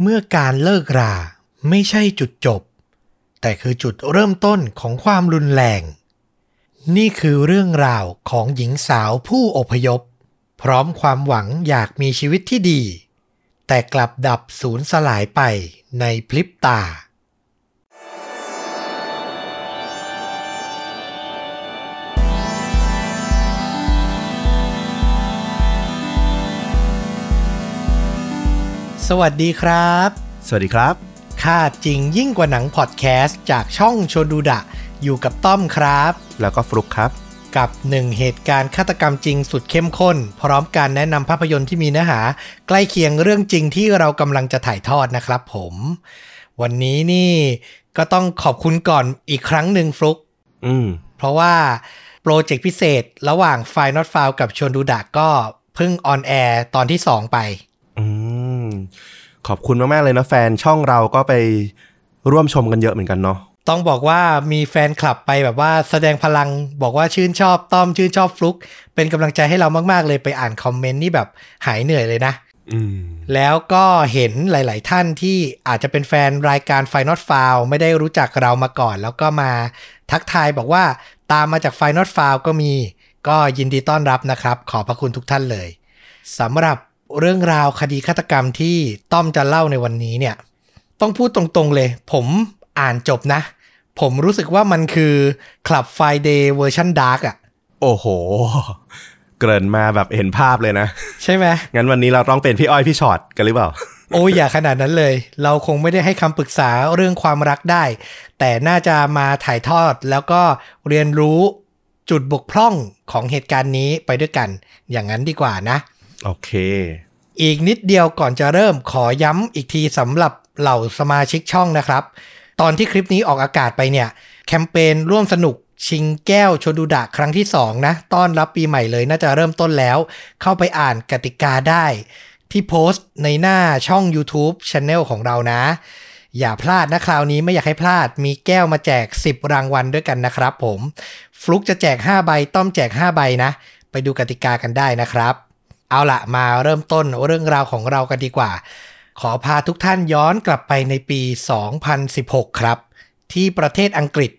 เมื่อการเลิกราไม่ใช่จุดจบ แต่คือจุดเริ่มต้นของความรุนแรง นี่คือเรื่องราวของหญิงสาวผู้อพยพ พร้อมความหวังอยากมีชีวิตที่ดี แต่กลับดับสูญสลายไปในพลิบตา สวัสดีครับ สวัสดีครับค่าจริงยิ่งกว่าหนังพอดแคสต์จากช่องชนดูดะ อยู่กับต้อมครับ แล้วก็ฟลุกครับ กับหนึ่งเหตุการณ์ฆาตกรรมจริงสุดเข้มข้น พร้อมการแนะนำภาพยนตร์ที่มีเนื้อหา ใกล้เคียงเรื่องจริงที่เรากำลังจะถ่ายทอดนะครับผม วันนี้นี่ก็ต้องขอบคุณก่อนอีกครั้งหนึ่งฟลุกอืมเพราะว่าโปรเจกต์พิเศษระหว่าง f i n a l f i l e กับชวนดูดะก็เพิ่งออนแอร์ตอนที่ 2 ไป อืมขอบคุณมาก ๆ เลยนะแฟนช่องเราก็ไปร่วมชมกันเยอะเหมือนกันเนาะต้องบอกว่ามีแฟนคลับไปแบบว่าแสดงพลังบอกว่าชื่นชอบต้อมชื่นชอบฟลุก เป็นกำลังใจให้เรามาก ๆ เลยไปอ่านคอมเมนต์นี่แบบหายเหนื่อยเลยนะอืมแล้วก็เห็นหลาย ๆ ท่านที่อาจจะเป็นแฟนรายการ Final f i l e ไม่ได้รู้จักเรามาก่อน แล้วก็มาทักทายบอกว่าตามมาจาก Final f i l e ก็มี ก็ยินดีต้อนรับนะครับ ขอบพระคุณทุกท่านเลยสำหรับ เรื่องราวคดีฆาตกรรมที่ต้อมจะเล่าในวันนี้เนี่ย ต้องพูดตรงๆเลย ผมอ่านจบนะ ผมรู้สึกว่ามันคือ Club Friday เวอร์ชัน dark อะโอ้โห เกริ่นมาแบบเห็นภาพเลยนะ ใช่ไหมงั้นวันนี้เราต้องเป็นพี่อ้อยพี่ฉอดกันหรือเปล่า โอ้ยอย่าขนาดนั้นเลย เราคงไม่ได้ให้คำปรึกษาเรื่องความรักได้ แต่น่าจะมาถ่ายทอดแล้วก็เรียนรู้จุดบกพร่องของเหตุการณ์นี้ไปด้วยกัน อย่างนั้นดีกว่านะ โอเค อีกนิดเดียวก่อนจะเริ่มขอย้ำอีกทีสำหรับเหล่าสมาชิกช่องนะครับ ตอนที่คลิปนี้ออกอากาศไปเนี่ย แคมเปญร่วมสนุกชิงแก้วชนดูดะครั้งที่ 2 นะ ต้อนรับปีใหม่เลยน่าจะเริ่มต้นแล้ว เข้าไปอ่านกติกาได้ ที่โพสต์ในหน้าช่อง YouTube Channel ของเรานะ อย่าพลาดนะคราวนี้ไม่อยากให้พลาด มีแก้วมาแจก 10 รางวัลด้วยกันนะครับผม ฟลุกจะแจก 5 ใบ ต้อมแจก 5 ใบนะ ไปดูกติกากันได้นะครับ เอาละมาเริ่มต้นเรื่องราวของเรากันดีกว่า ขอพาทุกท่านย้อนกลับไปในปี 2016 ครับ ที่ประเทศอังกฤษ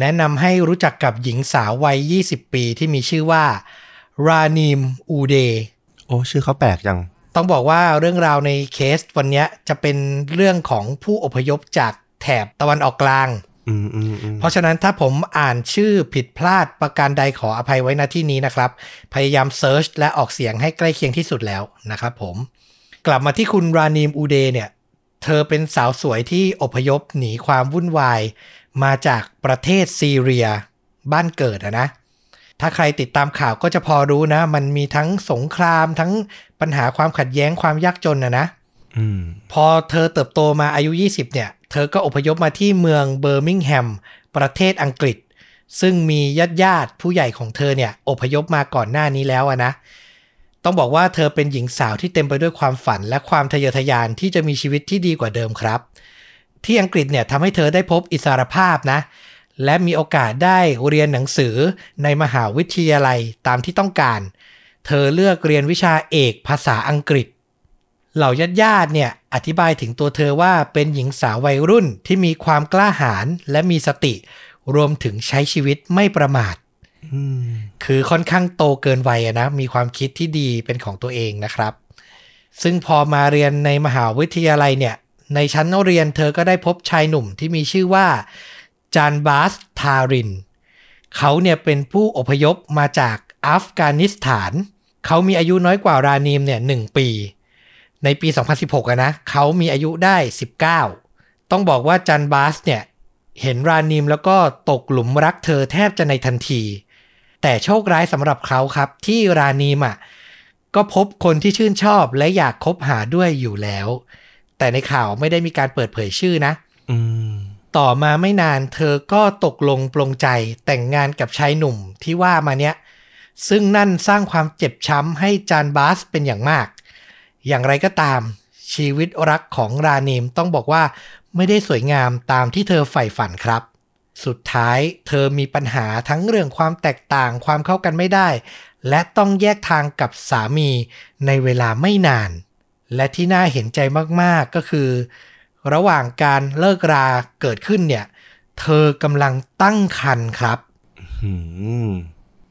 แนะนำให้รู้จักกับหญิงสาววัย 20 ปีที่มีชื่อว่ารานิมอูเดโอ้ชื่อเขาแปลกจัง ต้องบอกว่าเรื่องราวในเคสวันเนี้ยจะเป็นเรื่องของผู้อพยพจากแถบตะวันออกกลางอืมอืมอืม เพราะฉะนั้นถ้าผมอ่านชื่อผิดพลาดประการใดขออภัยไว้ณที่นี้นะครับ พยายามเซิร์ชและออกเสียงให้ใกล้เคียงที่สุดแล้วนะครับผม กลับมาที่คุณรานีมอูเดเนี่ย เธอเป็นสาวสวยที่อพยพหนีความวุ่นวาย มาจากประเทศซีเรีย บ้านเกิดอะนะ ถ้าใครติดตามข่าวก็จะพอรู้นะ มันมีทั้งสงครามทั้งปัญหาความขัดแย้งความยากจนนะนะอืมพอเธอเติบโตมาอายุ 20 เนี่ย เธอก็อพยพมาที่เมืองเบอร์มิงแฮม ประเทศอังกฤษ ซึ่งมีญาติญาติผู้ใหญ่ของเธอเนี่ยอพยพมาก่อนหน้านี้แล้วนะ ต้องบอกว่าเธอเป็นหญิงสาวที่เต็มไปด้วยความฝันและความทะเยอทะยานที่จะมีชีวิตที่ดีกว่าเดิมครับ ที่อังกฤษเนี่ยทำให้เธอได้พบอิสรภาพนะ และมีโอกาสได้เรียนหนังสือในมหาวิทยาลัยตามที่ต้องการ เธอเลือกเรียนวิชาเอกภาษาอังกฤษ เหล่าญาติญาติๆเนี่ยอธิบายถึงตัวเธอว่าเป็นหญิงสาววัยรุ่นที่มีความกล้าหาญและมีสติ รวมถึงใช้ชีวิตไม่ประมาทอืมคือค่อนข้างโตเกินวัยอะนะมีความคิดที่ดีเป็นของตัวเองนะครับ ซึ่งพอมาเรียนในมหาวิทยาลัยเนี่ย ในชั้นเรียนเธอก็ได้พบชายหนุ่มที่มีชื่อว่าจานบาสทาริน เขาเนี่ยเป็นผู้อพยพมาจากอัฟกานิสถาน เขามีอายุน้อยกว่ารานีมเนี่ยหนึ่งปี ในปี 2016อะนะเขามีอายุได้ 19 ต้องบอกว่าจันบาสเนี่ย เห็นรานีมแล้วก็ตกหลุมรักเธอแทบจะในทันที แต่โชคร้ายสำหรับเขาครับ ที่รานีมอะก็พบคนที่ชื่นชอบและอยากคบหาด้วยอยู่แล้ว แต่ในข่าวไม่ได้มีการเปิดเผยชื่อนะอืมต่อมาไม่นานเธอก็ตกลงปลงใจแต่งงานกับชายหนุ่มที่ว่ามาเนี้ยซึ่งนั่นสร้างความเจ็บช้ำให้จานบาสเป็นอย่างมาก อย่างไรก็ตาม ชีวิตรักของรานีมต้องบอกว่าไม่ได้สวยงามตามที่เธอใฝ่ฝันครับ สุดท้ายเธอมีปัญหาทั้งเรื่องความแตกต่างความเข้ากันไม่ได้ และต้องแยกทางกับสามีในเวลาไม่นาน และที่น่าเห็นใจมากๆก็คือ ระหว่างการเลิกราเกิดขึ้นเนี่ย เธอกำลังตั้งครรภ์ครับอืม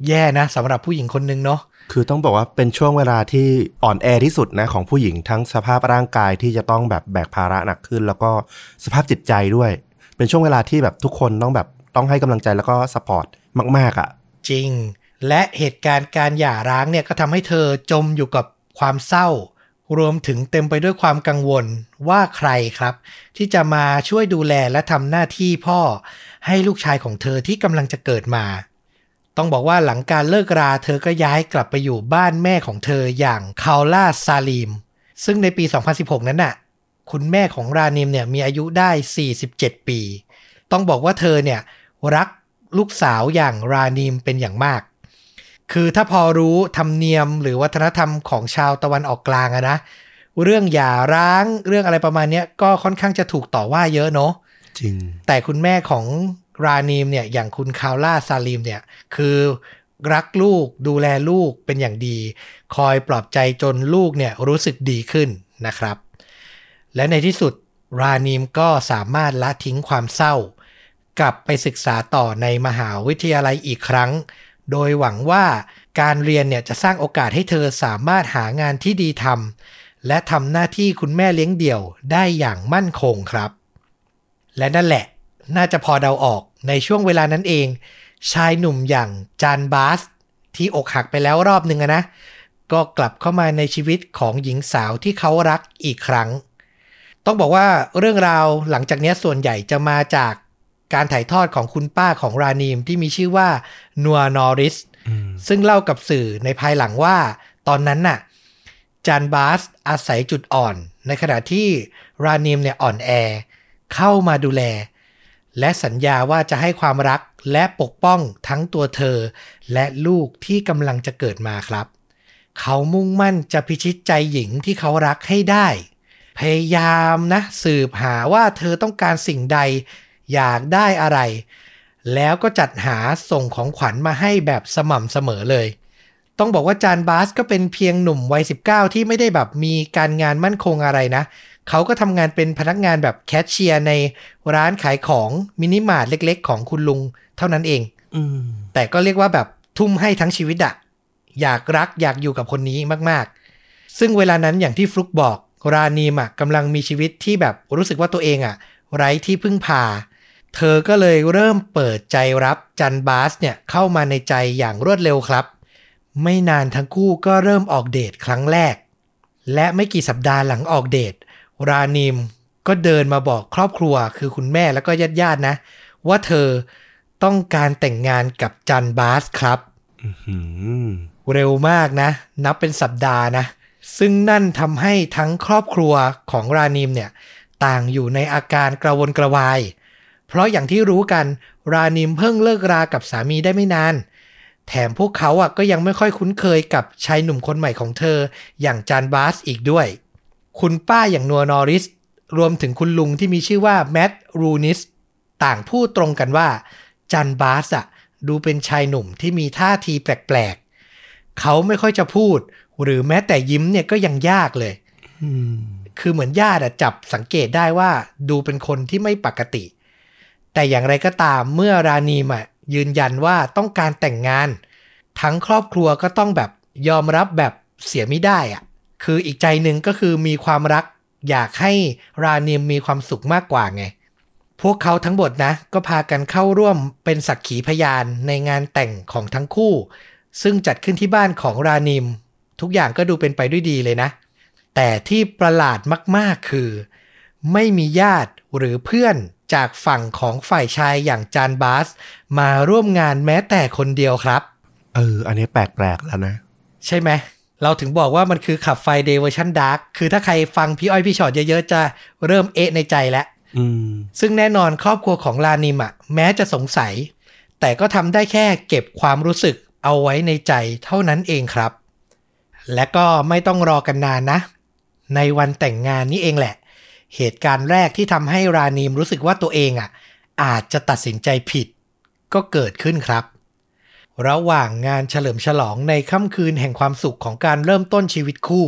แย่นะสำหรับผู้หญิงคนนึงเนาะ คือต้องบอกว่าเป็นช่วงเวลาที่อ่อนแอที่สุดนะของผู้หญิงทั้งสภาพร่างกายที่จะต้องแบบแบกภาระหนักขึ้น แล้วก็สภาพจิตใจด้วย เป็นช่วงเวลาที่แบบทุกคนต้องแบบต้องให้กำลังใจแล้วก็ supportมาก ๆอะ่ะ จริง และเหตุการณ์การหย่าร้างเนี่ยก็ทำให้เธอจมอยู่กับความเศร้า รวมถึงเต็มไปด้วยความกังวลว่าใครครับ ที่จะมาช่วยดูแลและทำหน้าที่พ่อให้ลูกชายของเธอที่กำลังจะเกิดมา ต้องบอกว่าหลังการเลิกราเธอก็ย้ายกลับไปอยู่บ้านแม่ของเธออย่างคาล่าซาลีม ซึ่งในปี 2016 นั้นน่ะ คุณแม่ของรานิมเนี่ยมีอายุได้ 47 ปี ต้องบอกว่าเธอเนี่ยรักลูกสาวอย่างรานิมเป็นอย่างมาก คือถ้าพอรู้ธรรมเนียมหรือวัฒนธรรมของชาวตะวันออกกลางอะนะ เรื่องหย่าร้างเรื่องอะไรประมาณเนี้ยก็ค่อนข้างจะถูกต่อว่าเยอะเนาะจริงแต่คุณแม่ของ รานีมเนี่ยอย่างคุณคาวล่าซาลิมเนี่ยคือรักลูกดูแลลูกเป็นอย่างดี คอยปลอบใจจนลูกเนี่ยรู้สึกดีขึ้นนะครับ และในที่สุดรานีมก็สามารถละทิ้งความเศร้า กลับไปศึกษาต่อในมหาวิทยาลัยอีกครั้ง โดยหวังว่าการเรียนเนี่ยจะสร้างโอกาสให้เธอสามารถหางานที่ดีทำและทำหน้าที่คุณแม่เลี้ยงเดี่ยวได้อย่างมั่นคงครับ และนั่นแหละ น่าจะพอเดาออกในช่วงเวลานั้นเอง ชายหนุ่มอย่างจานบาส ที่อกหักไปแล้วรอบหนึ่งอะนะ ก็กลับเข้ามาในชีวิตของหญิงสาวที่เขารักอีกครั้ง ต้องบอกว่าเรื่องราวหลังจากนี้ส่วนใหญ่จะมาจากการถ่ายทอดของคุณป้าของรานีมที่มีชื่อว่านัวนอริสอืมซึ่งเล่ากับสื่อในภายหลังว่า ตอนนั้นน่ะจานบาสอาศัยจุดอ่อน ในขณะที่รานิมเนี่ยอ่อนแอ เข้ามาดูแล และสัญญาว่าจะให้ความรักและปกป้องทั้งตัวเธอ และลูกที่กำลังจะเกิดมาครับ เขามุ่งมั่นจะพิชิตใจหญิงที่เขารักให้ได้ พยายามนะสืบหาว่าเธอต้องการสิ่งใด อยากได้อะไร แล้วก็จัดหาส่งของขวัญมาให้แบบสม่ำเสมอเลย ต้องบอกว่าจานบาสก็เป็นเพียงหนุ่มวัย 19 ที่ไม่ได้แบบมีการงานมั่นคงอะไรนะเขาก็ทำงานเป็นพนักงานแบบแคชเชียร์ในร้านขายของมินิมาร์ทเล็ก ๆ ของคุณลุงเท่านั้นเองอืมแต่ก็เรียกว่าแบบทุ่มให้ทั้งชีวิตอะอยากรักอยากอยู่กับคนนี้มากๆ ซึ่งเวลานั้นอย่างที่ฟลุกบอกรานีมอะกำลังมีชีวิตที่แบบรู้สึกว่าตัวเองอะไร้ที่พึ่งพา เธอก็เลยเริ่มเปิดใจรับจันบาสเนี่ยเข้ามาในใจอย่างรวดเร็วครับ ไม่นานทั้งคู่ก็เริ่มออกเดทครั้งแรก และไม่กี่สัปดาห์หลังออกเดท รานิมก็เดินมาบอกครอบครัวคือคุณแม่แล้วก็ญาติญาติๆนะ ว่าเธอต้องการแต่งงานกับจันบาสครับอืมเร็วมากนะ นับเป็นสัปดาห์นะ ซึ่งนั่นทำให้ทั้งครอบครัวของรานิมเนี่ย ต่างอยู่ในอาการกระวนกระวาย เพราะอย่างที่รู้กันรานิมเพิ่งเลิกรากับสามีได้ไม่นาน แถมพวกเขาอะก็ยังไม่ค่อยคุ้นเคยกับชายหนุ่มคนใหม่ของเธอ อย่างจานบาสอีกด้วย คุณป้าอย่างนัวนอริส รวมถึงคุณลุงที่มีชื่อว่าแมตต์รูนิส ต่างพูดตรงกันว่า จันบาสอะดูเป็นชายหนุ่มที่มีท่าทีแปลกๆ เขาไม่ค่อยจะพูด หรือแม้แต่ยิ้มเนี่ยก็ยังยากเลย คือเหมือนญาติจับสังเกตได้ว่าดูเป็นคนที่ไม่ปกติ แต่อย่างไรก็ตามเมื่อรานีมอะยืนยันว่าต้องการแต่งงาน ทั้งครอบครัวก็ต้องแบบยอมรับแบบเสียไม่ได้อะ คืออีกใจหนึ่งก็คือมีความรักอยากให้รานีมมีความสุขมากกว่าไง พวกเขาทั้งหมดนะ ก็พากันเข้าร่วมเป็นสักขีพยานในงานแต่งของทั้งคู่ ซึ่งจัดขึ้นที่บ้านของรานิม ทุกอย่างก็ดูเป็นไปด้วยดีเลยนะ แต่ที่ประหลาดมากๆคือ ไม่มีญาติหรือเพื่อนจากฝั่งของฝ่ายชายอย่างจานบาส มาร่วมงานแม้แต่คนเดียวครับ เออ อันนี้แปลกๆแล้วนะ ใช่ไหม เราถึงบอกว่ามันคือ Club Friday เวอร์ชัน dark คือถ้าใครฟังพี่อ้อยพี่ฉอดเยอะๆ จะเริ่มเอ๊ะในใจแล้วอืมซึ่งแน่นอนครอบครัวของรานีมอะแม้จะสงสัย แต่ก็ทำได้แค่เก็บความรู้สึกเอาไว้ในใจเท่านั้นเองครับ และก็ไม่ต้องรอกันนานนะ ในวันแต่งงานนี้เองแหละ เหตุการณ์แรกที่ทำให้รานีมรู้สึกว่าตัวเองอะอาจจะตัดสินใจผิด ก็เกิดขึ้นครับ ระหว่างงานเฉลิมฉลองในค่ำคืนแห่งความสุขของการเริ่มต้นชีวิตคู่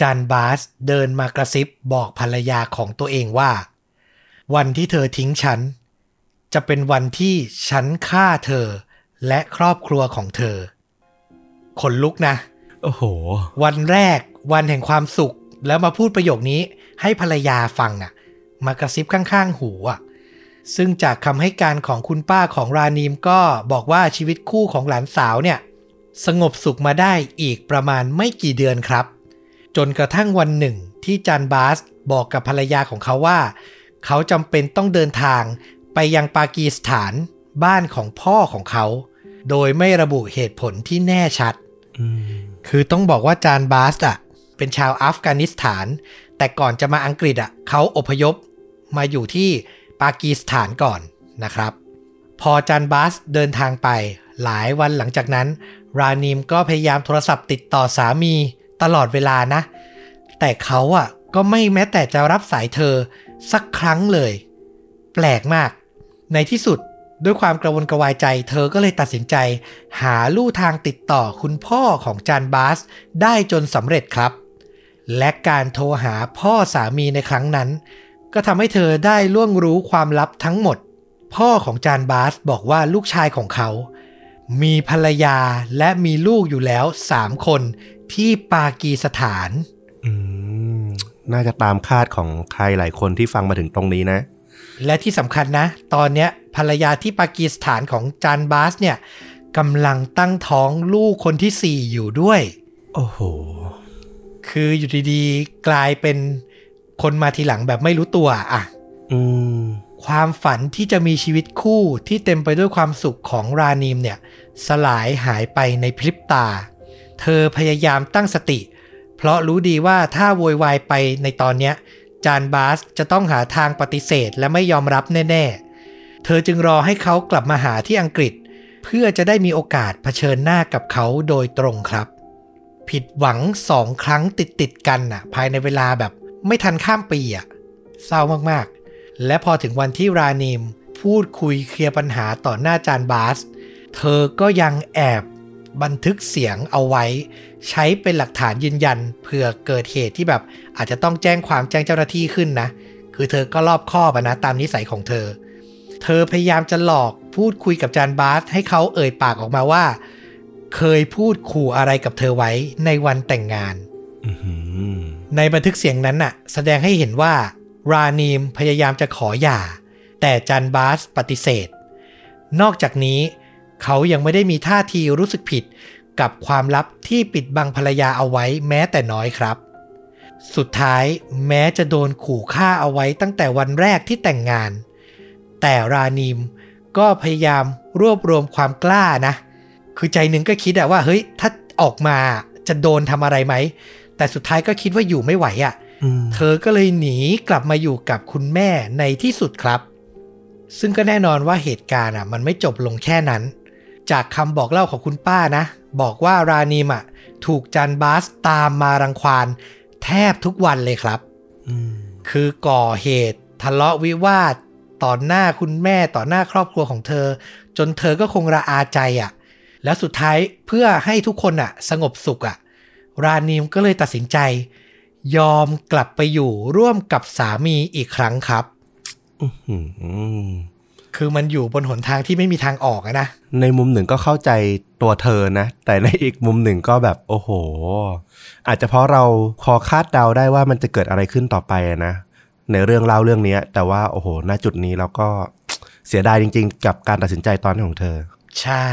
จานบาสเดินมากระซิบบอกภรรยาของตัวเองว่า วันที่เธอทิ้งฉัน จะเป็นวันที่ฉันฆ่าเธอและครอบครัวของเธอ ขนลุกนะ โอ้โห วันแรกวันแห่งความสุข แล้วมาพูดประโยคนี้ให้ภรรยาฟังอะ มากระซิบข้างๆ หูอะ ซึ่งจากคำให้การของคุณป้าของรานีมก็บอกว่าชีวิตคู่ของหลานสาวเนี่ย สงบสุขมาได้อีกประมาณไม่กี่เดือนครับ จนกระทั่งวันหนึ่งที่จันบาสบอกกับภรรยาของเขาว่า เขาจำเป็นต้องเดินทางไปยังปากีสถานบ้านของพ่อของเขา โดยไม่ระบุเหตุผลที่แน่ชัดอืมคือต้องบอกว่าจานบาสอะเป็นชาวอัฟกานิสถาน แต่ก่อนจะมาอังกฤษอะเขาอพยพมาอยู่ที่ ปากีสถานก่อนนะครับ พอจานบาสเดินทางไป หลายวันหลังจากนั้น รานีมก็พยายามโทรศัพท์ติดต่อสามีตลอดเวลานะ แต่เขาอะก็ไม่แม้แต่จะรับสายเธอสักครั้งเลย แปลกมาก ในที่สุดด้วยความกระวนกระวายใจ เธอก็เลยตัดสินใจ หาลู่ทางติดต่อคุณพ่อของจานบาส ได้จนสำเร็จครับ และการโทรหาพ่อสามีในครั้งนั้น ก็ทำให้เธอได้ล่วงรู้ความลับทั้งหมด พ่อของจานบาสบอกว่าลูกชายของเขา มีภรรยาและมีลูกอยู่แล้วสามคนที่ปากีสถานอืมน่าจะตามคาดของใครหลายคนที่ฟังมาถึงตรงนี้นะ และที่สำคัญนะ ตอนเนี้ยภรรยาที่ปากีสถานของจานบาสเนี่ยกำลังตั้งท้องลูกคนที่สี่อยู่ด้วย โอ้โห คืออยู่ดีๆ กลายเป็น คนมาทีหลังแบบไม่รู้ตัวอะอืมความฝันที่จะมีชีวิตคู่ที่เต็มไปด้วยความสุขของรานีมเนี่ย สลายหายไปในพริบตา เธอพยายามตั้งสติ เพราะรู้ดีว่าถ้าโวยวายไปในตอนเนี้ย จานบาสจะต้องหาทางปฏิเสธและไม่ยอมรับแน่ๆ เธอจึงรอให้เขากลับมาหาที่อังกฤษ เพื่อจะได้มีโอกาสเผชิญหน้ากับเขาโดยตรงครับ ผิดหวังสองครั้งติดติดๆกันน่ะ ภายในเวลาแบบ ไม่ทันข้ามปีอะเศร้ามากๆ และพอถึงวันที่รานีมพูดคุยเคลียร์ปัญหาต่อหน้าจานบาส เธอก็ยังแอบบันทึกเสียงเอาไว้ ใช้เป็นหลักฐานยืนยันเผื่อเกิดเหตุที่แบบอาจจะต้องแจ้งความแจ้งเจ้าหน้าที่ขึ้นนะ คือเธอก็รอบคอบอนะตามนิสัยของเธอ เธอพยายามจะหลอกพูดคุยกับจานบาส ให้เขาเอ่ยปากออกมาว่า เคยพูดขู่อะไรกับเธอไว้ในวันแต่งงานอืม ในบันทึกเสียงนั้นน่ะ แสดงให้เห็นว่า รานีมพยายามจะขอหย่า แต่จันบาสปฏิเสธ นอกจากนี้ เขายังไม่ได้มีท่าทีรู้สึกผิดกับความลับที่ปิดบังภรรยาเอาไว้แม้แต่น้อยครับ สุดท้ายแม้จะโดนขู่ฆ่าเอาไว้ตั้งแต่วันแรกที่แต่งงาน แต่รานีมก็พยายามรวบรวมความกล้านะ คือใจหนึ่งก็คิดอะว่าเฮ้ยถ้าออกมาจะโดนทำอะไรไหม แต่สุดท้ายก็คิดว่าอยู่ไม่ไหวอะอืมเธอก็เลยหนีกลับมาอยู่กับคุณแม่ในที่สุดครับ ซึ่งก็แน่นอนว่าเหตุการณ์อะ มันไม่จบลงแค่นั้น จากคำบอกเล่าของคุณป้านะ บอกว่ารานีมอะถูกจันบาสตามมารังควานแทบทุกวันเลยครับอืมคือก่อเหตุทะเลาะวิวาทต่อหน้าคุณแม่ต่อหน้าครอบครัวของเธอ จนเธอก็คงระอาใจอะ แล้วสุดท้ายเพื่อให้ทุกคนอะ สงบสุขอะ รานีมก็เลยตัดสินใจ ยอมกลับไปอยู่ร่วมกับสามีอีกครั้งครับอืมคือมันอยู่บนหนทางที่ไม่มีทางออกอะนะ ในมุมหนึ่งก็เข้าใจตัวเธอนะ แต่ในอีกมุมหนึ่งก็แบบโอ้โห อาจจะเพราะเราพอคาดเดาได้ว่ามันจะเกิดอะไรขึ้นต่อไปอะนะ ในเรื่องเล่าเรื่องเนี้ยแต่ว่าโอ้โหณจุดนี้เราก็เสียดายจริง ๆ กับการตัดสินใจตอนนี้ของเธอ ใช่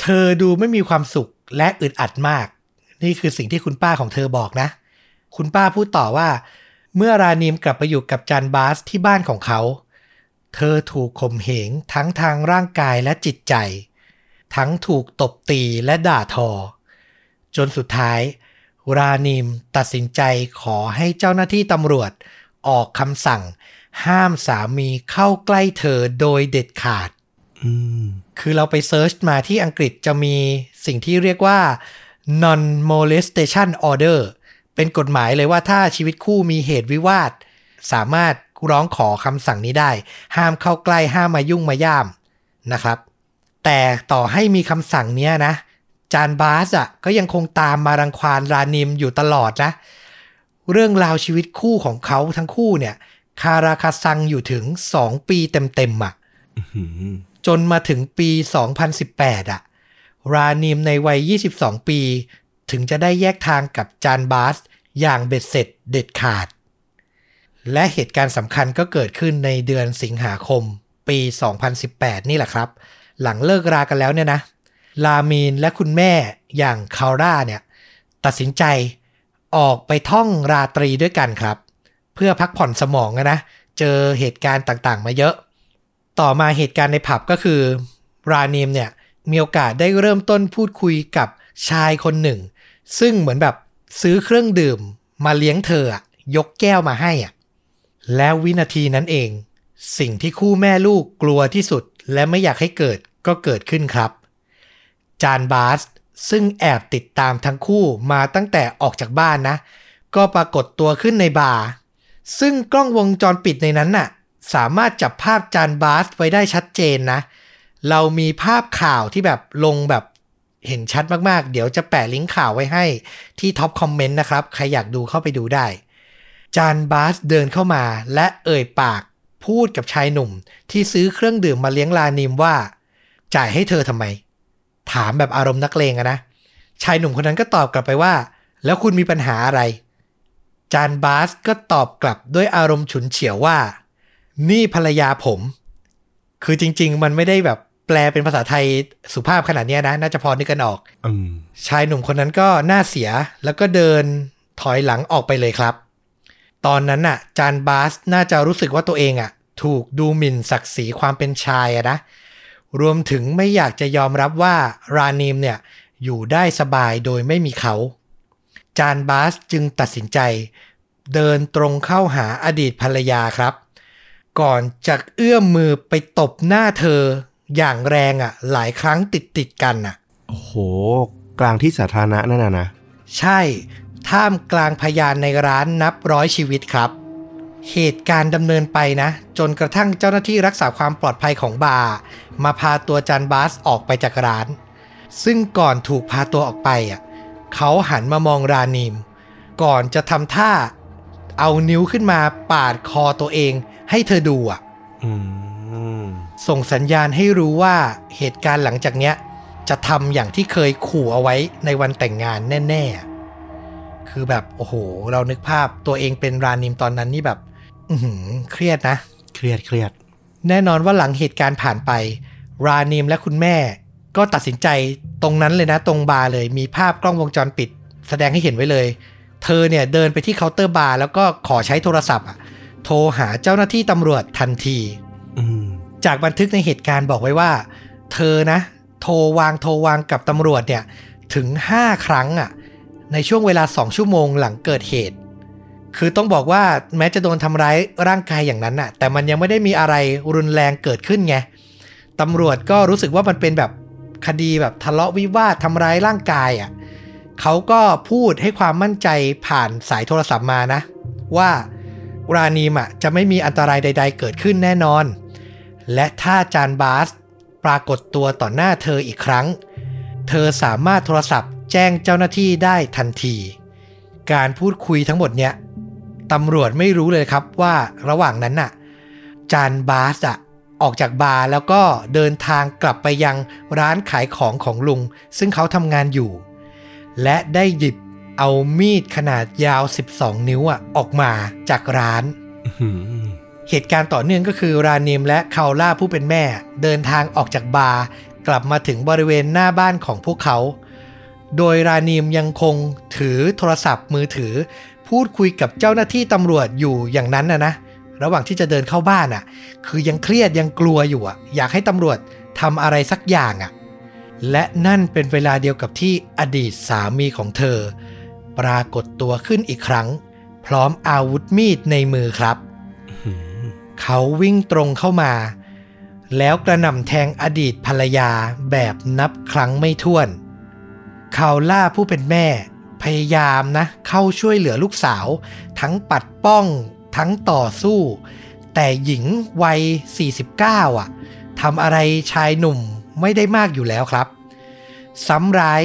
เธอดูไม่มีความสุขและอึดอัดมาก นี่คือสิ่งที่คุณป้าของเธอบอกนะ คุณป้าพูดต่อว่า เมื่อรานีมกลับไปอยู่กับจันบาสที่บ้านของเขา เธอถูกข่มเหงทั้งทางร่างกายและจิตใจ ทั้งถูกตบตีและด่าทอ จนสุดท้าย รานีมตัดสินใจขอให้เจ้าหน้าที่ตำรวจออกคำสั่ง ห้ามสามีเข้าใกล้เธอโดยเด็ดขาดอืมคือเราไปเซิร์ชมาที่อังกฤษจะมีสิ่งที่เรียกว่า non molestation order เป็นกฎหมายเลยว่าถ้าชีวิตคู่มีเหตุวิวาท สามารถร้องขอคำสั่งนี้ได้ ห้ามเข้าใกล้ห้ามมายุ่งมาย่ามนะครับ แต่ต่อให้มีคำสั่งเนี้ยนะ จานบาสอะก็ยังคงตามมารังควานรานิมอยู่ตลอดนะ เรื่องราวชีวิตคู่ของเขาทั้งคู่เนี่ย คาราคาซังอยู่ถึง 2 ปีเต็มๆอะ่ะหืมจนมาถึงปี 2018อะ รานิมในวัย 22 ปี ถึงจะได้แยกทางกับจานบาส อย่างเบ็ดเสร็จเด็ดขาด และเหตุการณ์สำคัญก็เกิดขึ้นในเดือนสิงหาคม ปี 2018 นี่แหละครับ หลังเลิกรากันแล้วเนี่ยนะ ลามีนและคุณแม่อย่างคาร่าเนี่ย ตัดสินใจออกไปท่องราตรีด้วยกันครับ เพื่อพักผ่อนสมองอะนะ เจอเหตุการณ์ต่างๆ มาเยอะ ต่อมาเหตุการณ์ในผับก็คือ รานีมเนี่ย มีโอกาสได้เริ่มต้นพูดคุยกับชายคนหนึ่ง ซึ่งเหมือนแบบซื้อเครื่องดื่มมาเลี้ยงเธอยกแก้วมาให้อะแล้ววินาทีนั้นเอง สิ่งที่คู่แม่ลูกกลัวที่สุดและไม่อยากให้เกิดก็เกิดขึ้นครับ จานบาสซึ่งแอบติดตามทั้งคู่มาตั้งแต่ออกจากบ้านนะ ก็ปรากฏตัวขึ้นในบาร์ซึ่งกล้องวงจรปิดในนั้นน่ะ สามารถจับภาพจานบาสไว้ได้ชัดเจนนะเเรามีภาพข่าวที่แบบลงแบบเห็นชัดมากๆ เดี๋ยวจะแปะลิงก์ข่าวไว้ให้ที่ท็อปคอมเมนต์นะครับ ใครอยากดูเข้าไปดูได้ จานบาสเดินเข้ามาและเอ่ยปากพูดกับชายหนุ่ม ที่ซื้อเครื่องดื่มมาเลี้ยงลานิมว่า จ่ายให้เธอทำไม ถามแบบอารมณ์นักเลงอะนะ ชายหนุ่มคนนั้นก็ตอบกลับไปว่า แล้วคุณมีปัญหาอะไร จานบาสก็ตอบกลับด้วยอารมณ์ฉุนเฉียวว่า นี่ภรรยาผม คือจริง ๆ มันไม่ได้แบบ แปลเป็นภาษาไทยสุภาพขนาดเนี้ยนะ น่าจะพอนึกกันออกอืมชายหนุ่มคนนั้นก็หน้าเสียแล้วก็เดินถอยหลังออกไปเลยครับ ตอนนั้นน่ะ จานบาสน่าจะรู้สึกว่าตัวเองอะ ถูกดูหมิ่นศักดิ์ศรีความเป็นชายอะนะ รวมถึงไม่อยากจะยอมรับว่ารานีมเนี่ยอยู่ได้สบายโดยไม่มีเขา จานบาสจึงตัดสินใจ เดินตรงเข้าหาอดีตภรรยาครับ ก่อนจะเอื้อมมือไปตบหน้าเธอ อย่างแรงอะ หลายครั้งติดติดๆกันอะ โอ้โห กลางที่สาธารณะนั่นน่ะนะ ใช่ ท่ามกลางพยานในร้านนับร้อยชีวิตครับ เหตุการณ์ดำเนินไปนะ จนกระทั่งเจ้าหน้าที่รักษาความปลอดภัยของบาร์มาพาตัวจันบาสออกไปจากร้าน ซึ่งก่อนถูกพาตัวออกไปอะเขาหันมามองรานีมก่อนจะทำท่าเอานิ้วขึ้นมาปาดคอตัวเองให้เธอดูอะ อืม ส่งสัญญาณให้รู้ว่าเหตุการณ์หลังจากเนี้ย จะทำอย่างที่เคยขู่เอาไว้ในวันแต่งงานแน่ ๆ คือแบบโอ้โห เรานึกภาพตัวเองเป็นรานิมตอนนั้นนี่แบบ อือหือเครียดนะ เครียดเครียด แน่นอนว่าหลังเหตุการณ์ผ่านไป รานิมและคุณแม่ ก็ตัดสินใจตรงนั้นเลยนะ ตรงบาร์เลยมีภาพกล้องวงจรปิด แสดงให้เห็นไว้เลย เธอเนี่ยเดินไปที่เคาน์เตอร์บาร์แล้วก็ขอใช้โทรศัพท์อะโทรหาเจ้าหน้าที่ตำรวจทันทีอืม จากบันทึกในเหตุการณ์บอกไว้ว่า เธอนะ โทรวางโทรวางกับตำรวจเนี่ยถึง 5 ครั้งอะ่ะในช่วงเวลา 2 ชั่วโมงหลังเกิดเหตุ คือต้องบอกว่าแม้จะโดนทำร้ายร่างกายอย่างนั้นน่ะ แต่มันยังไม่ได้มีอะไรรุนแรงเกิดขึ้นไงตำรวจก็รู้สึกว่ามันเป็นแบบคดีแบบทะเลาะวิวาททำร้ายร่างกายอะเขาก็พูดให้ความมั่นใจผ่านสายโทรศัพท์มานะ ว่ารานีมอะจะไม่มีอันตรายใด ๆ เกิดขึ้นแน่นอน และถ้าจานบาสปรากฏตัวต่อหน้าเธออีกครั้ง เธอสามารถโทรศัพท์แจ้งเจ้าหน้าที่ได้ทันที การพูดคุยทั้งหมดเนี้ยตำรวจไม่รู้เลยครับว่าระหว่างนั้นน่ะ จานบาสอะออกจากบาร์แล้วก็เดินทางกลับไปยังร้านขายของของลุง ซึ่งเขาทำงานอยู่ และได้หยิบเอามีดขนาดยาว 12 นิ้วอะออกมาจากร้าน เหตุการณ์ต่อเนื่องก็คือรานิมและคาล่าผู้เป็นแม่ เดินทางออกจากบาร์กลับมาถึงบริเวณหน้าบ้านของพวกเขา โดยรานิมยังคงถือโทรศัพท์มือถือ พูดคุยกับเจ้าหน้าที่ตำรวจอยู่อย่างนั้นนะนะ ระหว่างที่จะเดินเข้าบ้านอะ คือยังเครียดยังกลัวอยู่อะ อยากให้ตำรวจทำอะไรสักอย่างอะ และนั่นเป็นเวลาเดียวกับที่อดีตสามีของเธอ ปรากฏตัวขึ้นอีกครั้ง พร้อมอาวุธมีดในมือครับ เขาวิ่งตรงเข้ามา แล้วกระหน่ำแทงอดีตภรรยาแบบนับครั้งไม่ถ้วนคาล่าผู้เป็นแม่ พยายามนะ เข้าช่วยเหลือลูกสาว ทั้งปัดป้องทั้งต่อสู้ แต่หญิงวัย 49 อะทำอะไรชายหนุ่มไม่ได้มากอยู่แล้วครับ ซ้ำร้าย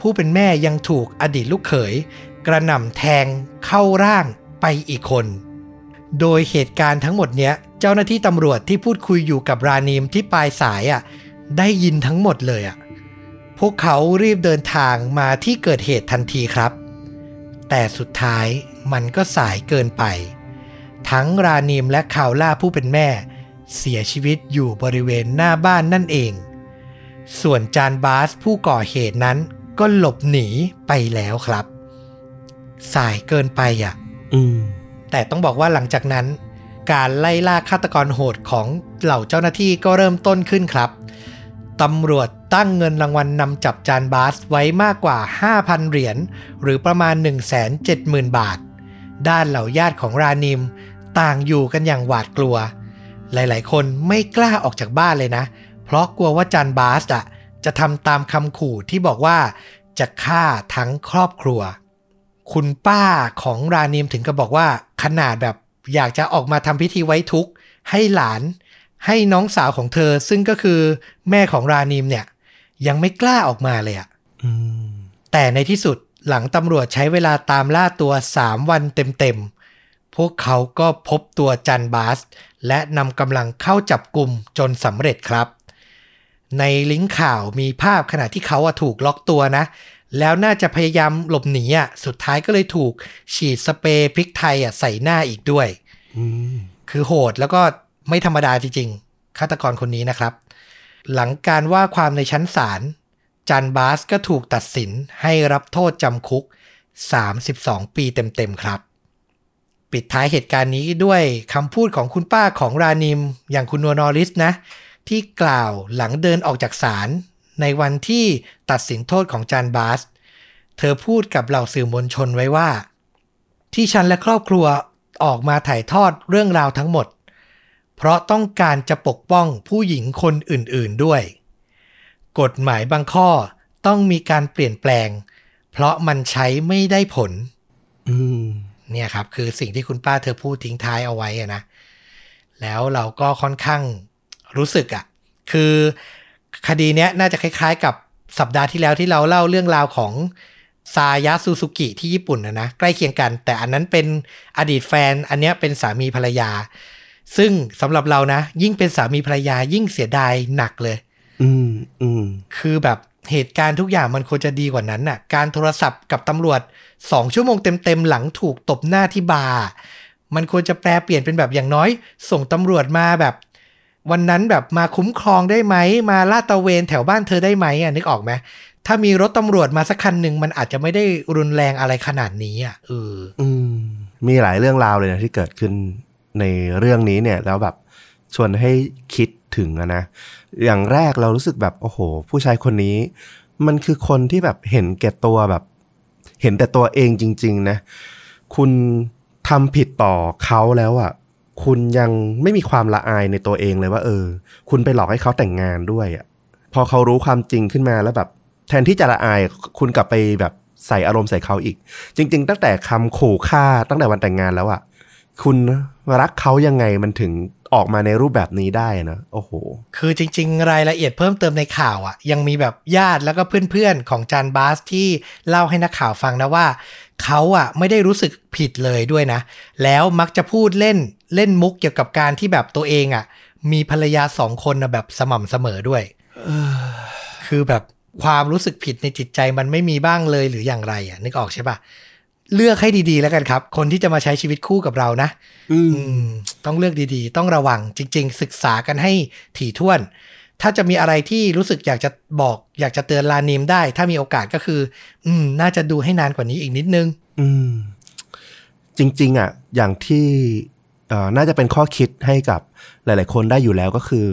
ผู้เป็นแม่ยังถูกอดีตลูกเขย กระหน่ำแทงเข้าร่างไปอีกคน โดยเหตุการณ์ทั้งหมดเนี้ย เจ้าหน้าที่ตำรวจที่พูดคุยอยู่กับรานีมที่ปลายสายอะได้ยินทั้งหมดเลยอะพวกเขารีบเดินทางมาที่เกิดเหตุทันทีครับ แต่สุดท้ายมันก็สายเกินไป ทั้งรานีมและคาวล่าผู้เป็นแม่ เสียชีวิตอยู่บริเวณหน้าบ้านนั่นเอง ส่วนจานบาสผู้ก่อเหตุนั้นก็หลบหนีไปแล้วครับ สายเกินไปอะ อืม แต่ต้องบอกว่าหลังจากนั้น การไล่ล่าฆาตกรโหดของเหล่าเจ้าหน้าที่ก็เริ่มต้นขึ้นครับตำรวจตั้งเงินรางวัลนนำจับจานบาสไว้มากกว่า 5,000 เหรียญหรือประมาณ 170,000 บาท ด้านเหล่าญาติของรานิม ต่างอยู่กันอย่างหวาดกลัว หลายๆ คนไม่กล้าออกจากบ้านเลยนะ เพราะกลัวว่าจานบาสอะจะทำตามคำขู่ที่บอกว่าจะฆ่าทั้งครอบครัว คุณป้าของรานิมถึงกับบอกว่าขนาดแบบอยากจะออกมาทำพิธีไว้ทุกข์ให้หลาน ให้น้องสาวของเธอ ซึ่งก็คือแม่ของรานิมเนี่ย ยังไม่กล้าออกมาเลยอะอืมแต่ในที่สุดหลังตำรวจใช้เวลาตามล่าตัว 3 วันเต็มๆ พวกเขาก็พบตัวจันบาส และนำกำลังเข้าจับกลุ่มจนสำเร็จครับ ในลิงก์ข่าวมีภาพขณะที่เขาอะถูกล็อกตัวนะ แล้วน่าจะพยายามหลบหนีอะสุดท้ายก็เลยถูกฉีดสเปรย์พริกไทยอะใส่หน้าอีกด้วยอืมคือโหดแล้วก็ไม่ธรรมดาจริงๆฆาตกรคนนี้นะครับ หลังการว่าความในชั้นศาลจันบาสก็ถูกตัดสินให้รับโทษจำคุก 32 ปีเต็มๆครับ ปิดท้ายเหตุการณ์นี้ด้วยคำพูดของคุณป้าของรานิม อย่างคุณนัวนอริสนะ ที่กล่าวหลังเดินออกจากศาล ในวันที่ตัดสินโทษของจานบาส เธอพูดกับเหล่าสื่อมวลชนไว้ว่า ที่ฉันและครอบครัวออกมาถ่ายทอดเรื่องราวทั้งหมด เพราะต้องการจะปกป้องผู้หญิงคนอื่นๆด้วย กฎหมายบางข้อต้องมีการเปลี่ยนแปลง เพราะมันใช้ไม่ได้ผลอืมเนี่ยครับ คือสิ่งที่คุณป้าเธอพูดทิ้งท้ายเอาไว้อะนะ แล้วเราก็ค่อนข้างรู้สึกอะคือ คดีเนี้ยน่าจะคล้ายๆ กับสัปดาห์ที่แล้วที่เราเล่าเรื่องราวของซายะซูซูกิที่ญี่ปุ่นนะนะใกล้เคียงกัน แต่อันนั้นเป็นอดีตแฟน อันเนี้ยเป็นสามีภรรยา ซึ่งสำหรับเรานะ ยิ่งเป็นสามีภรรยายิ่งเสียดายหนักเลย อืมอืมคือแบบเหตุการณ์ทุกอย่างมันควรจะดีกว่านั้นน่ะ การโทรศัพท์กับตำรวจสองชั่วโมงเต็มๆหลังถูกตบหน้าที่บาร์มันควรจะแปลเปลี่ยนเป็นแบบอย่างน้อย ส่งตำรวจมาแบบ วันนั้นแบบมาคุ้มครองได้ไหม มาลาดตระเวนแถวบ้านเธอได้ไหมอะนึกออกไหมถ้ามีรถตำรวจมาสักคันหนึ่งมันอาจจะไม่ได้รุนแรงอะไรขนาดนี้อะเอออืมมีหลายเรื่องราวเลยนะที่เกิดขึ้นในเรื่องนี้เนี่ย แล้วแบบชวนให้คิดถึงนะ อย่างแรกเรารู้สึกแบบโอ้โห ผู้ชายคนนี้ มันคือคนที่แบบเห็นแก่ตัวแบบ เห็นแต่ตัวเองจริง ๆ นะ คุณทำผิดต่อเขาแล้วอะ่ะ คุณยังไม่มีความละอายในตัวเองเลยว่าเออ คุณไปหลอกให้เขาแต่งงานด้วยอะ่ะพอเขารู้ความจริงขึ้นมาแล้วแบบ แทนที่จะละอายคุณกลับไปแบบใส่อารมณ์ใส่เขาอีก จริง ๆ ตั้งแต่คำขู่ฆ่าตั้งแต่วันแต่งงานแล้วอะ่ะ คุณรักเขายังไงมันถึงออกมาในรูปแบบนี้ได้นะโอ้โห คือจริง ๆ รายละเอียดเพิ่มเติมในข่าวอะ ยังมีแบบญาติแล้วก็เพื่อนๆ ของจานบาสที่เล่าให้นักข่าวฟังนะว่า เขาอะไม่ได้รู้สึกผิดเลยด้วยนะ แล้วมักจะพูดเล่นเล่นมุกเกี่ยวกับการที่แบบตัวเองอะ มีภรรยาสองคนนะแบบสม่ำเสมอด้วยคือแบบความรู้สึกผิดในจิตใจมันไม่มีบ้างเลยหรืออย่างไรอะนึกออกใช่ปะ เลือกให้ดีๆ แล้วกันครับ คนที่จะมาใช้ชีวิตคู่กับเรานะอืมอืมต้องเลือกดีๆ ต้องระวังจริง ๆ ศึกษากันให้ถี่ถ้วน ถ้าจะมีอะไรที่รู้สึกอยากจะบอก อยากจะเตือนลานิมได้ ถ้ามีโอกาสก็คือ อืม น่าจะดูให้นานกว่านี้อีกนิดนึง อืม จริง ๆ อะ อย่างที่เอ่อน่าจะเป็นข้อคิดให้กับหลาย ๆ คนได้อยู่แล้วก็คือ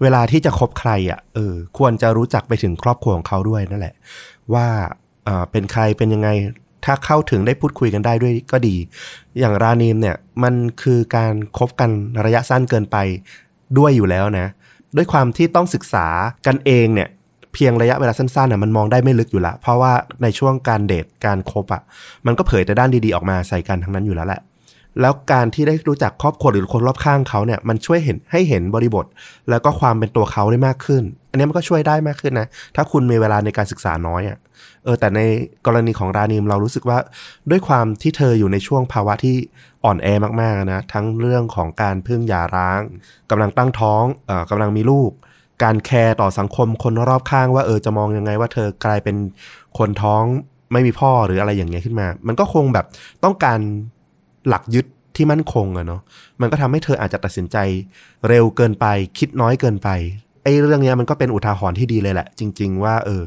เวลาที่จะคบใครอะเออควรจะรู้จักไปถึงครอบครัวของเขาด้วยนั่นแหละ ว่าเอ่อเป็นใครเป็นยังไง ถ้าเข้าถึงได้พูดคุยกันได้ด้วยก็ดี อย่างรานีมเนี่ยมันคือการคบกันระยะสั้นเกินไปด้วยอยู่แล้วนะ ด้วยความที่ต้องศึกษากันเองเนี่ยเพียงระยะเวลาสั้นๆน่ะมันมองได้ไม่ลึกอยู่ละ เพราะว่าในช่วงการเดทการคบอะมันก็เผยแต่ด้านดีๆออกมาใส่กันทั้งนั้นอยู่แล้วแหละ แล้วการที่ได้รู้จักครอบครัวหรือคนรอบข้างเขาเนี่ยมันช่วยเห็นให้เห็นบริบท แล้วก็ความเป็นตัวเขาได้มากขึ้น อันนี้มันก็ช่วยได้มากขึ้นนะ ถ้าคุณมีเวลาในการศึกษาน้อยอะ่ะเออแต่ในกรณีของรานีมเรารู้สึกว่าด้วยความที่เธออยู่ในช่วงภาวะที่อ่อนแอมากๆนะทั้งเรื่องของการพึ่งหย่าร้างกำลังตั้งท้องเอ่อกำลังมีลูก การแคร์ต่อสังคมคนรอบข้างว่าเออจะมองยังไงว่าเธอกลายเป็นคนท้องไม่มีพ่อหรืออะไรอย่างเงี้ยขึ้นมา มันก็คงแบบต้องการ หลักยึดที่มั่นคงอะเนาะมันก็ทำให้เธออาจจะตัดสินใจ เร็วเกินไป คิดน้อยเกินไปไอ้เรื่องเนี้ยมันก็เป็นอุทาหรณ์ที่ดีเลยแหละ จริง ๆ ว่าเออ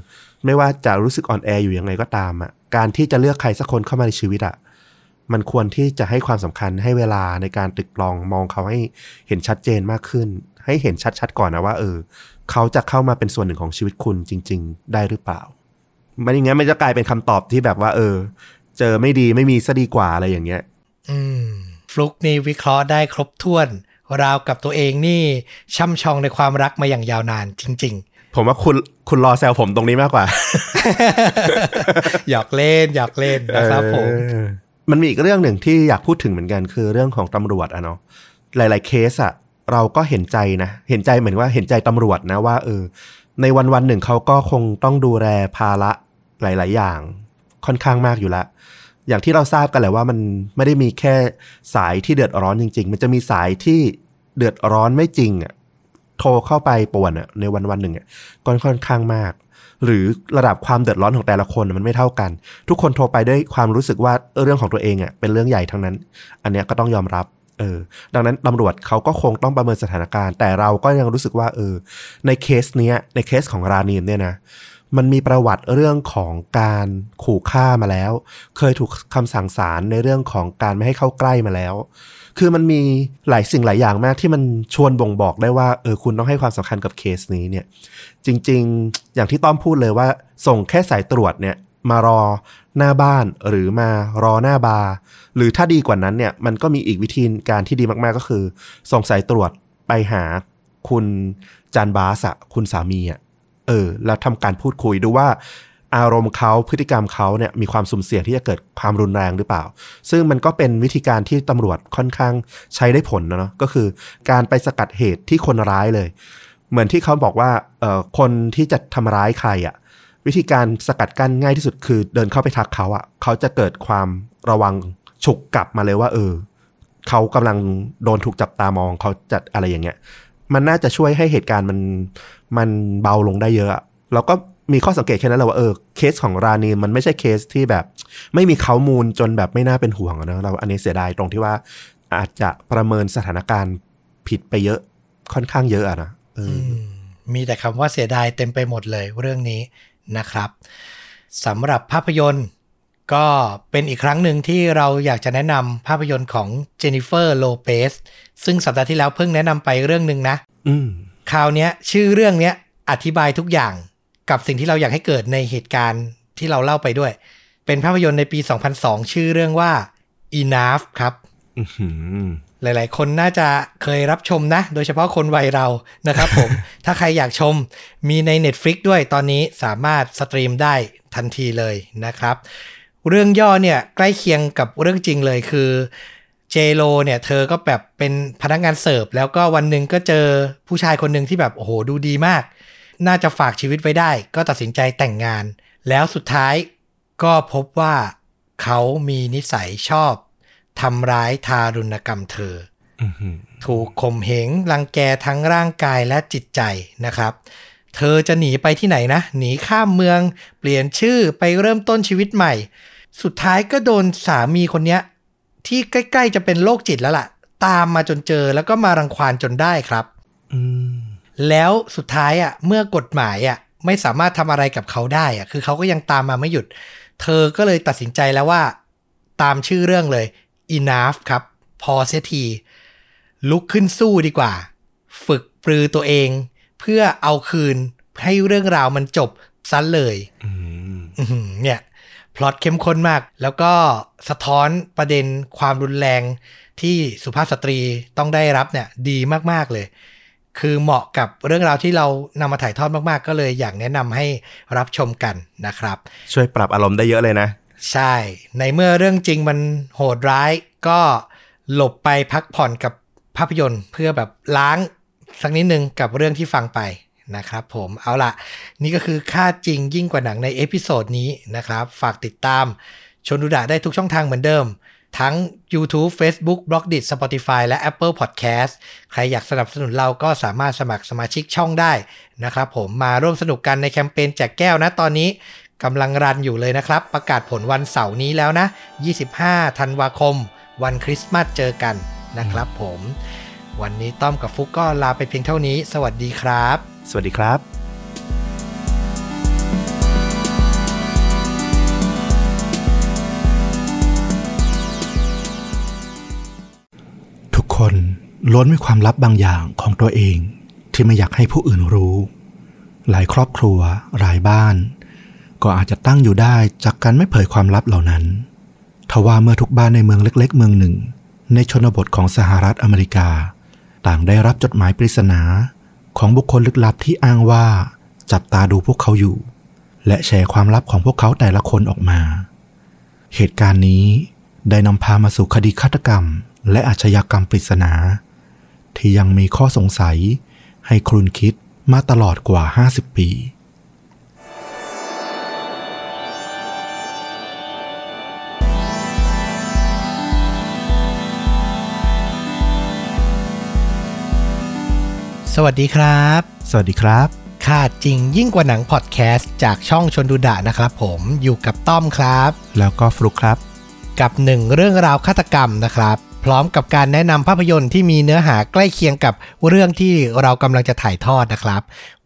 ไม่ว่าจะรู้สึกอ่อนแออยู่ยังไงก็ตามอะการที่จะเลือกใครสักคนเข้ามาในชีวิตอะมันควรที่จะให้ความสำคัญให้เวลาในการตึกลองมองเขาให้เห็นชัดเจนมากขึ้น ให้เห็นชัดๆก่อนนะว่าเออ เขาจะเข้ามาเป็นส่วนหนึ่งของชีวิตคุณจริง ๆ ได้หรือเปล่ามันอย่างเงี้ยมันจะกลายเป็นคำตอบที่แบบว่า เออ เจอไม่ดีไม่มีซะดีกว่าอะไรอย่างเงี้ย ฟลุกนี่วิเคราะห์ได้ครบถ้วน ราวกับตัวเองนี่ ช่ำชองในความรักมาอย่างยาวนานจริงผมว่าคุณคุณรอแซวผมตรงนี้มากกว่าๆหยอกเล่นหยอกเล่นนะครับผมเออมันมีอีกเรื่องหนึ่งที่อยากพูดถึงเหมือนกันคือเรื่องของตำรวจอะเนาะหลาย ๆ เคสอะเราก็เห็นใจนะ เห็นใจเหมือนว่าเห็นใจตำรวจนะว่าเออ ในวันวันๆหนึ่งเขาก็คงต้องดูแลภาระหลาย ๆ อย่าง ค่อนข้างมากอยู่แล้ว อย่างที่เราทราบกันแหละว่ามันไม่ได้มีแค่สายที่เดือดร้อนจริง ๆ มันจะมีสายที่เดือดร้อนไม่จริงอะโทรเข้าไปป่วนอะในวันวันหนึ่งอะก็ค่อนข้างมาก หรือระดับความเดือดร้อนของแต่ละคนมันไม่เท่ากัน ทุกคนโทรไปด้วยความรู้สึกว่าเออเรื่องของตัวเองอะเป็นเรื่องใหญ่ทั้งนั้น อันเนี้ยก็ต้องยอมรับเออดังนั้นตำรวจเขาก็คงต้องประเมินสถานการณ์ แต่เราก็ยังรู้สึกว่าเออในเคสเนี้ยในเคสของรานีมเนี่ยนะ มันมีประวัติเรื่องของการขู่ฆ่ามาแล้ว เคยถูกคำสั่งศาลในเรื่องของการไม่ให้เข้าใกล้มาแล้ว คือมันมีหลายสิ่งหลายอย่างมากที่มันชวนบ่งบอกได้ว่าเออคุณต้องให้ความสำคัญกับเคสนี้เนี่ย จริง ๆ อย่างที่ต้อมพูดเลยว่า ส่งแค่สายตรวจเนี่ยมารอหน้าบ้านหรือมารอหน้าบาร์หรือถ้าดีกว่านั้นเนี่ยมันก็มีอีกวิธีการที่ดีมาก ๆ ก็คือ ส่งสายตรวจไปหาคุณจันบาสอะคุณสามีอะ เออแล้วทำการพูดคุยดูว่าอารมณ์เขาพฤติกรรมเขาเนี่ยมีความสุ่มเสี่ยงที่จะเกิดความรุนแรงหรือเปล่า ซึ่งมันก็เป็นวิธีการที่ตำรวจค่อนข้างใช้ได้ผลนะเนาะก็คือการไปสกัดเหตุที่คนร้ายเลย เหมือนที่เขาบอกว่าเอ่อคนที่จะทำร้ายใครอะ่ะวิธีการสกัดกั้นง่ายที่สุดคือเดินเข้าไปทักเขาอะ่ะเขาจะเกิดความระวังฉุกกลับมาเลยว่า เออเขากำลังโดนถูกจับตามองเขาจะอะไรอย่างเงี้ย มันน่าจะช่วยให้เหตุการณ์มัน มันเบาลงได้เยอะอะแล้วก็มีข้อสังเกตแค่นั้นแหละว่าเออเคสของรานีมันไม่ใช่เคสที่แบบ ไม่มีเขามูลจนแบบไม่น่าเป็นห่วงอะเนอะเราอันนี้เสียดายตรงที่ว่าอาจจะประเมินสถานการณ์ผิดไปเยอะค่อนข้างเยอะอะนะเออออืมมีแต่คำว่าเสียดายเต็มไปหมดเลยเรื่องนี้นะครับสำหรับภาพยนตร์ก็เป็นอีกครั้งหนึ่งที่เราอยากจะแนะนำภาพยนตร์ของเจนนิเฟอร์โลเปสซึ่งสัปดาห์ที่แล้วเพิ่งแนะนำไปเรื่องหนึ่งนะ อืม คราวเนี้ยชื่อเรื่องเนี้ยอธิบายทุกอย่างกับสิ่งที่เราอยากให้เกิดในเหตุการณ์ที่เราเล่าไปด้วย เป็นภาพยนตร์ในปี 2002 ชื่อเรื่องว่า Enough ครับอื้อหือหลาย ๆ คนน่าจะเคยรับชมนะ โดยเฉพาะคนวัยเรานะครับผม ถ้าใครอยากชมมีใน Netflix ด้วยตอนนี้สามารถสตรีมได้ทันทีเลยนะครับ เรื่องย่อเนี่ยใกล้เคียงกับเรื่องจริงเลยคือ เจโ o เนี่ยเธอก็แบบเป็นพนักงานเสิร์ฟ แล้วก็วันหนึ่งก็เจอผู้ชายคนหนึ่งที่แบบโอ้โหดูดีมาก น่าจะฝากชีวิตไว้ได้ ก็ตัดสินใจแต่งงาน แล้วสุดท้ายก็พบว่าเขามีนิสัยชอบทำร้ายทารุณกรรมเธออื้อหือถูกข่มเหงรังแกทั้งร่างกายและจิตใจนะครับ เธอจะหนีไปที่ไหนนะ หนีข้ามเมือง เปลี่ยนชื่อไปเริ่มต้นชีวิตใหม่ สุดท้ายก็โดนสามีคนเนี้ย ที่ใกล้ๆจะเป็นโรคจิตแล้วล่ะ ตามมาจนเจอแล้วก็มารังควานจนได้ครับอืมแล้วสุดท้ายอะ เมื่อกฎหมายอะ ไม่สามารถทำอะไรกับเขาได้อะ คือเขาก็ยังตามมาไม่หยุด เธอก็เลยตัดสินใจแล้วว่า ตามชื่อเรื่องเลย enough ครับ พอเสียที ลุกขึ้นสู้ดีกว่า ฝึกปรือตัวเอง เพื่อเอาคืนให้เรื่องราวมันจบซะเลยอืมอื้อหือเนี่ย พล็อตเข้มข้นมาก แล้วก็สะท้อนประเด็นความรุนแรงที่สุภาพสตรีต้องได้รับเนี่ยดีมากๆเลย คือเหมาะกับเรื่องราวที่เรานำมาถ่ายทอดมากๆ ก็เลยอยากแนะนำให้รับชมกันนะครับ ช่วยปรับอารมณ์ได้เยอะเลยนะ ใช่ ในเมื่อเรื่องจริงมันโหดร้ายก็หลบไปพักผ่อนกับภาพยนตร์ เพื่อแบบล้างสักนิดนึงกับเรื่องที่ฟังไป นะครับผมเอาละนี่ก็คือฆ่าจริงยิ่งกว่าหนังใน episode นี้นะครับ ฝากติดตามชวนดูดะได้ทุกช่องทางเหมือนเดิม ทั้ง YouTube Facebook b l o g d i t Spotify และ Apple Podcast ใครอยากสนับสนุนเราก็สามารถสมัครสมาชิกช่องได้นะครับผมมาร่วมสนุกกันในแคมเปญแจกแก้วนะตอนนี้กำลังรันอยู่เลยนะครับ ประกาศผลวันเสาร์นี้แล้วนะ 25 ธันวาคม วันคริสต์มาสเจอกันนะครับผม วันนี้ต้อมกับฟุกก็ลาไปเพียงเท่านี้ สวัสดีครับ สวัสดีครับทุกคนล้วนมีความลับบางอย่างของตัวเองที่ไม่อยากให้ผู้อื่นรู้ หลายครอบครัว หลายบ้าน ก็อาจจะตั้งอยู่ได้จากการไม่เผยความลับเหล่านั้นทว่าเมื่อทุกบ้านในเมืองเล็ก ๆ เมืองหนึ่ง ในชนบทของสหรัฐอเมริกา ต่างได้รับจดหมายปริศนา ของบุคคลลึกลับที่อ้างว่าจับตาดูพวกเขาอยู่ และแชร์ความลับของพวกเขาแต่ละคนออกมา เหตุการณ์นี้ได้นำพามาสู่คดีฆาตกรรม และอาชญากรรมปริศนา ที่ยังมีข้อสงสัยให้ครุนคิดมาตลอดกว่า 50 ปี สวัสดีครับ สวัสดีครับค่าจริงยิ่งกว่าหนังพอดแคสต์จากช่องชนดูดะนะครับผมอยู่กับต้อมครับ แล้วก็ฟลุกครับ กับหนึ่งเรื่องราวฆาตกรรมนะครับ พร้อมกับการแนะนำภาพยนตร์ที่มีเนื้อหาใกล้เคียงกับเรื่องที่เรากำลังจะถ่ายทอดนะครับ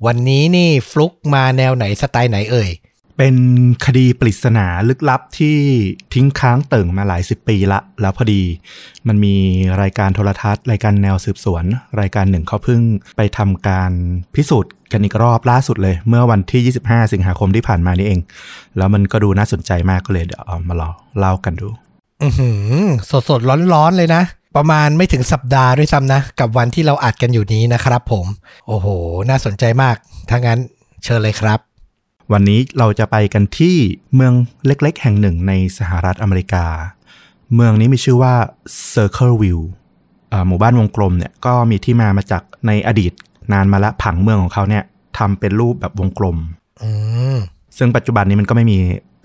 วันนี้นี่ฟลุกมาแนวไหนสไตล์ไหนเอ่ย เป็นคดีปริศนาลึกลับที่ทิ้งค้างเติ่งมาหลายสิบปีละ แล้วพอดีมันมีรายการโทรทัศน์ รายการแนวสืบสวน รายการหนึ่งเขาเพิ่งไปทำการพิสูจน์กันอีกรอบล่าสุดเลย เมื่อวันที่ 25 สิงหาคมที่ผ่านมานี่เอง แล้วมันก็ดูน่าสนใจมากก็เลยเดี๋ยวเอามาเล่าเล่ากันดู อือหือสดสดร้อนร้อนๆเลยนะประมาณไม่ถึงสัปดาห์ด้วยซ้ำนะ กับวันที่เราอัดกันอยู่นี้นะครับผม โอ้โห น่าสนใจมากถ้างั้นเชิญเลยครับ วันนี้เราจะไปกันที่เมืองเล็กๆ แห่งหนึ่งในสหรัฐอเมริกา เมืองนี้มีชื่อว่า Circleville อ่าหมู่บ้านวงกลมเนี่ยก็มีที่มามาจากในอดีตนานมาละผังเมืองของเขาเนี่ยทำเป็นรูปแบบวงกลมอืมซึ่งปัจจุบันนี้มันก็ไม่มี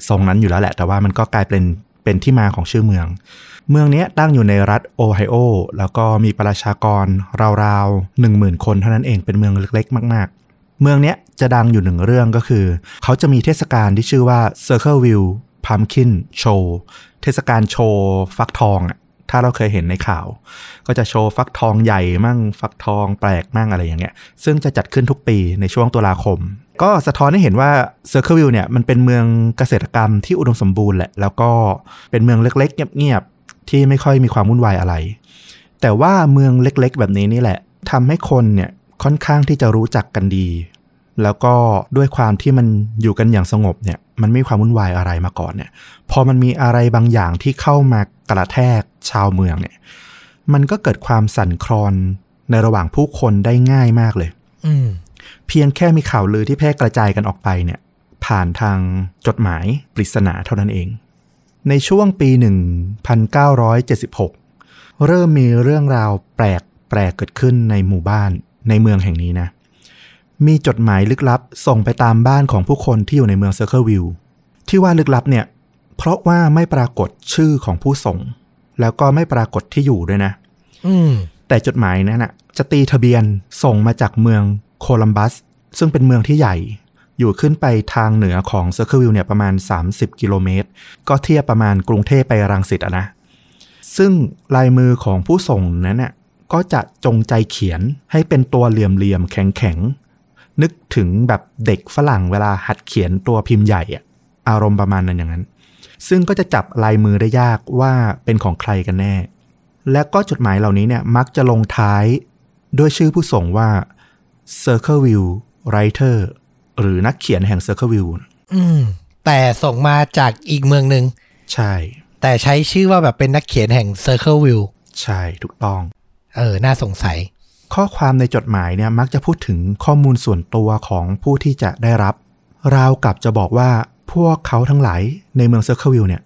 ทรงนั้นอยู่แล้วแหละ แต่ว่ามันก็กลายเป็นเป็นที่มาของชื่อเมือง เมืองเนี้ยตั้งอยู่ในรัฐโอไฮโอ แล้วก็มีประชากรราวๆหนึ่งหมื่นคนเท่านั้นเองเป็นเมืองเล็กๆ มากๆ เมืองเนี้ยจะดังอยู่หนึ่งเรื่องก็คือ เขาจะมีเทศกาลที่ชื่อว่า Circleville Pumpkin Show เทศกาลโชว์ฟักทองอะถ้าเราเคยเห็นในข่าว ก็จะโชว์ฟักทองใหญ่มั่งฟักทองแปลกมั่งอะไรอย่างเงี้ย ซึ่งจะจัดขึ้นทุกปีในช่วงตุลาคม ก็สะท้อนให้เห็นว่าเซอร์เคิลวิวเนี่ยมันเป็นเมืองเกษตรกรรมที่อุดมสมบูรณ์แหละ แล้วก็เป็นเมืองเล็กๆ เงียบๆ ที่ไม่ค่อยมีความวุ่นวายอะไร แต่ว่าเมืองเล็กๆ แบบนี้นี่แหละทำให้คนเนี่ยค่อนข้างที่จะรู้จักกันดี แล้วก็ด้วยความที่มันอยู่กันอย่างสงบเนี่ย มันไม่มีความวุ่นวายอะไรมาก่อนเนี่ย พอมันมีอะไรบางอย่างที่เข้ามากระแทกชาวเมืองเนี่ย มันก็เกิดความสั่นคลอนในระหว่างผู้คนได้ง่ายมากเลย อืมเพียงแค่มีข่าวลือที่แพร่กระจายกันออกไปเนี่ย ผ่านทางจดหมายปริศนาเท่านั้นเอง ในช่วงปี 1976 เริ่มมีเรื่องราวแปลกแปลกเกิดขึ้นในหมู่บ้านในเมืองแห่งนี้นะ มีจดหมายลึกลับส่งไปตามบ้านของผู้คนที่อยู่ในเมืองเซอร์เคิลวิวที่ว่าลึกลับเนี่ยเพราะว่าไม่ปรากฏชื่อของผู้ส่ง แล้วก็ไม่ปรากฏที่อยู่ด้วยนะ อืมแต่จดหมายนั้นนะจะตีทะเบียนส่งมาจากเมืองโคลัมบัส ซึ่งเป็นเมืองที่ใหญ่ อยู่ขึ้นไปทางเหนือของเซอร์เคิลวิวเนี่ยประมาณ 30 กิโลเมตร ก็เทียบประมาณกรุงเทพไปรังสิตอะนะ ซึ่งลายมือของผู้ส่งนั้นน่ะก็จะจงใจเขียนให้เป็นตัวเหลี่ยมๆแข็งๆ นึกถึงแบบเด็กฝรั่งเวลาหัดเขียนตัวพิมพ์ใหญ่อะอารมณ์ประมาณนั้นอย่างนั้น ซึ่งก็จะจับลายมือได้ยากว่าเป็นของใครกันแน่ และก็จดหมายเหล่านี้เนี่ยมักจะลงท้ายด้วยชื่อผู้ส่งว่า Circleville Writer หรือนักเขียนแห่ง Circleville อืม แต่ส่งมาจากอีกเมืองหนึ่งใช่ แต่ใช้ชื่อว่าแบบเป็นนักเขียนแห่ง Circleville ใช่ถูกต้อง เออ น่าสงสัย ข้อความในจดหมายเนี่ยมักจะพูดถึงข้อมูลส่วนตัวของผู้ที่จะได้รับ ราวกับจะบอกว่าพวกเขาทั้งหลายในเมือง Circleville เนี่ย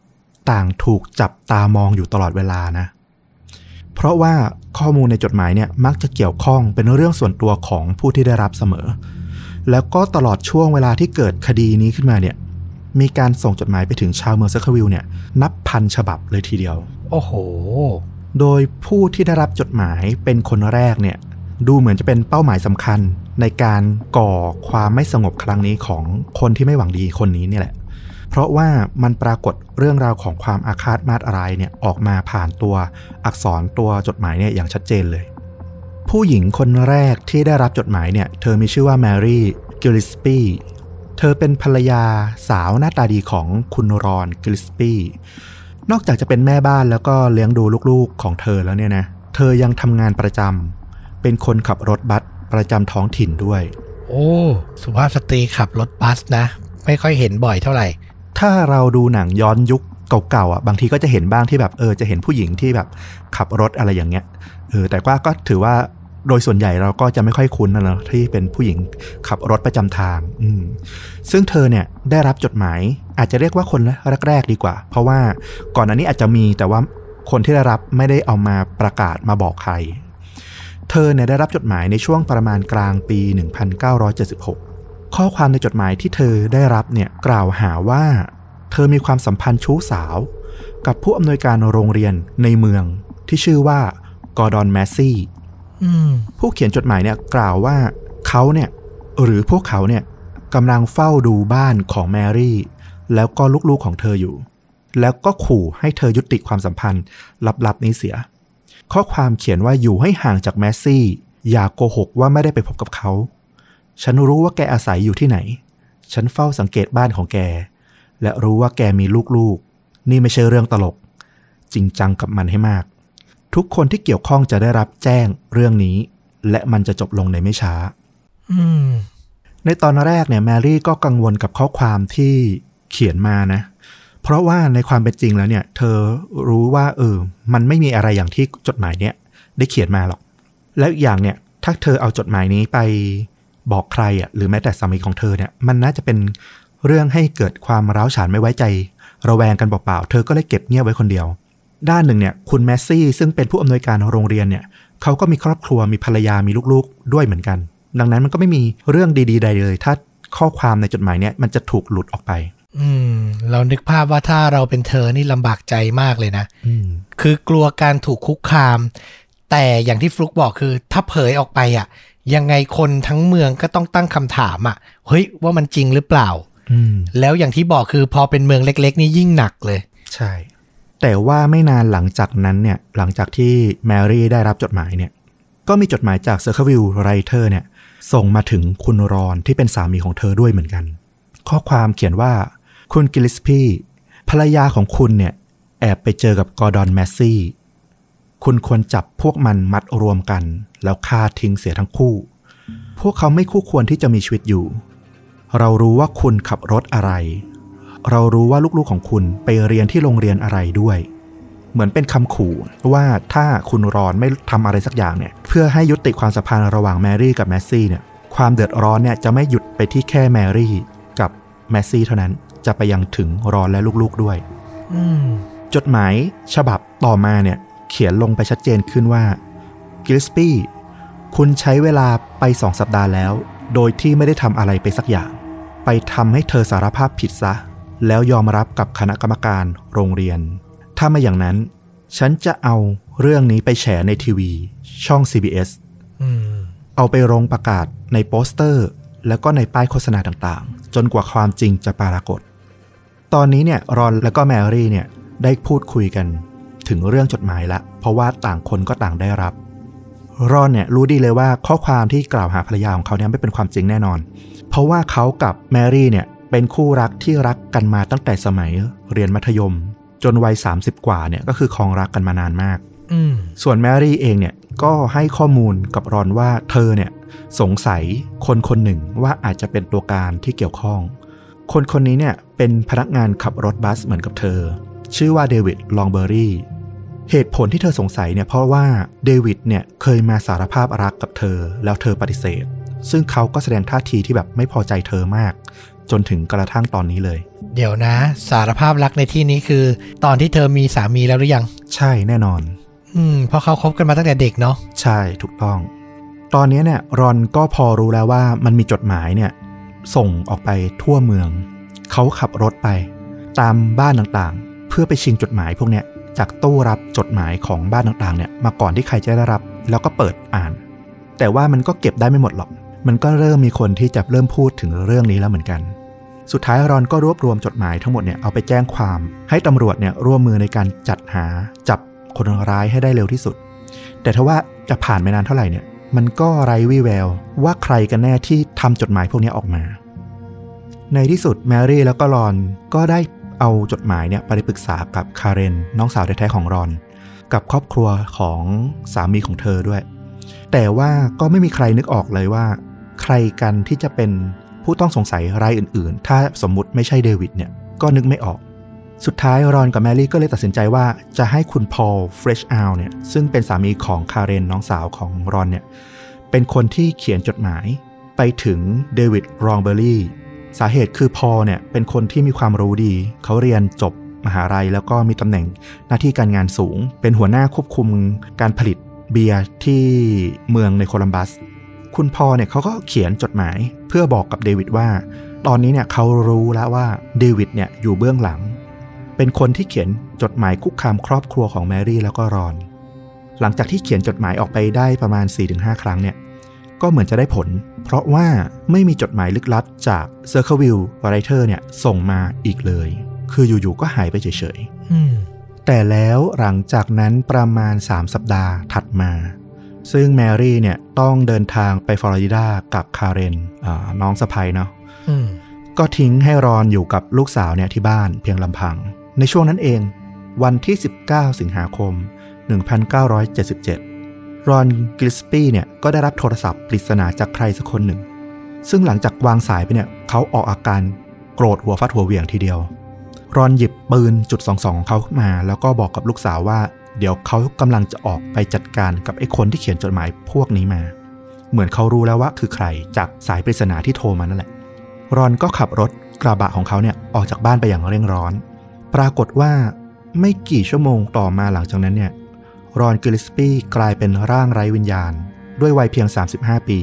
ต่างถูกจับตามองอยู่ตลอดเวลานะ เพราะว่าข้อมูลในจดหมายเนี่ยมักจะเกี่ยวข้องเป็นเรื่องส่วนตัวของผู้ที่ได้รับเสมอ แล้วก็ตลอดช่วงเวลาที่เกิดคดีนี้ขึ้นมาเนี่ยมีการส่งจดหมายไปถึงชาวเมือง Circleville เนี่ยนับพันฉบับเลยทีเดียว โอ้โห โดยผู้ที่ได้รับจดหมายเป็นคนแรกเนี่ย ดูเหมือนจะเป็นเป้าหมายสำคัญในการก่อความไม่สงบครั้งนี้ของคนที่ไม่หวังดีคนนี้เนี่ยแหละ เพราะว่ามันปรากฏเรื่องราวของความอาฆาตมาดร้ายเนี่ยออกมาผ่านตัวอักษรตัวจดหมายเนี่ยอย่างชัดเจนเลย ผู้หญิงคนแรกที่ได้รับจดหมายเนี่ยเธอมีชื่อว่าแมรี่กิลลิสปี้เธอเป็นภรรยาสาวหน้าตาดีของคุณรอนกิลลิสปี้นอกจากจะเป็นแม่บ้านแล้วก็เลี้ยงดูลูกๆของเธอแล้วเนี่ยนะ เธอยังทำงานประจำ เป็นคนขับรถบัสประจำท้องถิ่นด้วย โอ้ สุภาพสตรีขับรถบัสนะ ไม่ค่อยเห็นบ่อยเท่าไหร่ ถ้าเราดูหนังย้อนยุคเก่าๆอะบางทีก็จะเห็นบ้างที่แบบเออจะเห็นผู้หญิงที่แบบขับรถอะไรอย่างเงี้ยเออแต่ว่าก็ถือว่าโดยส่วนใหญ่เราก็จะไม่ค่อยคุ้นนะเนอะที่เป็นผู้หญิงขับรถประจำทาง อืมซึ่งเธอเนี่ยได้รับจดหมาย อาจจะเรียกว่าคนแรกๆดีกว่า เพราะว่าก่อนอันนี้อาจจะมีแต่ว่าคนที่ได้รับไม่ได้เอามาประกาศมาบอกใคร เธอเนี่ยได้รับจดหมายในช่วงประมาณกลางปี 1976 ข้อความในจดหมายที่เธอได้รับเนี่ยกล่าวหาว่า เธอมีความสัมพันธ์ชู้สาว กับผู้อำนวยการโรงเรียนในเมืองที่ชื่อว่ากอร์ดอนแมสซี่ผู้เขียนจดหมายเนี่ยกล่าวว่าเขาเนี่ยหรือพวกเขาเนี่ยกำลังเฝ้าดูบ้านของแมรี่ แล้วก็ลูกๆของเธออยู่ แล้วก็ขู่ให้เธอยุติความสัมพันธ์ลับๆนี้เสีย ข้อความเขียนว่าอยู่ให้ห่างจากแมสซี่ อย่าโกหกว่าไม่ได้ไปพบกับเขา ฉันรู้ว่าแกอาศัยอยู่ที่ไหน ฉันเฝ้าสังเกตบ้านของแก และรู้ว่าแกมีลูกๆ นี่ไม่ใช่เรื่องตลก จริงจังกับมันให้มาก ทุกคนที่เกี่ยวข้องจะได้รับแจ้งเรื่องนี้ และมันจะจบลงในไม่ช้าอืมในตอนแรกเนี่ยแมรี่ก็กังวลกับข้อความที่เขียนมานะ เพราะว่าในความเป็นจริงแล้วเนี่ย เธอรู้ว่าเออ มันไม่มีอะไรอย่างที่จดหมายเนี่ยได้เขียนมาหรอก แล้วอีกอย่างเนี่ย ถ้าเธอเอาจดหมายนี้ไปบอกใครอะหรือแม้แต่สามีของเธอเนี่ย มันน่าจะเป็นเรื่องให้เกิดความร้าวฉานไม่ไว้ใจ ระแวงกันเปล่าๆ เธอก็เลยเก็บเงียบไว้คนเดียว ด้านหนึ่งเนี่ย คุณแมสซี่ซึ่งเป็นผู้อำนวยการโรงเรียนเนี่ย เขาก็มีครอบครัวมีภรรยามีลูกๆ ด้วยเหมือนกัน ดังนั้นมันก็ไม่มีเรื่องดีๆ ใดเลย ถ้าข้อความในจดหมายเนี่ยมันจะถูกหลุดออกไป อืม เรานึกภาพว่าถ้าเราเป็นเธอนี่ลำบากใจมากเลยนะอืมคือกลัวการถูกคุกคาม แต่อย่างที่ฟลุกบอกคือ ถ้าเผยออกไปอะ ยังไงคนทั้งเมืองก็ต้องตั้งคำถามอะ เฮ้ย ว่ามันจริงหรือเปล่าอืมแล้วอย่างที่บอกคือพอเป็นเมืองเล็ก ๆ นี่ยิ่งหนักเลย ใช่ แต่ว่าไม่นานหลังจากนั้นเนี่ย หลังจากที่แมรี่ได้รับจดหมายเนี่ย ก็มีจดหมายจากเซอร์เคิลวิล Writer เนี่ย ส่งมาถึงคุณรอนที่เป็นสามีของเธอด้วยเหมือนกัน ข้อความเขียนว่า คุณกิลลิสปี้ภรรยาของคุณเนี่ย แอบไปเจอกับกอร์ดอนแมสซี่ คุณควรจับพวกมันมัดรวมกัน แล้วฆ่าทิ้งเสียทั้งคู่ พวกเขาไม่คู่ควรที่จะมีชีวิตอยู่ เรารู้ว่าคุณขับรถอะไร เรารู้ว่าลูกๆของคุณไปเรียนที่โรงเรียนอะไรด้วย เหมือนเป็นคำขู่ว่าถ้าคุณรอนไม่ทำอะไรสักอย่างเนี่ย เพื่อให้ยุติความสัมพันธ์ระหว่างแมรี่กับแมสซี่เนี่ย ความเดือดร้อนเนี่ยจะไม่หยุดไปที่แค่แมรี่กับแมสซี่เท่านั้น จะไปยังถึงรอนและลูกๆด้วยอืมจดหมายฉบับต่อมาเนี่ยเขียนลงไปชัดเจนขึ้นว่ากิลลิสปี้คุณใช้เวลาไปสองสัปดาห์แล้ว โดยที่ไม่ได้ทำอะไรไปสักอย่าง ไปทำให้เธอสารภาพผิดซะ แล้วยอมรับกับคณะกรรมการโรงเรียน ถ้าไม่อย่างนั้น ฉันจะเอาเรื่องนี้ไปแฉในทีวี ช่อง CBS อืมเอาไปลงประกาศในโปสเตอร์ แล้วก็ในป้ายโฆษณาต่างๆ จนกว่าความจริงจะปรากฏ ตอนนี้เนี่ยรอนและก็แมรี่เนี่ยได้พูดคุยกันถึงเรื่องจดหมายละ เพราะว่าต่างคนก็ต่างได้รับ รอนเนี่ยรู้ดีเลยว่าข้อความที่กล่าวหาภรรยาของเขาเนี่ยไม่เป็นความจริงแน่นอน เพราะว่าเขากับแมรี่เนี่ยเป็นคู่รักที่รักกันมาตั้งแต่สมัยเรียนมัธยม จนวัย 30 กว่าเนี่ยก็คือครองรักกันมานานมากอืมส่วนแมรี่เองเนี่ยก็ให้ข้อมูลกับรอนว่าเธอเนี่ยสงสัยคนคนหนึ่งว่าอาจจะเป็นตัวการที่เกี่ยวข้อง คนคนนี้เนี่ยเป็นพนักงานขับรถบัสเหมือนกับเธอ ชื่อว่าเดวิดลองเบอรี่เหตุผลที่เธอสงสัยเนี่ยเพราะว่าเดวิดเนี่ยเคยมาสารภาพรักกับเธอ แล้วเธอปฏิเสธ ซึ่งเขาก็แสดงท่าทีที่แบบไม่พอใจเธอมาก จนถึงกระทั่งตอนนี้เลย เดี๋ยวนะ สารภาพรักในที่นี้คือ ตอนที่เธอมีสามีแล้วหรือยัง ใช่แน่นอนออืมเพราะเขาคบกันมาตั้งแต่เด็กเนาะใช่ถูกต้อง ตอนนี้เนี่ยรอนก็พอรู้แล้วว่ามันมีจดหมายเนี่ย ส่งออกไปทั่วเมือง เขาขับรถไป ตามบ้านต่างๆ เพื่อไปชิงจดหมายพวกเนี้ยจากตู้รับจดหมายของบ้านต่างๆเนี่ยมาก่อนที่ใครจะได้รับ แล้วก็เปิดอ่าน แต่ว่ามันก็เก็บได้ไม่หมดหรอก มันก็เริ่มมีคนที่จะเริ่มพูดถึงเรื่องนี้แล้วเหมือนกัน สุดท้ายรอนก็รวบรวมจดหมายทั้งหมดเนี่ยเอาไปแจ้งความ ให้ตำรวจเนี่ยร่วมมือในการจัดหาจับคนร้ายให้ได้เร็วที่สุด แต่ถ้าว่าจะผ่านไปนานเท่าไหร่เนี่ย มันก็ไร้วี่แววว่าใครกันแน่ที่ทำจดหมายพวกนี้ออกมา ในที่สุดแมรี่แล้วก็รอนก็ได้เอาจดหมายเนี่ยไปปรึกษากับคาเรนน้องสาวแท้ๆของรอน กับครอบครัวของสามีของเธอด้วย แต่ว่าก็ไม่มีใครนึกออกเลยว่า ใครกันที่จะเป็นผู้ต้องสงสัยรายอื่นๆ ถ้าสมมุติไม่ใช่เดวิดเนี่ยก็นึกไม่ออก สุดท้ายรอนกับแมรี่ก็เลยตัดสินใจว่าจะให้คุณพอลเฟรชอ l เนี่ยซึ่งเป็นสามีของคาเรนน้องสาวของรอนเนี่ยเป็นคนที่เขียนจดหมายไปถึงเดวิดลองเบอร์รี่สาเหตุคือพอลเนี่ยเป็นคนที่มีความรู้ดี เขาเรียนจบมหาลัยแล้วก็มีตำแหน่งหน้าที่การงานสูง เป็นหัวหน้าควบคุมการผลิตเบียร์ที่เมืองในโคลัมบัส คุณพอลเนี่ยเขาก็เขียนจดหมายเพื่อบอกกับเดวิดว่า ตอนนี้เนี่ยเขารู้แล้วว่าเดวิดเนี่ยอยู่เบื้องหลัง เป็นคนที่เขียนจดหมายคุกคามครอบครัวของแมรี่แล้วก็รอน หลังจากที่เขียนจดหมายออกไปได้ประมาณ 4-5 ครั้งเนี่ย ก็เหมือนจะได้ผล เพราะว่าไม่มีจดหมายลึกลับจาก Circleville Writer เนี่ยส่งมาอีกเลย คืออยู่ๆก็หายไปเฉยๆอืมแต่แล้วหลังจากนั้นประมาณ 3 สัปดาห์ถัดมา ซึ่งแมรี่เนี่ยต้องเดินทางไปฟลอริดากับคาเรนอ่าน้องสะใภ้เนาะอืมก็ทิ้งให้รอนอยู่กับลูกสาวเนี่ยที่บ้านเพียงลำพัง ในช่วงนั้นเอง วันที่ 19 สิงหาคม 1977 รอนกิลลิสปี้เนี่ยก็ได้รับโทรศัพท์ปริศนาจากใครสักคนหนึ่ง ซึ่งหลังจากวางสายไปเนี่ยเขาออกอาการโกรธหัวฟัดหัวเหวี่ยงทีเดียว รอนหยิบปืนจุดสองสองของเขาขึ้นมา แล้วก็บอกกับลูกสาวว่า เดี๋ยวเขากำลังจะออกไปจัดการกับไอ้คนที่เขียนจดหมายพวกนี้มา เหมือนเขารู้แล้วว่าคือใครจากสายปริศนาที่โทรมานั่นแหละ รอนก็ขับรถกระบะของเขาเนี่ยออกจากบ้านไปอย่างเร่งร้อน ปรากฏว่าไม่กี่ชั่วโมงต่อมาหลังจากนั้นเนี่ยรอนกิลลิสปี้กลายเป็นร่างไร้วิญญาณ ด้วยวัยเพียง 35 ปี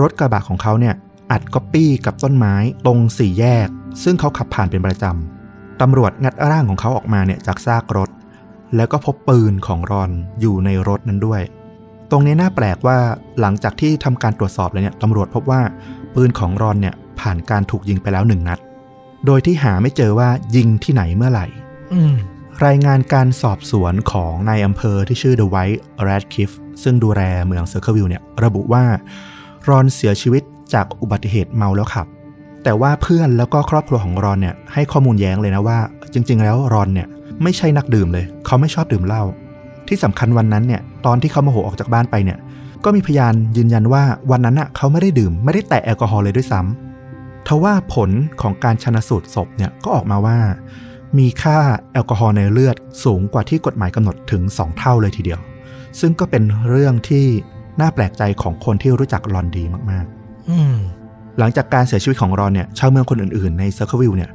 รถกระบะของเขาเนี่ยอัดก๊อปปี้กับต้นไม้ตรงสี่แยก ซึ่งเขาขับผ่านเป็นประจำตำรวจงัดร่างของเขาออกมาเนี่ยจากซากรถ แล้วก็พบปืนของรอนอยู่ในรถนั้นด้วย ตรงนี้น่าแปลกว่าหลังจากที่ทำการตรวจสอบเลยเนี่ยตำรวจพบว่าปืนของรอนเนี่ยผ่านการถูกยิงไปแล้วหนึ่งนัด โดยที่หาไม่เจอว่ายิงที่ไหนเมื่อไหร่อืมรายงานการสอบสวนของนายอำเภอที่ชื่อ Dwight Radcliff ซึ่งดูแลเมืองเซอร์เคิลวิลเนี่ย ระบุว่ารอนเสียชีวิตจากอุบัติเหตุเมาแล้วขับ แต่ว่าเพื่อนแล้วก็ครอบครัวของรอนเนี่ยให้ข้อมูลแย้งเลยนะว่า จริง ๆ แล้วรอนเนี่ยไม่ใช่นักดื่มเลย เขาไม่ชอบดื่มเหล้าที่สำคัญวันนั้นเนี่ย ตอนที่เขาโมโหออกจากบ้านไปเนี่ย ก็มีพยานยืนยันว่าวันนั้นน่ะเขาไม่ได้ดื่มไม่ได้แตะแอลกอฮอล์เลยด้วยซ้ำ ทว่าผลของการชนสูตรศพเนี่ยก็ออกมาว่า มีค่าแอลกอฮอล์ในเลือดสูงกว่าที่กฎหมายกำหนดถึง 2 เท่าเลยทีเดียว ซึ่งก็เป็นเรื่องที่น่าแปลกใจของคนที่รู้จักรอนดีมากอืมๆหลังจากการเสียชีวิตของรอนเนี่ยชาวเมืองคนอื่นๆในเซอร์เคิลวิลเนี่ย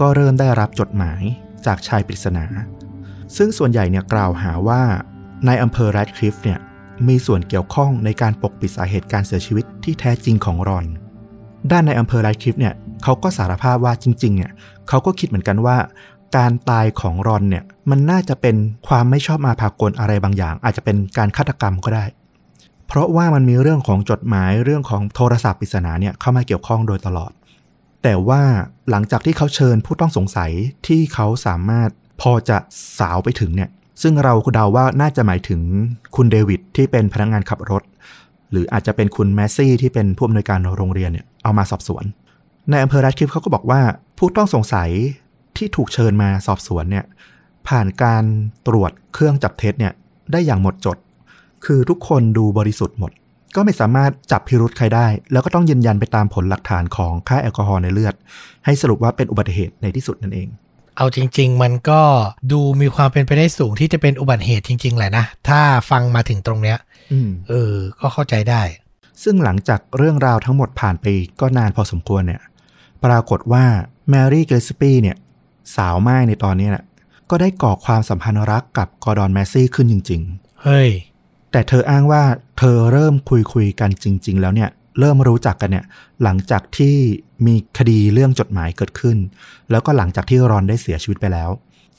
ก็เริ่มได้รับจดหมายจากชายปริศนา ซึ่งส่วนใหญ่เนี่ยกล่าวหาว่านายอำเภอแรดคลิฟเนี่ยมีส่วนเกี่ยวข้องในการปกปิดสาเหตุการเสียชีวิตที่แท้จริงของรอน ด้านนายอำเภอแรดคลิฟเนี่ยเขาก็สารภาพว่าจริงๆเนี่ยเขาก็คิดเหมือนกันว่า การตายของรอนเนี่ยมันน่าจะเป็นความไม่ชอบมาพากลอะไรบางอย่าง อาจจะเป็นการฆาตกรรมก็ได้ เพราะว่ามันมีเรื่องของจดหมายเรื่องของโทรศัพท์ปริศนาเนี่ยเข้ามาเกี่ยวข้องโดยตลอด แต่ว่าหลังจากที่เขาเชิญผู้ต้องสงสัยที่เขาสามารถพอจะสาวไปถึงเนี่ยซึ่งเราเดาว่าน่าจะหมายถึงคุณเดวิดที่เป็นพนักงานขับรถ หรืออาจจะเป็นคุณแมสซี่ที่เป็นผู้อำนวยการโรงเรียนเนี่ยเอามาสอบสวน ในอำเภอรัดคลิฟเขาก็บอกว่า ผู้ต้องสงสัยที่ถูกเชิญมาสอบสวนเนี่ยผ่านการตรวจเครื่องจับเท็จเนี่ยได้อย่างหมดจด คือทุกคนดูบริสุทธิ์หมด ก็ไม่สามารถจับพิรุธใครได้ แล้วก็ต้องยืนยันไปตามผลหลักฐานของค่าแอลกอฮอล์ในเลือด ให้สรุปว่าเป็นอุบัติเหตุในที่สุดนั่นเองเอาจริง ๆ มันก็ดูมีความเป็นไปได้สูงที่จะเป็นอุบัติเหตุจริง ๆ แหละนะ ถ้าฟังมาถึงตรงเนี้ย เออ ก็เข้าใจได้ ซึ่งหลังจากเรื่องราวทั้งหมดผ่านไปก็นานพอสมควรเนี่ย ปรากฏว่าแมรี่กิลลิสปี้เนี่ย สาวหม้ายในตอนนี้น่ะก็ได้ก่อความสัมพันธ์รักกับกอร์ดอนแมสซี่ขึ้นจริงเฮ้ย แต่เธออ้างว่าเธอเริ่มคุยคุยๆกันจริง ๆ แล้วเนี่ย เริ่มรู้จักกันเนี่ย หลังจากที่มีคดีเรื่องจดหมายเกิดขึ้น แล้วก็หลังจากที่รอนได้เสียชีวิตไปแล้ว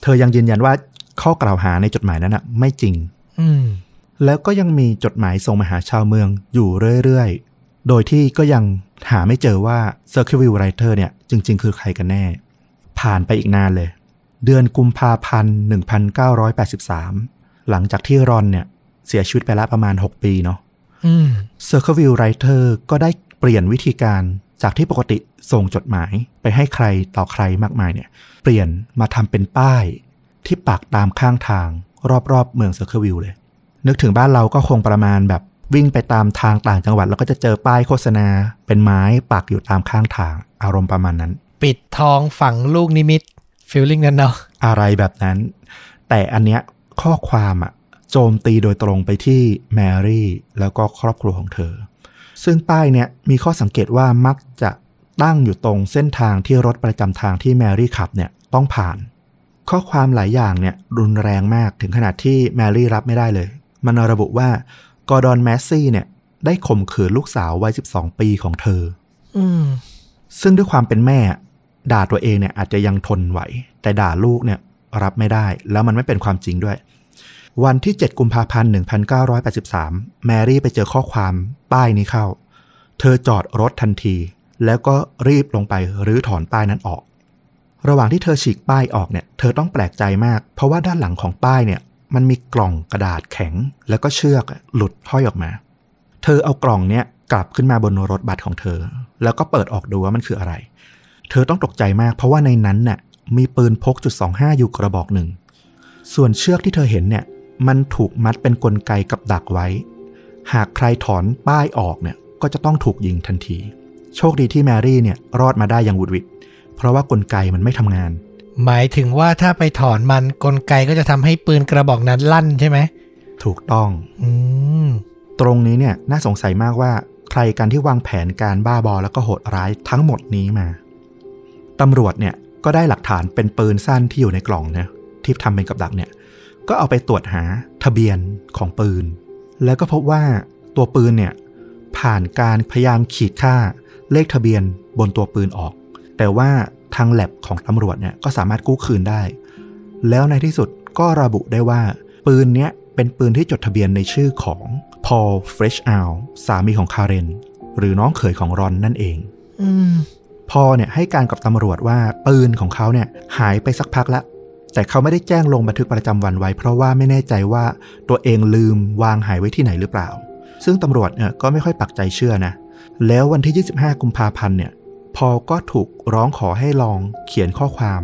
เธอยังยืนยันว่าข้อกล่าวหาในจดหมายนั้นน่ะไม่จริง อืม แล้วก็ยังมีจดหมายส่งมาหาชาวเมืองอยู่เรื่อยๆ โดยที่ก็ยังหาไม่เจอว่า Circleville Writer เนี่ยจริง ๆ คือใครกันแน่ ผ่านไปอีกนานเลย เดือนกุมภาพันธ์ 1983 หลังจากที่รอนเนี่ยเสียชีวิตไปแล้วประมาณ 6 ปีเนาะอืม Circleville Writer ก็ได้เปลี่ยนวิธีการจากที่ปกติส่งจดหมายไปให้ใครต่อใครมากมายเนี่ย เปลี่ยนมาทำเป็นป้ายที่ปักตามข้างทางรอบๆ เมือง Circleville เลย นึกถึงบ้านเราก็คงประมาณแบบวิ่งไปตามทางต่างจังหวัด แล้วก็จะเจอป้ายโฆษณา เป็นไม้ปักอยู่ตามข้างทางอารมณ์ประมาณนั้น ปิดทองฝังลูกนิมิตฟีลลิ่งนั้นเนาะอะไรแบบนั้น แต่อันเนี้ยข้อความอะโจมตีโดยตรงไปที่แมรี่แล้วก็ครอบครัวของเธอ ซึ่งป้ายเนี้ยมีข้อสังเกตว่ามักจะตั้งอยู่ตรงเส้นทางที่รถประจำทางที่แมรี่ขับเนี่ยต้องผ่าน ข้อความหลายอย่างเนี่ยรุนแรงมากถึงขนาดที่แมรี่รับไม่ได้เลย มันระบุว่ากอร์ดอนแมสซี่เนี่ย ได้ข่มขืนลูกสาววัย 12 ปีของเธอ อืมซึ่งด้วยความเป็นแม่ ด่าตัวเองเนี่ยอาจจะยังทนไหว แต่ด่าลูกเนี่ยรับไม่ได้ แล้วมันไม่เป็นความจริงด้วย วันที่ 7 กุมภาพันธ์ 1983 แมรี่ไปเจอข้อความป้ายนี้เข้า เธอจอดรถทันที แล้วก็รีบลงไปรื้อถอนป้ายนั้นออก ระหว่างที่เธอฉีกป้ายออกเนี่ย เธอต้องแปลกใจมาก เพราะว่าด้านหลังของป้ายเนี่ย มันมีกล่องกระดาษแข็ง แล้วก็เชือกหลุดห้อยออกมา เธอเอากล่องเนี้ยกลับขึ้นมาบนรถบัสของเธอ แล้วก็เปิดออกดูว่ามันคืออะไร เธอต้องตกใจมาก เพราะว่าในนั้นน่ะมีปืนพกจุด25อยู่กระบอกหนึ่ง ส่วนเชือกที่เธอเห็นเนี่ย มันถูกมัดเป็นนกลไกกับดักไว้ หากใครถอนป้ายออกเนี่ย ก็จะต้องถูกยิงทันที โชคดีที่แมรี่เนี่ยรอดมาได้อย่างหวุดหวิดเพราะว่ากลไกมันไม่ทำงาน หมายถึงว่าถ้าไปถอนมันกลไกก็จะทำให้ปืนกระบอกนั้นลั่นใช่ไหม ถูกต้องอืมตรงนี้เนี่ยน่าสงสัยมากว่าใครกันที่วางแผนการบ้าบอแล้วก็โหดร้ายทั้งหมดนี้มาตำรวจเนี่ยก็ได้หลักฐานเป็นปืนสั้นที่อยู่ในกล่องเนี่ยที่ทำเป็นกับดักเนี่ย ก็เอาไปตรวจหาทะเบียนของปืน แล้วก็พบว่าตัวปืนเนี่ยผ่านการพยายามขีดฆ่าเลขทะเบียนบนตัวปืนออก แต่ว่าทางแล็บของตำรวจเนี่ยก็สามารถกู้คืนได้ แล้วในที่สุดก็ระบุได้ว่า ปืนเนี้ยเป็นปืนที่จดทะเบียนในชื่อของพอลเฟรชอัลสามีของคาเรน หรือน้องเขยของรอนนั่นเองอืมพอเนี่ยให้การกับตำรวจว่าปืนของเขาเนี่ยหายไปสักพักแล้วแต่เขาไม่ได้แจ้งลงบันทึกประจำวันไว้ เพราะว่าไม่แน่ใจว่าตัวเองลืมวางหายไว้ที่ไหนหรือเปล่า ซึ่งตำรวจเนี่ยก็ไม่ค่อยปักใจเชื่อนะ แล้ววันที่ 25 กุมภาพันธ์เนี่ย พอก็ถูกร้องขอให้ลองเขียนข้อความ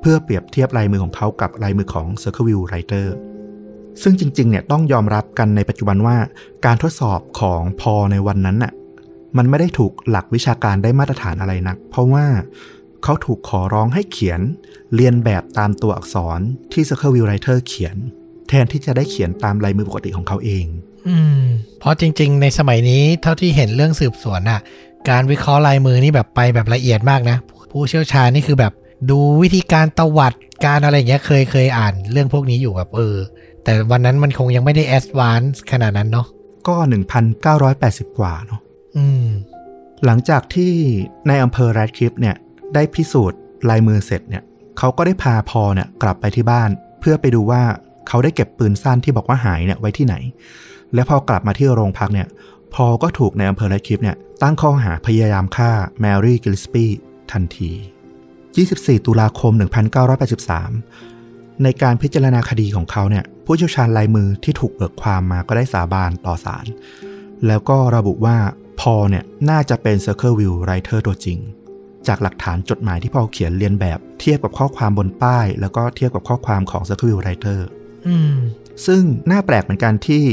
เพื่อเปรียบเทียบลายมือของเขากับลายมือของ c i r c l e v i e w Writer ซึ่งจริงๆเนี่ยต้องยอมรับกันในปัจจุบันว่า การทดสอบของพอในวันนั้นน่ะมันไม่ได้ถูกหลักวิชาการได้มาตรฐานอะไรนัก เพราะว่าเขาถูกขอร้องให้เขียน เรียนแบบตามตัวอักษรที่ c i r c l e v i e w Writer เขียน แทนที่จะได้เขียนตามลายมือปกติของเขาเอง อืมเพราะจริง ๆ ในสมัยนี้เท่าที่เห็นเรื่องสืบสวนน่ะ การวิเคราะห์ลายมือนี่แบบไปแบบละเอียดมากนะ ผู้เชี่ยวชาญนี่คือแบบดูวิธีการตวัดการอะไรอย่างเงี้ยเคยเคยอ่านเรื่องพวกนี้อยู่แบบเออ แต่วันนั้นมันคงยังไม่ได้ advance ขนาดนั้นเนาะก็ 1,980 กว่าเนาะอืม หลังจากที่นายอำเภอแรดคลิฟเนี่ย ได้พิสูจน์ลายมือเสร็จเนี่ยเขาก็ได้พาพอลเนี่ยกลับไปที่บ้าน เพื่อไปดูว่าเขาได้เก็บปืนสั้นที่บอกว่าหายเนี่ยไว้ที่ไหน และพอกลับมาที่โรงพักเนี่ย พอลก็ถูกนายอำเภอแรดคลิฟเนี่ยตั้งข้อหาพยายามฆ่าแมรี่กิลลิสปี้ทันที 24 ตุลาคม 1983 ในการพิจารณาคดีของเขาเนี่ยผู้เชี่ยวชาญลายมือที่ถูกเบิกความมาก็ได้สาบานต่อศาลแล้วก็ระบุว่าพอเนี่ยน่าจะเป็น Circleville Writer ตัวจริง จากหลักฐานจดหมายที่พอเขียนเรียนแบบเทียบกับข้อความบนป้าย แล้วก็เทียบกับข้อความของ Circleville Writer อืมซึ่งน่าแปลกเหมือนกันที่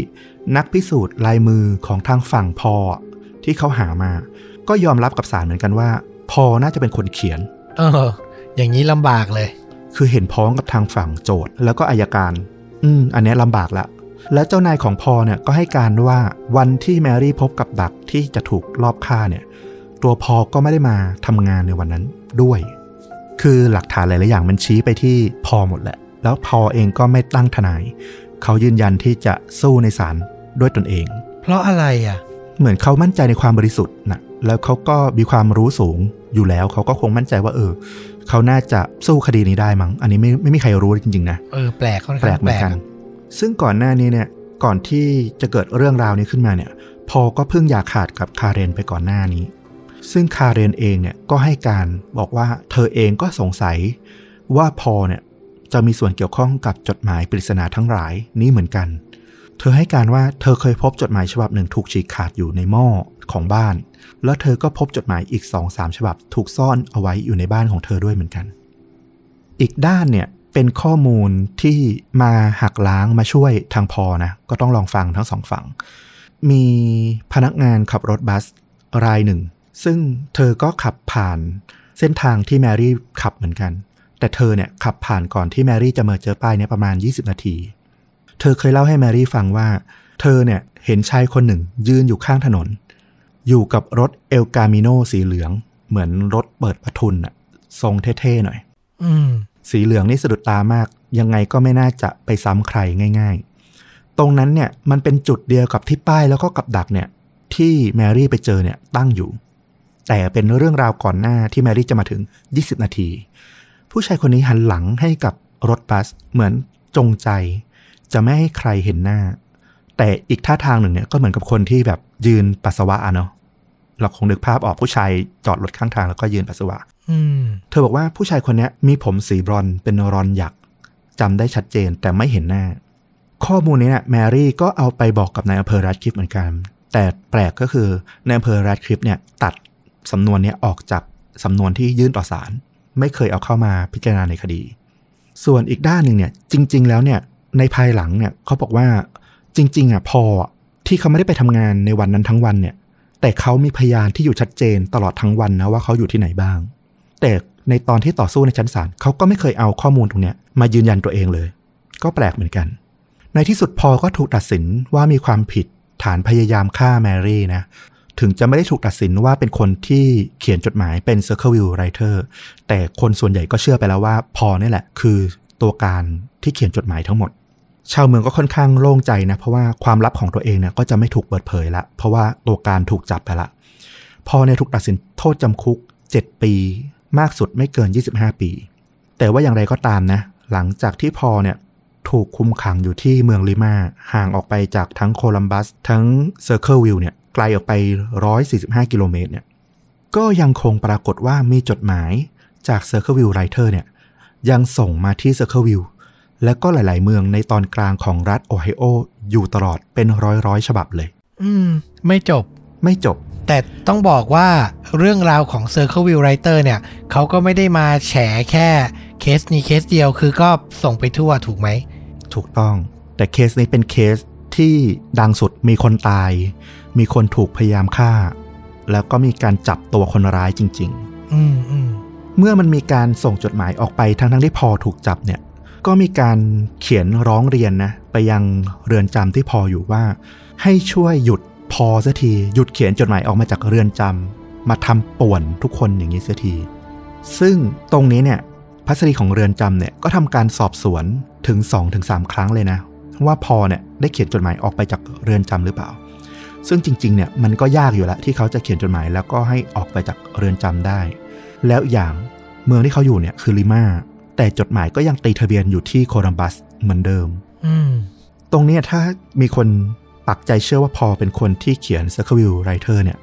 นักพิสูจน์ลายมือของทางฝั่งพอที่เขาหามา ก็ยอมรับกับศาลเหมือนกันว่า พอน่าจะเป็นคนเขียน เออ อย่างนี้ลำบากเลย คือเห็นพ้องกับทางฝั่งโจทย์แล้วก็อายการ อืม อันเนี้ยลำบากละ และเจ้านายของพอเนี่ยก็ให้การว่าวันที่แมรี่พบกับดักที่จะถูกลอบฆ่าเนี่ย ตัวพอก็ไม่ได้มาทำงานในวันนั้นด้วย คือหลักฐานหลายๆอย่างมันชี้ไปที่พอหมดแหละแล้วพอเองก็ไม่ตั้งทนาย เขายืนยันที่จะสู้ในศาลด้วยตนเอง เพราะอะไรอะ เหมือนเขามั่นใจในความบริสุทธิ์นะแล้วเขาก็มีความรู้สูงอยู่แล้ว เขาก็คงมั่นใจว่าเออ เขาน่าจะสู้คดีนี้ได้มั้ง อันนี้ไม่ไม่มีใครรู้จริงๆนะ เออแปลกค่อนแปลข้ากงเหมืแปลอนกกันอะซึ่งก่อนหน้านี้เนี่ย ก่อนที่จะเกิดเรื่องราวนี้ขึ้นมาเนี่ย พอก็เพิ่งอยากขาดกับคาเรนไปก่อนหน้านี้ ซึ่งคาเรนเองเนี่ยก็ให้การบอกว่าเธอเองก็สงสัยว่าพอเนี่ย จะมีส่วนเกี่ยวข้องกับจดหมายปริศนาทั้งหลายนี้เหมือนกัน เธอให้การว่าเธอเคยพบจดหมายฉบับหนึ่งถูกฉีกขาดอยู่ในหม้อของบ้าน แล้วเธอก็พบจดหมายอีกสองสามฉบับถูกซ่อนเอาไว้อยู่ในบ้านของเธอด้วยเหมือนกัน อีกด้านเนี่ยเป็นข้อมูลที่มาหักล้างมาช่วยทางพอนะก็ต้องลองฟังทั้งสองฝั่ง มีพนักงานขับรถบัสรายหนึ่ง ซึ่งเธอก็ขับผ่านเส้นทางที่แมรี่ขับเหมือนกัน แต่เธอเนี่ยขับผ่านก่อนที่แมรี่จะมาเจอป้ายเนี่ยประมาณ 20 นาที เธอเคยเล่าให้แมรี่ฟังว่า เธอเนี่ยเห็นชายคนหนึ่งยืนอยู่ข้างถนน อยู่กับรถเอลกามิโนสีเหลือง เหมือนรถเปิดประทุนอะทรงเท่ๆหน่อย อืมสีเหลืองนี่สะดุดตามาก ยังไงก็ไม่น่าจะไปซ้ำใครง่าย ๆ ตรงนั้นเนี่ยมันเป็นจุดเดียวกับที่ป้ายแล้วก็กับดักเนี่ย ที่แมรี่ไปเจอเนี่ยตั้งอยู่ แต่เป็นเรื่องราวก่อนหน้าที่แมรี่จะมาถึง 20 นาที ผู้ชายคนนี้หันหลังให้กับรถบัสเหมือนจงใจ จะไม่ให้ใครเห็นหน้า แต่อีกท่าทางหนึ่งเนี่ยก็เหมือนกับคนที่แบบยืนปัสสาวะอะเนาะเราคงนึกภาพออกผู้ชายจอดรถข้างทางแล้วก็ยืนปัสสาวะอืมเธอบอกว่าผู้ชายคนเนี้ยมีผมสีบรอนซ์เป็นรอนหยักจำได้ชัดเจนแต่ไม่เห็นหน้า ข้อมูลนี้เนี่ยแมรี่ก็เอาไปบอกกับนายอำเภอรัดคลิปเหมือนกัน แต่แปลกก็คือนายอำเภอรัดคลิปเนี่ยตัดสำนวนเนี้ยออกจากสำนวนที่ยื่นต่อศาล ไม่เคยเอาเข้ามาพิจารณาในคดี ส่วนอีกด้านหนึ่งเนี่ยจริง ๆ แล้วเนี่ยในภายหลังเนี่ยเขาบอกว่าจริง ๆอะพอที่เขาไม่ได้ไปทำงานในวันนั้นทั้งวันเนี่ย แต่เขามีพยานที่อยู่ชัดเจนตลอดทั้งวันนะว่าเขาอยู่ที่ไหนบ้าง แต่ในตอนที่ต่อสู้ในชั้นศาลเขาก็ไม่เคยเอาข้อมูลตรงเนี้ยมายืนยันตัวเองเลย ก็แปลกเหมือนกัน ในที่สุดพอก็ถูกตัดสินว่ามีความผิดฐานพยายามฆ่าแมรี่นะ ถึงจะไม่ได้ถูกตัดสินว่าเป็นคนที่เขียนจดหมายเป็น Circleville Writer แต่คนส่วนใหญ่ก็เชื่อไปแล้วว่าพอนี่แหละ คือตัวการที่เขียนจดหมายทั้งหมด ชาวเมืองก็ค่อนข้างโล่งใจนะ เพราะว่าความลับของตัวเองเนี่ยก็จะไม่ถูกเปิดเผยละ เพราะว่าตัวการถูกจับไปละ พอเนี่ยถูกตัดสินโทษจำคุก 7 ปี มากสุดไม่เกิน 25 ปี แต่ว่าอย่างไรก็ตามนะ หลังจากที่พอลเนี่ยถูกคุมขังอยู่ที่เมืองลิมาห่างออกไปจากทั้งโคลัมบัส ทั้งเซอร์เคิลวิลเนี่ย ไกลออกไป 145 กิโลเมตรเนี่ยก็ยังคงปรากฏว่ามีจดหมายจาก Circleville Writer เนี่ยยังส่งมาที่ Circleville และก็หลาย ๆ เมืองในตอนกลางของรัฐโอไฮโอ อยู่ตลอดเป็นร้อยๆฉบับเลย อืม ไม่จบ ไม่จบ แต่ต้องบอกว่าเรื่องราวของ Circleville Writer เนี่ยเขาก็ไม่ได้มาแฉแค่เคสนี้เคสเดียวคือก็ส่งไปทั่วถูกไหม ถูกต้อง แต่เคสนี้เป็นเคสที่ดังสุดมีคนตาย มีคนถูกพยายามฆ่า แล้วก็มีการจับตัวคนร้ายจริงอืมอืมๆเมื่อมันมีการส่งจดหมายออกไปทั้งๆที่พอถูกจับเนี่ย ก็มีการเขียนร้องเรียนนะ ไปยังเรือนจำที่พออยู่ว่า ให้ช่วยหยุดพอสักทีหยุดเขียนจดหมายออกมาจากเรือนจำมาทำป่วนทุกคนอย่างนี้เสียที ซึ่งตรงนี้เนี่ยพัสดีของเรือนจำเนี่ยก็ทำการสอบสวนถึง 2-3 ครั้งเลยนะ ว่าพอเนี่ยได้เขียนจดหมายออกไปจากเรือนจำหรือเปล่า ซึ่งจริงๆเนี่ยมันก็ยากอยู่แล้วที่เขาจะเขียนจดหมาย แล้วก็ให้ออกไปจากเรือนจำได้ แล้วอย่างเมืองที่เขาอยู่เนี่ยคือลิมาแต่จดหมายก็ยังตีทะเบียนอยู่ที่โคลัมบัสเหมือนเดิมอืมตรงเนี้ยถ้ามีคนปักใจเชื่อว่าพอเป็นคนที่เขียน Circleville Writer เนี่ย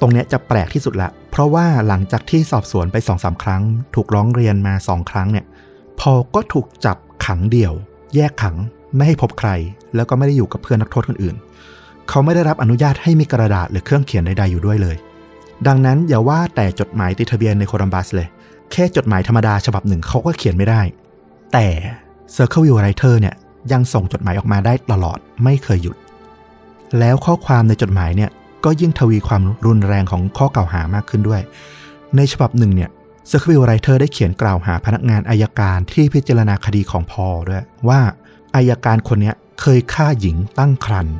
ตรงเนี้ยจะแปลกที่สุดละ เพราะว่าหลังจากที่สอบสวนไปสองสามครั้ง ถูกร้องเรียนมาสองครั้งเนี่ย พอก็ถูกจับขังเดี่ยว แยกขังไม่ให้พบใคร แล้วก็ไม่ได้อยู่กับเพื่อนนักโทษคนอื่น เขาไม่ได้รับอนุญาตให้มีกระดาษหรือเครื่องเขียนใดๆอยู่ด้วยเลย ดังนั้นอย่าว่าแต่จดหมายติดทะเบียนในโคลัมบัสเลย แค่จดหมายธรรมดาฉบับหนึ่งเขาก็เขียนไม่ได้ แต่ Circle View Writer เนี่ยยังส่งจดหมายออกมาได้ตลอดไม่เคยหยุด แล้วข้อความในจดหมายเนี่ยก็ยิ่งทวีความรุนแรงของข้อกล่าวหามากขึ้นด้วย ในฉบับหนึ่งเนี่ย Circleville Writer ได้เขียนกล่าวหาพนักงานอายการที่พิจารณาคดีของพอด้วย ว่าอายการคนนี้เคยฆ่าหญิงตั้งครรภ์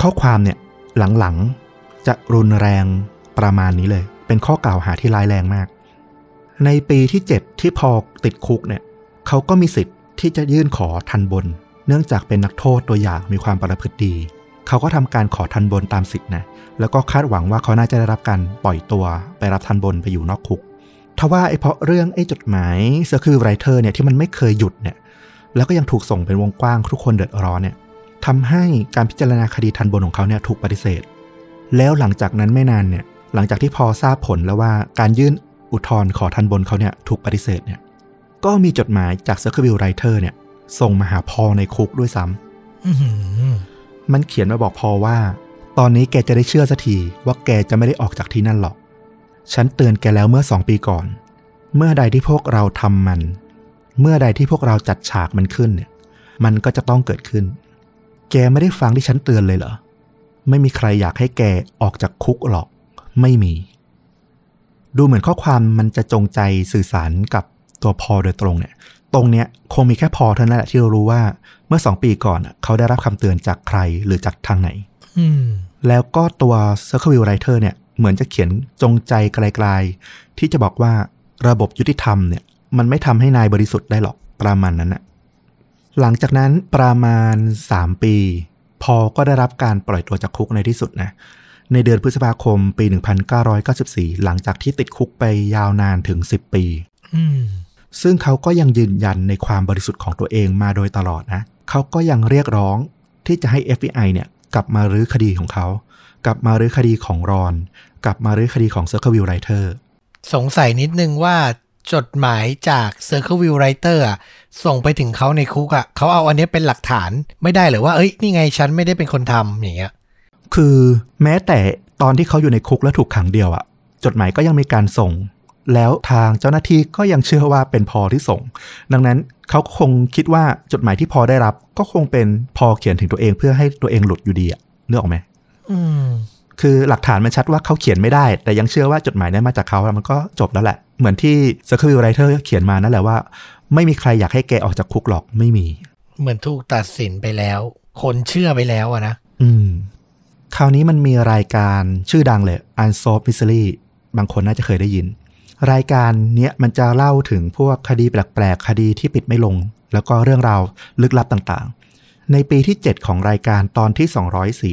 ข้อความเนี่ยหลังๆจะรุนแรงประมาณนี้เลย เป็นข้อกล่าวหาที่ร้ายแรงมาก ในปีที่ 7 ที่พอลติดคุกเนี่ยเขาก็มีสิทธิ์ที่จะยื่นขอทัณฑ์บน เนื่องจากเป็นนักโทษตัวอย่างมีความประพฤติดี เขาก็ทำการขอทัณฑ์บนตามสิทธินะแล้วก็คาดหวังว่าเขาน่าจะได้รับการปล่อยตัวไปรับทัณฑ์บนไปอยู่นอกคุกทว่าไอ้เพราะเรื่องไอ้จดหมาย Circleville Writer เนี่ยที่มันไม่เคยหยุดเนี่ยแล้วก็ยังถูกส่งเป็นวงกว้างทุกคนเดือดร้อนเนี่ย ทำให้การพิจารณาคดีทันบนของเขาเนี่ยถูกปฏิเสธ แล้วหลังจากนั้นไม่นานเนี่ยหลังจากที่พอทราบผลแล้วว่าการยื่นอุทธรณ์ขอทันบนเขาเนี่ยถูกปฏิเสธเนี่ยก็มีจดหมายจากเซอร์คิวไรเตอร์เนี่ยส่งมาหาพอในคุกด้วยซ้ำอื้อหือมันเขียนมาบอกพอว่า ตอนนี้แกจะได้เชื่อสักทีว่าแกจะไม่ได้ออกจากที่นั่นหรอก ฉันเตือนแกแล้วเมื่อสองปีก่อน เมื่อใดที่พวกเราทำมัน เมื่อใดที่พวกเราจัดฉากมันขึ้นเนี่ย มันก็จะต้องเกิดขึ้น แกไม่ได้ฟังที่ฉันเตือนเลยเหรอ ไม่มีใครอยากให้แกออกจากคุกหรอก ไม่มี ดูเหมือนข้อความมันจะจงใจสื่อสารกับตัวพอโดยตรงเนี่ย ตรงเนี้ยคงมีแค่พอเท่านั้นแหละที่เรารู้ว่าเมื่อสองปีก่อนอะเขาได้รับคำเตือนจากใครหรือจากทางไหนอืมแล้วก็ตัว Circle Writer เนี่ยเหมือนจะเขียนจงใจไกลๆ ที่จะบอกว่าระบบยุติธรรมเนี่ย มันไม่ทำให้นายบริสุทธิ์ได้หรอกประมาณนั้นนะ หลังจากนั้นประมาณ 3 ปี พอก็ได้รับการปล่อยตัวจากคุกในที่สุดนะ ในเดือนพฤษภาคมปี 1994 หลังจากที่ติดคุกไปยาวนานถึง 10 ปีอืมซึ่งเขาก็ยังยืนยันในความบริสุทธิ์ของตัวเองมาโดยตลอดนะ เขาก็ยังเรียกร้องที่จะให้ FBI เนี่ยกลับมารื้อคดีของเขา กลับมารื้อคดีของรอน กลับมารื้อคดีของ Circle Writer สงสัยนิดนึงว่า จดหมายจาก Circle View Writer อะส่งไปถึงเขาในคุกอะเขาเอาอันเนี้ยเป็นหลักฐานไม่ได้เหรือว่าเอ้ยนี่ไงฉันไม่ได้เป็นคนทำอย่างเงี้ยคือแม้แต่ตอนที่เขาอยู่ในคุกและถูกขังเดียวอะจดหมายก็ยังมีการส่ง แล้วทางเจ้าหน้าที่ก็ยังเชื่อว่าเป็นพอที่ส่ง ดังนั้นเขาคงคิดว่าจดหมายที่พอได้รับ ก็คงเป็นพอเขียนถึงตัวเองเพื่อให้ตัวเองหลุดอยู่ดีอะนึกออกไหมอืมคือหลักฐานมันชัดว่าเขาเขียนไม่ได้ แต่ยังเชื่อว่าจดหมายนั้นมาจากเขาแล้วมันก็จบแล้วแหละ เหมือนที่ Circle Writer เขียนมานั่นแหละว่า ไม่มีใครอยากให้แกออกจากคุกหรอกไม่มี เหมือนถูกตัดสินไปแล้ว คนเชื่อไปแล้วอะนะอืม คราวนี้มันมีรายการชื่อดังเลย Unsolved Mystery บางคนน่าจะเคยได้ยิน รายการเนี้ยมันจะเล่าถึงพวกคดีแปลกๆคดีที่ปิดไม่ลง แล้วก็เรื่องราวลึกลับต่างๆ ในปีที่ 7 ของรายการตอนที่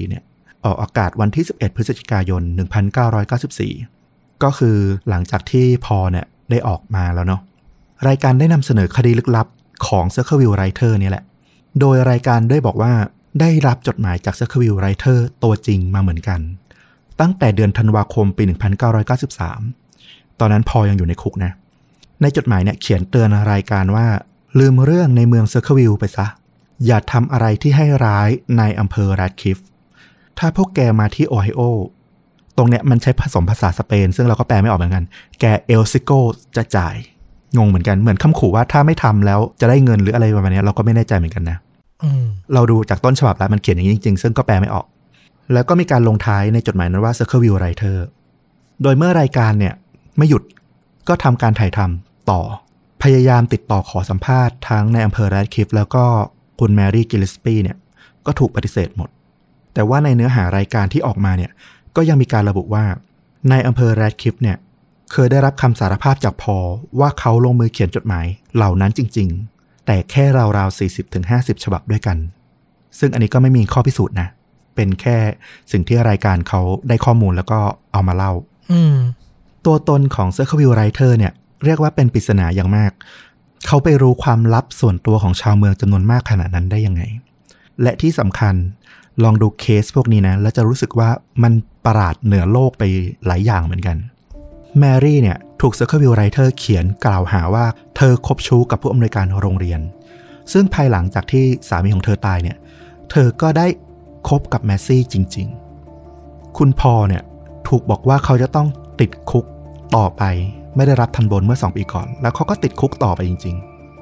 204เนี่ยออกอากาศวันที่ 11 พฤศจิกายน 1994 ก็คือหลังจากที่พอเนี่ยได้ออกมาแล้วเนาะรายการได้นำเสนอคดีลึกลับของ Circle View Writer เนี่แหละ โดยรายการได้บอกว่าได้รับจดหมายจาก Circle View Writer ตัวจริงมาเหมือนกัน ตั้งแต่เดือนธันวาคมปี 1993 ตอนนั้นพอยังอยู่ในคุกนะ ในจดหมายเนี่ยเขียนเตือนรายการว่า ลืมเรื่องในเมือง Circle View ไปซะ อย่าทำอะไรที่ให้ร้ายในอำเภอแรดคิฟถ้าพวกแกมาที่โอไฮโอ ตรงเนี้ยมันใช้ผสมภาษาสเปน ซึ่งเราก็แปลไม่ออกเหมือนกัน แกเอลซิโกจะจ่าย งงเหมือนกัน เหมือนคำขู่ว่าถ้าไม่ทำแล้วจะได้เงินหรืออะไรประมาณเนี้ยเราก็ไม่แน่ใจเหมือนกันนะอืมเราดูจากต้นฉบับแล้วมันเขียนอย่างนี้จริง ๆ ซึ่งก็แปลไม่ออก แล้วก็มีการลงท้ายในจดหมายนั้นว่า Circleville Writer โดยเมื่อรายการเนี่ยไม่หยุดก็ทำการถ่ายทำต่อ พยายามติดต่อขอสัมภาษณ์ทั้งนายอำเภอแรดคลิฟแล้วก็คุณแมรี่กิลลิสปีเนี่ยก็ถูกปฏิเสธหมด แต่ว่าในเนื้อหารายการที่ออกมาเนี่ย ก็ยังมีการระบุว่า นายอำเภอแรดคลิฟเนี่ยเคยได้รับคำสารภาพจากพอลว่าเขาลงมือเขียนจดหมายเหล่านั้นจริง ๆ แต่แค่ราวๆ 40-50 ฉบับด้วยกัน ซึ่งอันนี้ก็ไม่มีข้อพิสูจน์นะ เป็นแค่สิ่งที่รายการเขาได้ข้อมูลแล้วก็เอามาเล่าอืมตัวตนของ Circle View Writer เนี่ย เรียกว่าเป็นปริศนาอย่างมาก เขาไปรู้ความลับส่วนตัวของชาวเมืองจำนวนมากขนาดนั้นได้ยังไง และที่สำคัญลองดูเคสพวกนี้นะ แล้วจะรู้สึกว่ามัน ประหลาดเหนือโลกไปหลายอย่างเหมือนกัน แมรี่เนี่ยถูก Circle View Writer เขียนกล่าวหาว่าเธอคบชู้กับผู้อำนวยการโรงเรียน ซึ่งภายหลังจากที่สามีของเธอตายเนี่ย เธอก็ได้คบกับแมซี่จริง ๆ คุณพอเนี่ยถูกบอกว่าเขาจะต้องติดคุกต่อไป ไม่ได้รับทันบนเมื่อ 2 ปีก่อน แล้วเขาก็ติดคุกต่อไปจริง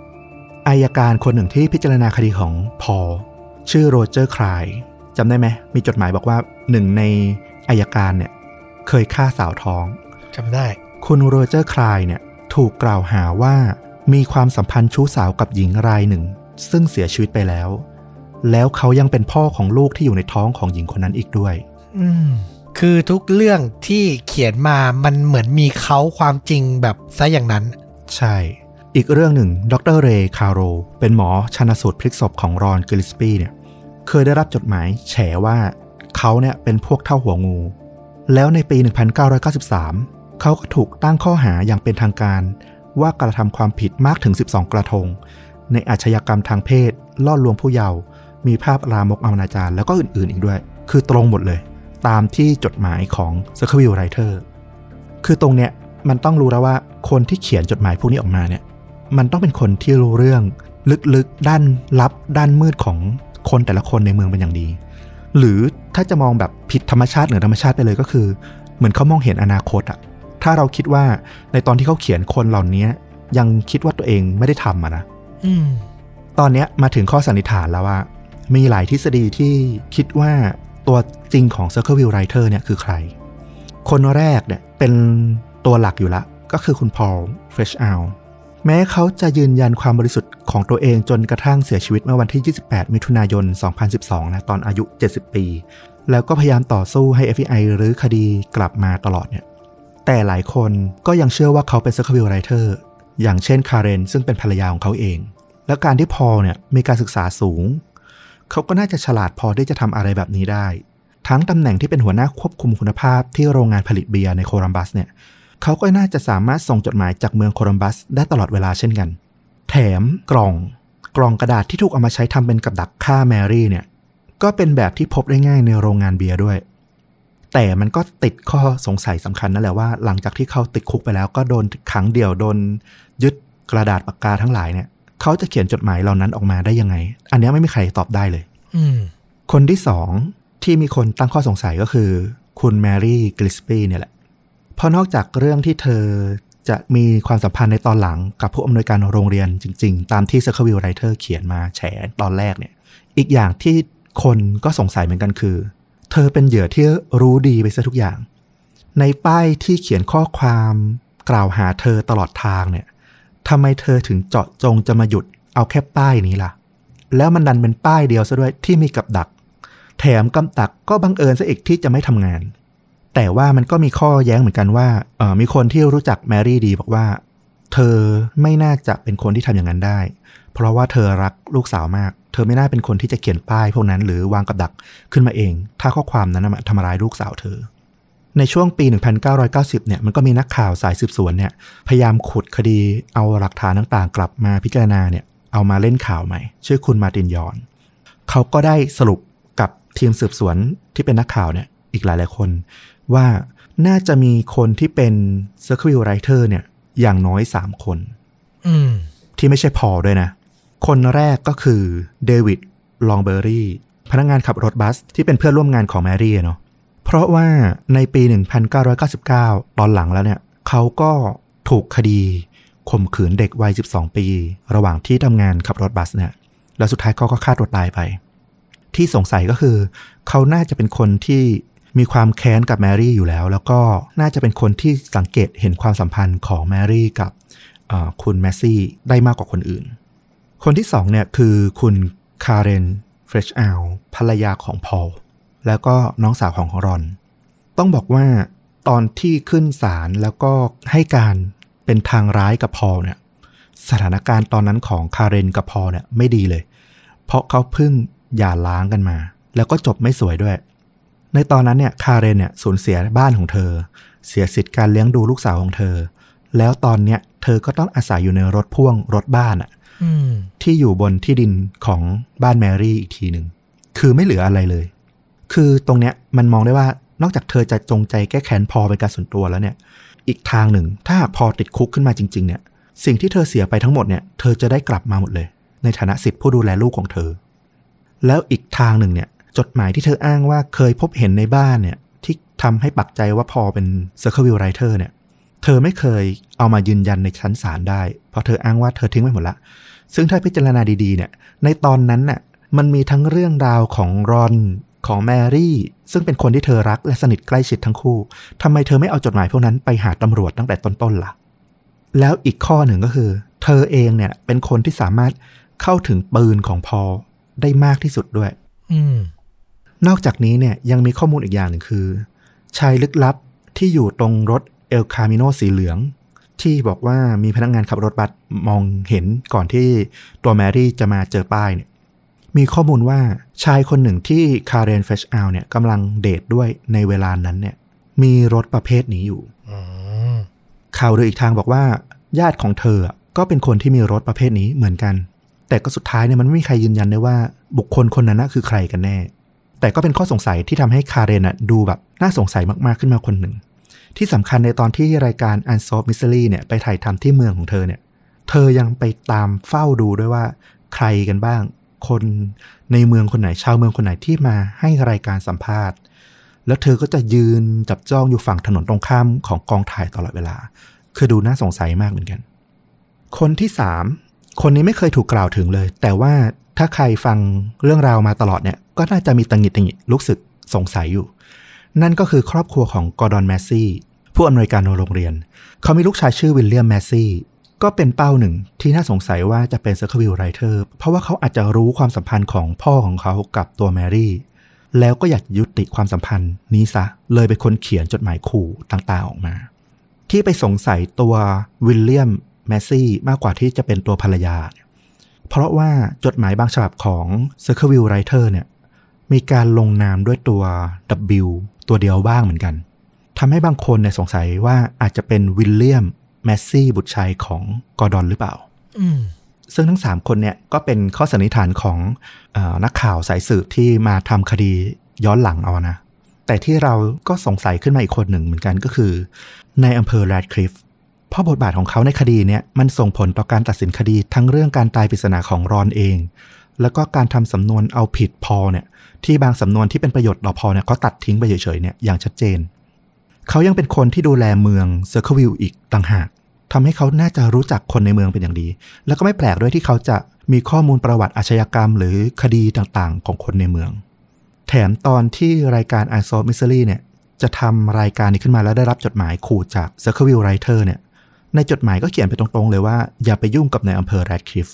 ๆ อายการคนหนึ่งที่พิจารณาคดีของพอชื่อโรเจอร์คลายจำได้ไหม มีจดหมายบอกว่าหนึ่งใน อายการเนี่ยเคยฆ่าสาวท้องจำได้ คุณโรเจอร์คลายเนี่ยถูกกล่าวหาว่ามีความสัมพันธ์ชู้สาวกับหญิงรายหนึ่ง ซึ่งเสียชีวิตไปแล้ว แล้วเขายังเป็นพ่อของลูกที่อยู่ในท้องของหญิงคนนั้นอีกด้วย อืมคือทุกเรื่องที่เขียนมามันเหมือนมีเขาความจริงแบบซะอย่างนั้น ใช่ออีกเรื่องหนึ่ง ดรเรย์คาโร เป็นหมอชนสูตรพลิกศพของรอนกริสปีเนี่ย เคยได้รับจดหมายแฉว่า เขาเนี่ยเป็นพวกเท่าหัวงู แล้วในปี 1993 เขาก็ถูกตั้งข้อหาอย่างเป็นทางการ ว่ากระทำความผิดมากถึง 12 กระทง ในอาชญากรรมทางเพศ ล่อลวงผู้เยาว์มีภาพลามกอนาจารแล้วก็อื่นๆ อีกด้วย คือตรงหมดเลย ตามที่จดหมายของเซอร์ควิลไรเตอร์คือตรงเนี้ยมันต้องรู้แล้วว่าคนที่เขียนจดหมายพวกนี้ออกมาเนี่ย มันต้องเป็นคนที่รู้เรื่อง ลึกๆ ด้านลับด้านมืดของคนแต่ละคนในเมืองเป็นอย่างดี หรือ ถ้าจะมองแบบผิดธรรมชาติเหนือธรรมชาติไปเลยก็คือ เหมือนเขามองเห็นอนาคตอะถ้าเราคิดว่าในตอนที่เขาเขียนคนเหล่านี้ยังคิดว่าตัวเองไม่ได้ทำอะนะอืมตอนเนี้ยมาถึงข้อสันนิษฐานแล้วว่า มีหลายทฤษฎีที่คิดว่าตัวจริงของ Circle Writer เนี่ยคือใคร คนแรกเนี่ยเป็นตัวหลักอยู่ละ ก็คือคุณพอลเฟรชอัล แม้เขาจะยืนยันความบริสุทธิ์ของตัวเองจนกระทั่งเสียชีวิตเมื่อวันที่ 28 มิถุนายน 2012 นะตอนอายุ 70 ปี แล้วก็พยายามต่อสู้ให้ FBI รื้อคดีกลับมาตลอดเนี่ยแต่หลายคนก็ยังเชื่อว่าเขาเป็น Circleville Writer อย่างเช่นคาร์เรนซึ่งเป็นภรรยาของเขาเอง แล้วการที่พอลเนี่ยมีการศึกษาสูง เขาก็น่าจะฉลาดพอที่จะทำอะไรแบบนี้ได้ ทั้งตำแหน่งที่เป็นหัวหน้าควบคุมคุณภาพที่โรงงานผลิตเบียร์ในโคลัมบัสเนี่ย เขาก็น่าจะสามารถส่งจดหมายจากเมืองโคลัมบัสได้ตลอดเวลาเช่นกัน แถมกล่องกล่องกระดาษที่ถูกเอามาใช้ทำเป็นกับดักฆ่าแมรี่เนี่ย ก็เป็นแบบที่พบได้ง่ายในโรงงานเบียร์ด้วย แต่มันก็ติดข้อสงสัยสำคัญนั่นแหละว่า หลังจากที่เขาติดคุกไปแล้วก็โดนขังเดี่ยวโดนยึดกระดาษปากกาทั้งหลายเนี่ย เขาจะเขียนจดหมายเหล่านั้นออกมาได้ยังไง อันนี้ไม่มีใครตอบได้เลย อืคนที่สองที่มีคนตั้งข้อสงสัยก็คือ คุณแมรี่กลิสปี้เนี่ยแหละ เพราะนอกจากเรื่องที่เธอจะมีความสัมพันธ์ในตอนหลังกับผู้อำนวยการโรงเรียนจริง ๆ ตามที่ Circle Writer เขียนมาแฉตอนแรกเนี่ย อีกอย่างที่คนก็สงสัยเหมือนกันคือ เธอเป็นเหยื่อที่รู้ดีไปซะทุกอย่าง ในป้ายที่เขียนข้อความกล่าวหาเธอตลอดทางเนี่ยทำไมเธอถึงเจาะจงจะมาหยุดเอาแค่ป้ายนี้ล่ะ แล้วมันดันเป็นป้ายเดียวซะด้วยที่มีกับดัก แถมกำตักก็บังเอิญซะอีกที่จะไม่ทำงาน แต่ว่ามันก็มีข้อแย้งเหมือนกันว่าเออมีคนที่รู้จักแมรี่ดีบอกว่า เธอไม่น่าจะเป็นคนที่ทำอย่างนั้นได้ เพราะว่าเธอรักลูกสาวมาก เธอไม่น่าเป็นคนที่จะเขียนป้ายพวกนั้นหรือวางกับดักขึ้นมาเอง ถ้าข้อความนั้นมันทำร้ายลูกสาวเธอในช่วงปี 1990 เนี่ย มันก็มีนักข่าวสายสืบสวนเนี่ย พยายามขุดคดี เอาหลักฐานต่างๆ กลับมาพิจารณาเนี่ย เอามาเล่นข่าวใหม่ ชื่อคุณมาตินยอน เขาก็ได้สรุปกับทีมสืบสวนที่เป็นนักข่าวเนี่ย อีกหลายๆคน ว่าน่าจะมีคนที่เป็น Circle Writer เนี่ย อย่างน้อย3คนอืมที่ไม่ใช่พอลด้วยนะ คนแรกก็คือเดวิดลองเบอรี่ พนักงานขับรถบัสที่เป็นเพื่อนร่วมงานของแมรี่อะเนาะเพราะว่าในปี 1999 ตอนหลังแล้วเนี่ย เขาก็ถูกคดีข่มขืนเด็กวัย 12 ปี ระหว่างที่ทำงานขับรถบัสเนี่ย แล้วสุดท้ายเขาก็ฆ่าตัวตายไป ที่สงสัยก็คือ เขาน่าจะเป็นคนที่ มีความแค้นกับแมรี่อยู่แล้ว แล้วก็น่าจะเป็นคนที่สังเกตเห็นความสัมพันธ์ของแมรี่กับคุณแมซี่ได้มากกว่าคนอื่น คนที่สองเนี่ยคือคุณคาร์เรนเฟรชอัลภรรยาของพอลแล้วก็น้องสาวของรอน ต้องบอกว่าตอนที่ขึ้นศาลแล้วก็ให้การเป็นทางร้ายกับพอลเนี่ยสถานการณ์ตอนนั้นของคาร์เรนกับพอลเนี่ยไม่ดีเลย เพราะเขาเพิ่งหย่าร้างกันมา แล้วก็จบไม่สวยด้วย ในตอนนั้นเนี่ยคาร์เรนเนี่ยสูญเสียบ้านของเธอ เสียสิทธิ์การเลี้ยงดูลูกสาวของเธอ แล้วตอนเนี้ยเธอก็ต้องอาศัยอยู่ในรถพ่วงรถบ้านอะอืมที่อยู่บนที่ดินของบ้านแมรี่อีกทีหนึ่งคือไม่เหลืออะไรเลย คือตรงเนี้ยมันมองได้ว่านอกจากเธอจะจงใจแก้แค้นพอเป็นการส่วนตัวแล้วเนี่ย อีกทางหนึ่ง ถ้าหากพอติดคุกขึ้นมาจริง ๆ เนี่ย สิ่งที่เธอเสียไปทั้งหมดเนี่ย เธอจะได้กลับมาหมดเลย ในฐานะสิทธิผู้ดูแลลูกของเธอ แล้วอีกทางหนึ่งเนี่ย จดหมายที่เธออ้างว่าเคยพบเห็นในบ้านเนี่ย ที่ทำให้ปักใจว่าพอเป็น Circle Writer เทอร์เนี่ย เธอไม่เคยเอามายืนยันในชั้นศาลได้ เพราะเธออ้างว่าเธอทิ้งไปหมดละ ซึ่งถ้าพิจารณาดีๆเนี่ย ในตอนนั้นน่ะ มันมีทั้งเรื่องราวของรอนของแมรี่ ซึ่งเป็นคนที่เธอรักและสนิทใกล้ชิดทั้งคู่ทำไมเธอไม่เอาจดหมายพวกนั้นไปหาตำรวจตั้งแต่ต้นๆล่ะ แล้วอีกข้อหนึ่งก็คือ เธอเองเนี่ยเป็นคนที่สามารถเข้าถึงปืนของพอได้มากที่สุดด้วย อืม นอกจากนี้เนี่ยยังมีข้อมูลอีกอย่างหนึ่งคือ ชายลึกลับที่อยู่ตรงรถเอลคามิโนสีเหลือง ที่บอกว่ามีพนักงานขับรถบัสมองเห็นก่อนที่ตัวแมรี่จะมาเจอป้ายเนี่ยมีข้อมูลว่าชายคนหนึ่งที่คาร์เรนเฟรชอัลเนี่ยกำลังเดทด้วยในเวลานั้นเนี่ยมีรถประเภทนี้อยู่อืมข่าวลืออีกทางบอกว่า ญาติของเธออะก็เป็นคนที่มีรถประเภทนี้เหมือนกัน แต่ก็สุดท้ายเนี่ยมันไม่มีใครยืนยันได้ว่า บุคคลคนนั้นนะคือใครกันแน่ แต่ก็เป็นข้อสงสัยที่ทำให้คาเรนดูแบบน่าสงสัยมากๆขึ้นมาคนหนึ่ง ที่สำคัญในตอนที่รายการ Unsolved Mystery เนี่ยไปถ่ายทำที่เมืองของเธอเนี่ย เธอยังไปตามเฝ้าดูด้วยว่าใครกันบ้าง คนในเมืองคนไหนชาวเมืองคนไหนที่มาให้รายการสัมภาษณ์ แล้วเธอก็จะยืนจับจ้องอยู่ฝั่งถนนตรงข้ามของกองถ่ายตลอดเวลา คือดูน่าสงสัยมากเหมือนกัน คนที่สามคนนี้ไม่เคยถูกกล่าวถึงเลย แต่ว่าถ้าใครฟังเรื่องราวมาตลอดเนี่ย ก็น่าจะมีตะหงิดตะหงิดรู้สึกสงสัยอยู่ นั่นก็คือครอบครัวของกอร์ดอนแมสซี่ผู้อำนวยการโรงเรียน เขามีลูกชายชื่อวิลเลียมแมสซี่ก็เป็นเป้าหนึ่งที่น่าสงสัยว่าจะเป็น Circleville Writer เพราะว่าเขาอาจจะรู้ความสัมพันธ์ของพ่อของเขากับตัวแมรี่ แล้วก็อยากยุติความสัมพันธ์นี้ซะ เลยเป็นคนเขียนจดหมายขู่ต่างๆออกมา ที่ไปสงสัยตัววิลเลียมแมสซี่มากกว่าที่จะเป็นตัวภรรยา เพราะว่าจดหมายบางฉบับของ c i r c l e Writer เนี่ย มีการลงนามด้วยตัว W ตัวเดียวบ้างเหมือนกันทำให้บางคนเนี่ยสงสัยว่าอาจจะเป็นวิลเลียมแมสซี่บุตรชายของกอร์ดอนหรือเปล่าอืมซึ่งทั้ง 3 คนเนี่ยก็เป็นข้อสันนิษฐานของเออนักข่าวสายสืบที่มาทำคดีย้อนหลังเอานะ แต่ที่เราก็สงสัยขึ้นมาอีกคนหนึ่งเหมือนกันก็คือ ในอำเภอแรดคลิฟเพราะบทบาทของเขาในคดีเนี่ยมันส่งผลต่อการตัดสินคดีทั้งเรื่องการตายปริศนาของรอนเอง แล้วก็การทำสำนวนเอาผิดพอเนี่ยที่บางสำนวนที่เป็นประโยชน์ต่อพอเนี่ยเขาตัดทิ้งไปเฉยๆเนี่ยอย่างชัดเจน เขายังเป็นคนที่ดูแลเมืองเซอร์เคิลวิลอีกต่างหากทำให้เขาน่าจะรู้จักคนในเมืองเป็นอย่างดี แล้วก็ไม่แปลกด้วยที่เขาจะมีข้อมูลประวัติอาชญากรรม หรือคดีต่างๆ ของคนในเมือง แถมตอนที่รายการ Unsolved Mystery เนี่ยจะทำรายการนี้ขึ้นมาแล้วได้รับจดหมายขู่จาก Circleville Writer เนี่ย ในจดหมายก็เขียนไปตรงๆเลยว่าอย่าไปยุ่งกับในอำเภอแรดคลิฟ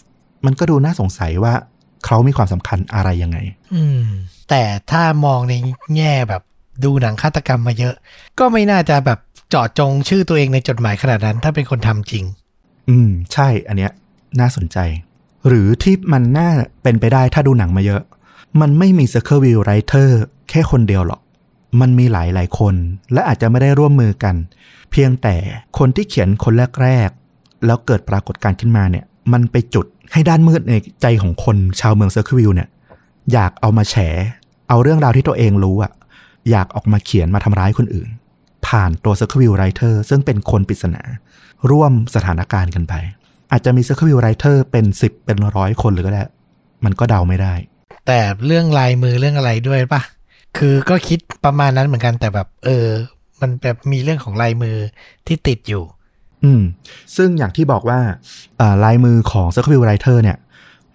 มันก็ดูน่าสงสัยว่า เขามีความสำคัญอะไรยังไง อืม แต่ถ้ามองในแง่แบบดูหนังฆาตกรรมมาเยอะ ก็ไม่น่าจะแบบเจาะจงชื่อตัวเองในจดหมายขนาดนั้น ถ้าเป็นคนทำจริง อืม ใช่ อันเนี้ย น่าสนใจ หรือที่มันน่าเป็นไปได้ถ้าดูหนังมาเยอะ มันไม่มี Circleville Writer แค่คนเดียวหรอก มันมีหลายหลายๆคน และอาจจะไม่ได้ร่วมมือกัน เพียงแต่คนที่เขียนคนแรกๆแล้วเกิดปรากฏการณ์ขึ้นมาเนี่ย มันไปจุด ให้ด้านมืดในใจของคนชาวเมืองเซอร์เคิลวิลเนี่ย อยากเอามาแฉ เอาเรื่องราวที่ตัวเองรู้อะอยากออกมาเขียนมาทำร้ายคนอื่น ผ่านตัว Circleville Writer ซึ่งเป็นคนปริศนา ร่วมสถานการณ์กันไป อาจจะมี Circleville Writer เป็น10เป็นร้อยคนเลยก็ได้ มันก็เดาไม่ได้ แต่เรื่องลายมือเรื่องอะไรด้วยปะคือก็คิดประมาณนั้นเหมือนกันแต่แบบ เออ มันแบบมีเรื่องของลายมือที่ติดอยู่ อืมซึ่งอย่างที่บอกว่าลายมือของ Circleville Writer เนี่ย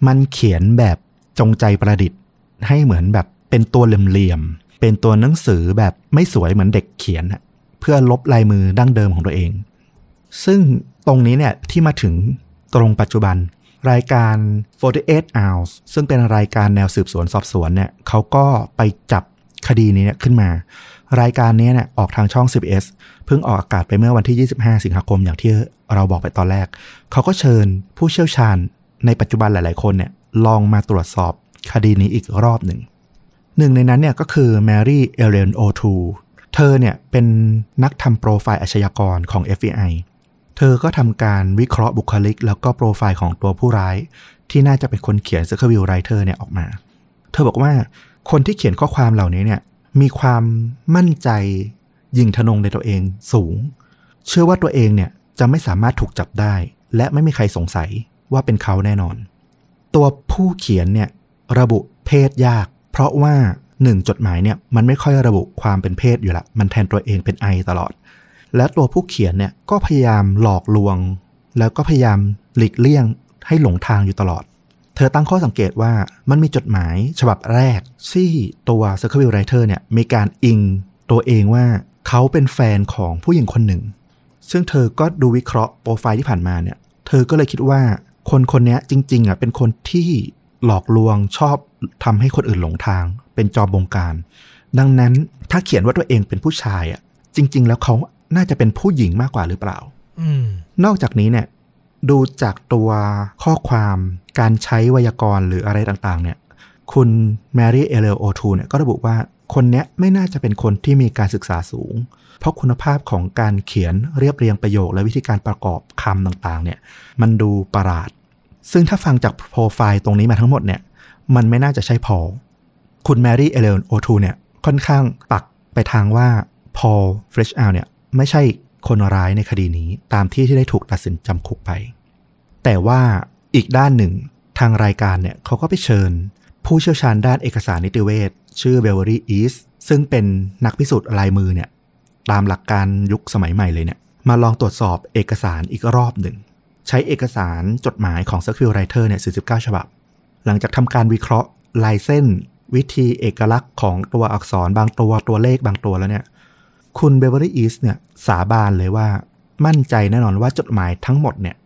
มันเขียนแบบจงใจประดิษฐ์ให้เหมือนแบบเป็นตัวเหลี่ยมๆเป็นตัวหนังสือแบบไม่สวยเหมือนเด็กเขียนเพื่อลบลายมือดั้งเดิมของตัวเอง ซึ่งตรงนี้เนี่ยที่มาถึงตรงปัจจุบันรายการ 48 hours ซึ่งเป็นรายการแนวสืบสวนสอบสวนเนี่ยเขาก็ไปจับคดีนี้เนี่ยขึ้นมา รายการนี้เนี่ยออกทางช่อง 10S เพิ่งออกอากาศไปเมื่อวันที่ 25 สิงหาคมอย่างที่เราบอกไปตอนแรก เขาก็เชิญผู้เชี่ยวชาญในปัจจุบันหลาย ๆ คนเนี่ยลองมาตรวจสอบคดีนี้อีกรอบหนึ่ง หนึ่งในนั้นเนี่ยก็คือแมรี่เอเลนโอทูเธอเนี่ยเป็นนักทำโปรไฟล์อาชญากรของ FBI เธอก็ทำการวิเคราะห์บุคลิก แล้วก็โปรไฟล์ของตัวผู้ร้าย ที่น่าจะเป็นคนเขียน c i r c l e Writer เนี่ยออกมา เธอบอกว่าคนที่เขียนข้อความเหล่านี้เนี่ย มีความมั่นใจยิงทะนงในตัวเองสูง เชื่อว่าตัวเองเนี่ยจะไม่สามารถถูกจับได้ และไม่มีใครสงสัยว่าเป็นเขาแน่นอน ตัวผู้เขียนเนี่ยระบุเพศยาก เพราะว่าหนึ่งจดหมายเนี่ยมันไม่ค่อยระบุความเป็นเพศอยู่ละ มันแทนตัวเองเป็นไอตลอด และตัวผู้เขียนเนี่ยก็พยายามหลอกลวง แล้วก็พยายามหลีกเลี่ยงให้หลงทางอยู่ตลอด เธอตั้งข้อสังเกตว่ามันมีจดหมายฉบับแรก ที่ตัว c i r c l e Writer เนี่ยมีการอิงตัวเองว่าเขาเป็นแฟนของผู้หญิงคนหนึ่ง ซึ่งเธอก็ดูวิเคราะห์โปรไฟล์ที่ผ่านมาเนี่ย เธอก็เลยคิดว่าคนคนนี้จริงๆอะเป็นคนที่หลอกลวงชอบทำให้คนอื่นหลงทาง เป็นจอมบงการ ดังนั้นถ้าเขียนว่าตัวเองเป็นผู้ชายอะจริง ๆ แล้วเขาน่าจะเป็นผู้หญิงมากกว่าหรือเปล่า อืมนอกจากนี้เนี่ย ดูจากตัวข้อความการใช้ไวยากรณ์หรืออะไรต่างๆ เนี่ย คุณแมรี่เอเลโอทูเนี่ยก็ระบุว่าคนเนี้ยไม่น่าจะเป็นคนที่มีการศึกษาสูง เพราะคุณภาพของการเขียนเรียบเรียงประโยคและวิธีการประกอบคำต่างๆ เนี่ย มันดูประหลาด ซึ่งถ้าฟังจากโปรไฟล์ตรงนี้มาทั้งหมดเนี่ย มันไม่น่าจะใช่พอล คุณแมรี่เอเลโอทูเนี่ยค่อนข้างปักไปทางว่าพอลเฟรชอาเนี่ยไม่ใช่ คนร้ายในคดีนี้ตามที่ที่ได้ถูกตัดสินจำคุกไป แต่ว่าอีกด้านหนึ่งทางรายการเนี่ยเขาก็ไปเชิญ ผู้เชี่ยวชาญด้านเอกสารนิติเวชชื่อเบเวอรี่อีสซึ่งเป็นนักพิสูจน์ลายมือเนี่ยตามหลักการยุคสมัยใหม่เลยเนี่ยมาลองตรวจสอบเอกสารอีกรอบหนึ่ง ใช้เอกสารจดหมายของ Circleville Writer เนี่ย49 ฉบับ หลังจากทำการวิเคราะห์ลายเส้น วิธีเอกลักษณ์ของตัวอักษรบางตัวตัวเลขบางตัวแล้วเนี่ย คุณเบเวอรี่อีสเนี่ยสาบานเลยว่ามั่นใจแน่นอนว่าจดหมายทั้งหมดเนี่ย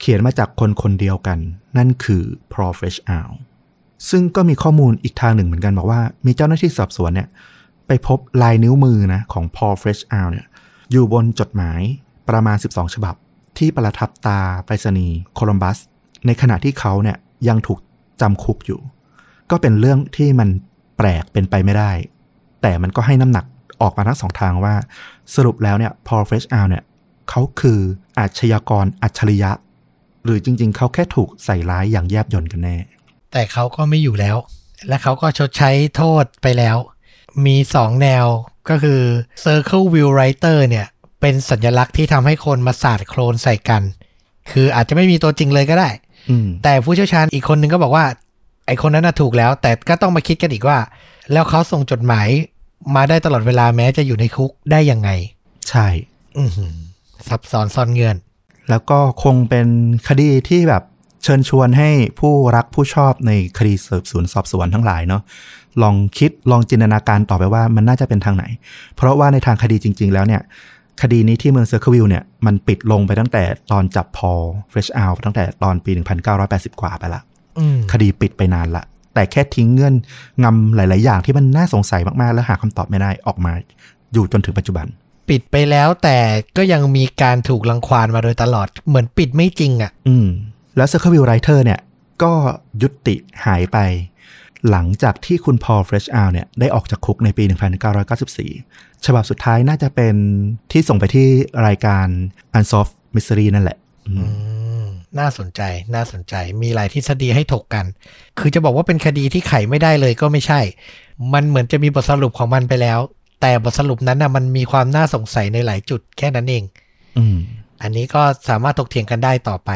เขียนมาจากคนคนเดียวกัน นั่นคือ p r o f e s s i o n a l ซึ่งก็มีข้อมูลอีกทางหนึ่งเหมือนกันบอกว่า มีเจ้าหน้าที่สอบสวนเนี่ยไปพบลายนิ้วมือนะของ Paul Fresh o u เนี่ยอยู่บนจดหมายประมาณ 12 ฉบับ ที่ประทับตาไปรษณีย์โคลัมบัส ในขณะที่เขาเนี่ยยังถูกจำคุกอยู่ ก็เป็นเรื่องที่มันแปลกเป็นไปไม่ได้ แต่มันก็ให้น้ำหนัก ออกมาทั้งสองทางว่า สรุปแล้วเนี่ย Paul Fresh o u t เนี่ยเขาคืออาชญากรอัจฉริยะ หรือจริง ๆ เขาแค่ถูกใส่ร้ายอย่างแยบยลกันแน่ แต่เขาก็ไม่อยู่แล้ว และเขาก็ชดใช้โทษไปแล้ว มีสองแนวก็คือ Circle View Writer เนี่ย เป็นสัญลักษณ์ที่ทำให้คนมาสาดโคลนใส่กัน คืออาจจะไม่มีตัวจริงเลยก็ได้อืมแต่ผู้เชี่ยวชาญอีกคนนึงก็บอกว่า ไอคนนั้นน่ะถูกแล้ว แต่ก็ต้องมาคิดกันอีกว่า แล้วเขาส่งจดหมาย มาได้ตลอดเวลาแม้จะอยู่ในคุกได้ยังไง ใช่ อือหือซับซ้อนซ่อนเงื่อน แล้วก็คงเป็นคดีที่แบบเชิญชวนให้ผู้รักผู้ชอบในคดีสืบสวนสอบสวนทั้งหลายเนาะลองคิดลองจินตนาการต่อไปว่ามันน่าจะเป็นทางไหน เพราะว่าในทางคดีจริง ๆ แล้วเนี่ย คดีนี้ที่เมืองเซอร์เคิลวิลเนี่ยมันปิดลงไปตั้งแต่ตอนจับพอลเฟรชเอาตั้งแต่ตอนปี 1980 กว่าไปละอืมคดีปิดไปนานละ แต่แค่ทิ้งเงื่อนงำหลาย ๆ อย่างที่มันน่าสงสัยมาก ๆ และหาคำตอบไม่ได้ออกมาอยู่จนถึงปัจจุบัน ปิดไปแล้วแต่ก็ยังมีการถูกรังควานมาโดยตลอดเหมือนปิดไม่จริงอะ่ะ อืม แล้ว Circle Writer เนี่ย ก็ยุติหายไป หลังจากที่คุณพอลเฟรชอาเนี่ยได้ออกจากคุกในปี 1994 ฉบับสุดท้ายน่าจะเป็นที่ส่งไปที่รายการ Unsolved Mystery นั่นแหละ อืมอืม น่าสนใจ น่าสนใจ มีหลายทฤษฎีให้ถกกัน คือจะบอกว่าเป็นคดีที่ไขไม่ได้เลยก็ไม่ใช่ มันเหมือนจะมีบทสรุปของมันไปแล้ว แต่บทสรุปนั้นนะมันมีความน่าสงสัยในหลายจุดแค่นั้นเองอืมอันนี้ก็สามารถถกเถียงกันได้ต่อไป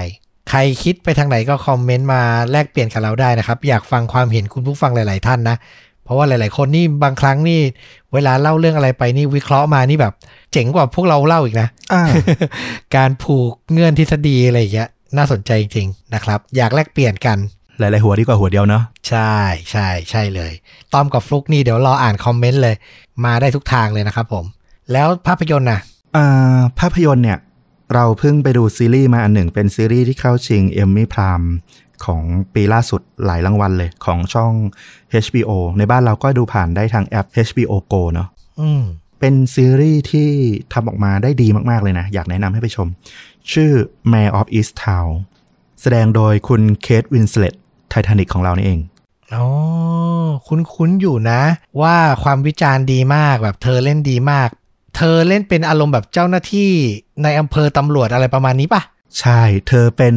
ใครคิดไปทางไหนก็คอมเมนต์มาแลกเปลี่ยนกับเราได้นะครับ อยากฟังความเห็นคุณผู้ฟังหลาย ๆ ท่านนะเพราะว่าหลาย ๆ คนนี่บางครั้งนี่ เวลาเล่าเรื่องอะไรไปนี่วิเคราะห์มานี่แบบ เจ๋งกว่าพวกเราเล่าอีกนะอ่าการผูกเงื่อนทฤษฎีอะไรอย่างเงี้ย น่าสนใจจริงๆนะครับ อยากแลกเปลี่ยนกัน หลาย ๆ หัวดีกว่าหัวเดียวเนาะใช่ใช่ใช่เลยต้อมกับฟลุกนี่เดี๋ยวรออ่านคอมเมนต์เลย มาได้ทุกทางเลยนะครับผม แล้วภาพยนตร์นะอ่าภาพยนตร์เนี่ย เราเพิ่งไปดูซีรีส์มาอันหนึ่ง เป็นซีรีส์ที่เข้าชิงเอมมี่พรามของปีล่าสุดหลายรางวัลเลยของช่อง HBO ในบ้านเราก็ดูผ่านได้ทางแอป HBO Go เนาะอืมเป็นซีรีส์ที่ทำออกมาได้ดีมาก ๆ เลยนะ อยากแนะนำให้ไปชม ชื่อ Mare of Easttown แสดงโดยคุณเคทวินสเลตไททานิกของเรานี่เองอ๋อคุ้นๆอยู่นะ ว่าความวิจารณ์ดีมากแบบเธอเล่นดีมาก เธอเล่นเป็นอารมณ์แบบเจ้าหน้าที่ในอำเภอตำรวจอะไรประมาณนี้ปะใช่ เธอเป็น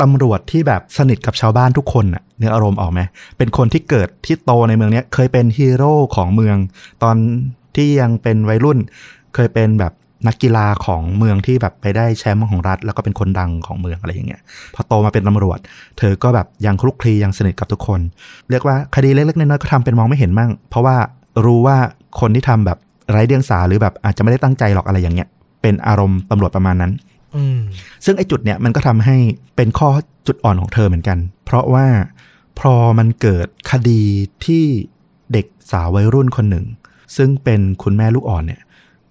ตำรวจที่แบบสนิทกับชาวบ้านทุกคนอะเนื้ออารมณ์ออกไหมเป็นคนที่เกิดที่โตในเมืองเนี้ยเคยเป็นฮีโร่ของเมือง ตอนที่ยังเป็นวัยรุ่น เคยเป็นแบบ นักกีฬาของเมืองที่แบบไปได้แชมป์ของรัฐ แล้วก็เป็นคนดังของเมืองอะไรอย่างเงี้ยพอโตมาเป็นตำรวจ เธอก็แบบยังคลุกคลียังสนิทกับทุกคน เรียกว่าคดีเล็กๆน้อยๆก็ทำเป็นมองไม่เห็นมั่ง เพราะว่ารู้ว่าคนที่ทำแบบไร้เดียงสาหรือแบบอาจจะไม่ได้ตั้งใจหรอกอะไรอย่างเงี้ย เป็นอารมณ์ตำรวจประมาณนั้นซึ่งไอ้จุดเนี่ยมันก็ทำให้เป็นข้อจุดอ่อนของเธอเหมือนกัน เพราะว่าพอมันเกิดคดีที่เด็กสาววัยรุ่นคนหนึ่ง ซึ่งเป็นคุณแม่ลูกอ่อนเนี่ย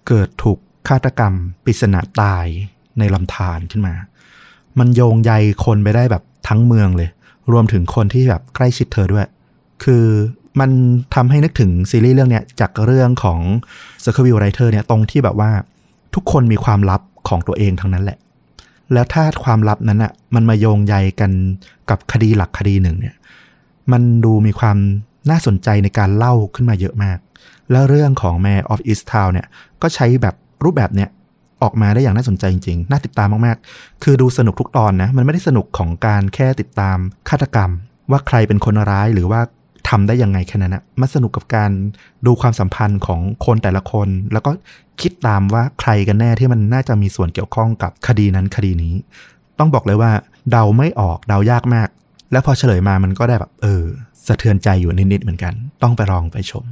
เกิดถูก ฆาตกรรมปริศนาตายในลำธารขึ้นมา มันโยงใยคนไปได้แบบทั้งเมืองเลย รวมถึงคนที่แบบใกล้ชิดเธอด้วย คือมันทำให้นึกถึงซีรีส์เรื่องเนี้ยจากเรื่องของ Circle View Writer เนี่ยตรงที่แบบว่าทุกคนมีความลับของตัวเองทั้งนั้นแหละ แล้วถ้าความลับนั้นอะมันมาโยงใยกันกับคดีหลักคดีหนึ่งเนี่ย มันดูมีความน่าสนใจในการเล่าขึ้นมาเยอะมาก แล้วเรื่องของ Mayor of Easttown เนี่ยก็ใช้แบบ รูปแบบเนี้ยออกมาได้อย่างน่าสนใจจริงๆ น่าติดตามมากๆ คือดูสนุกทุกตอนนะ มันไม่ได้สนุกของการแค่ติดตามฆาตกรรม ว่าใครเป็นคนร้ายหรือว่าทำได้ยังไงแค่นั้นนะมันสนุกกับการดูความสัมพันธ์ของคนแต่ละคน แล้วก็คิดตามว่าใครกันแน่ที่มันน่าจะมีส่วนเกี่ยวข้องกับคดีนั้นคดีนี้ ต้องบอกเลยว่า เดาไม่ออกเดายากมาก แล้วพอเฉลยมามันก็ได้แบบเออ สะเทือนใจอยู่นิดๆเหมือนกัน ต้องไปลองไปชม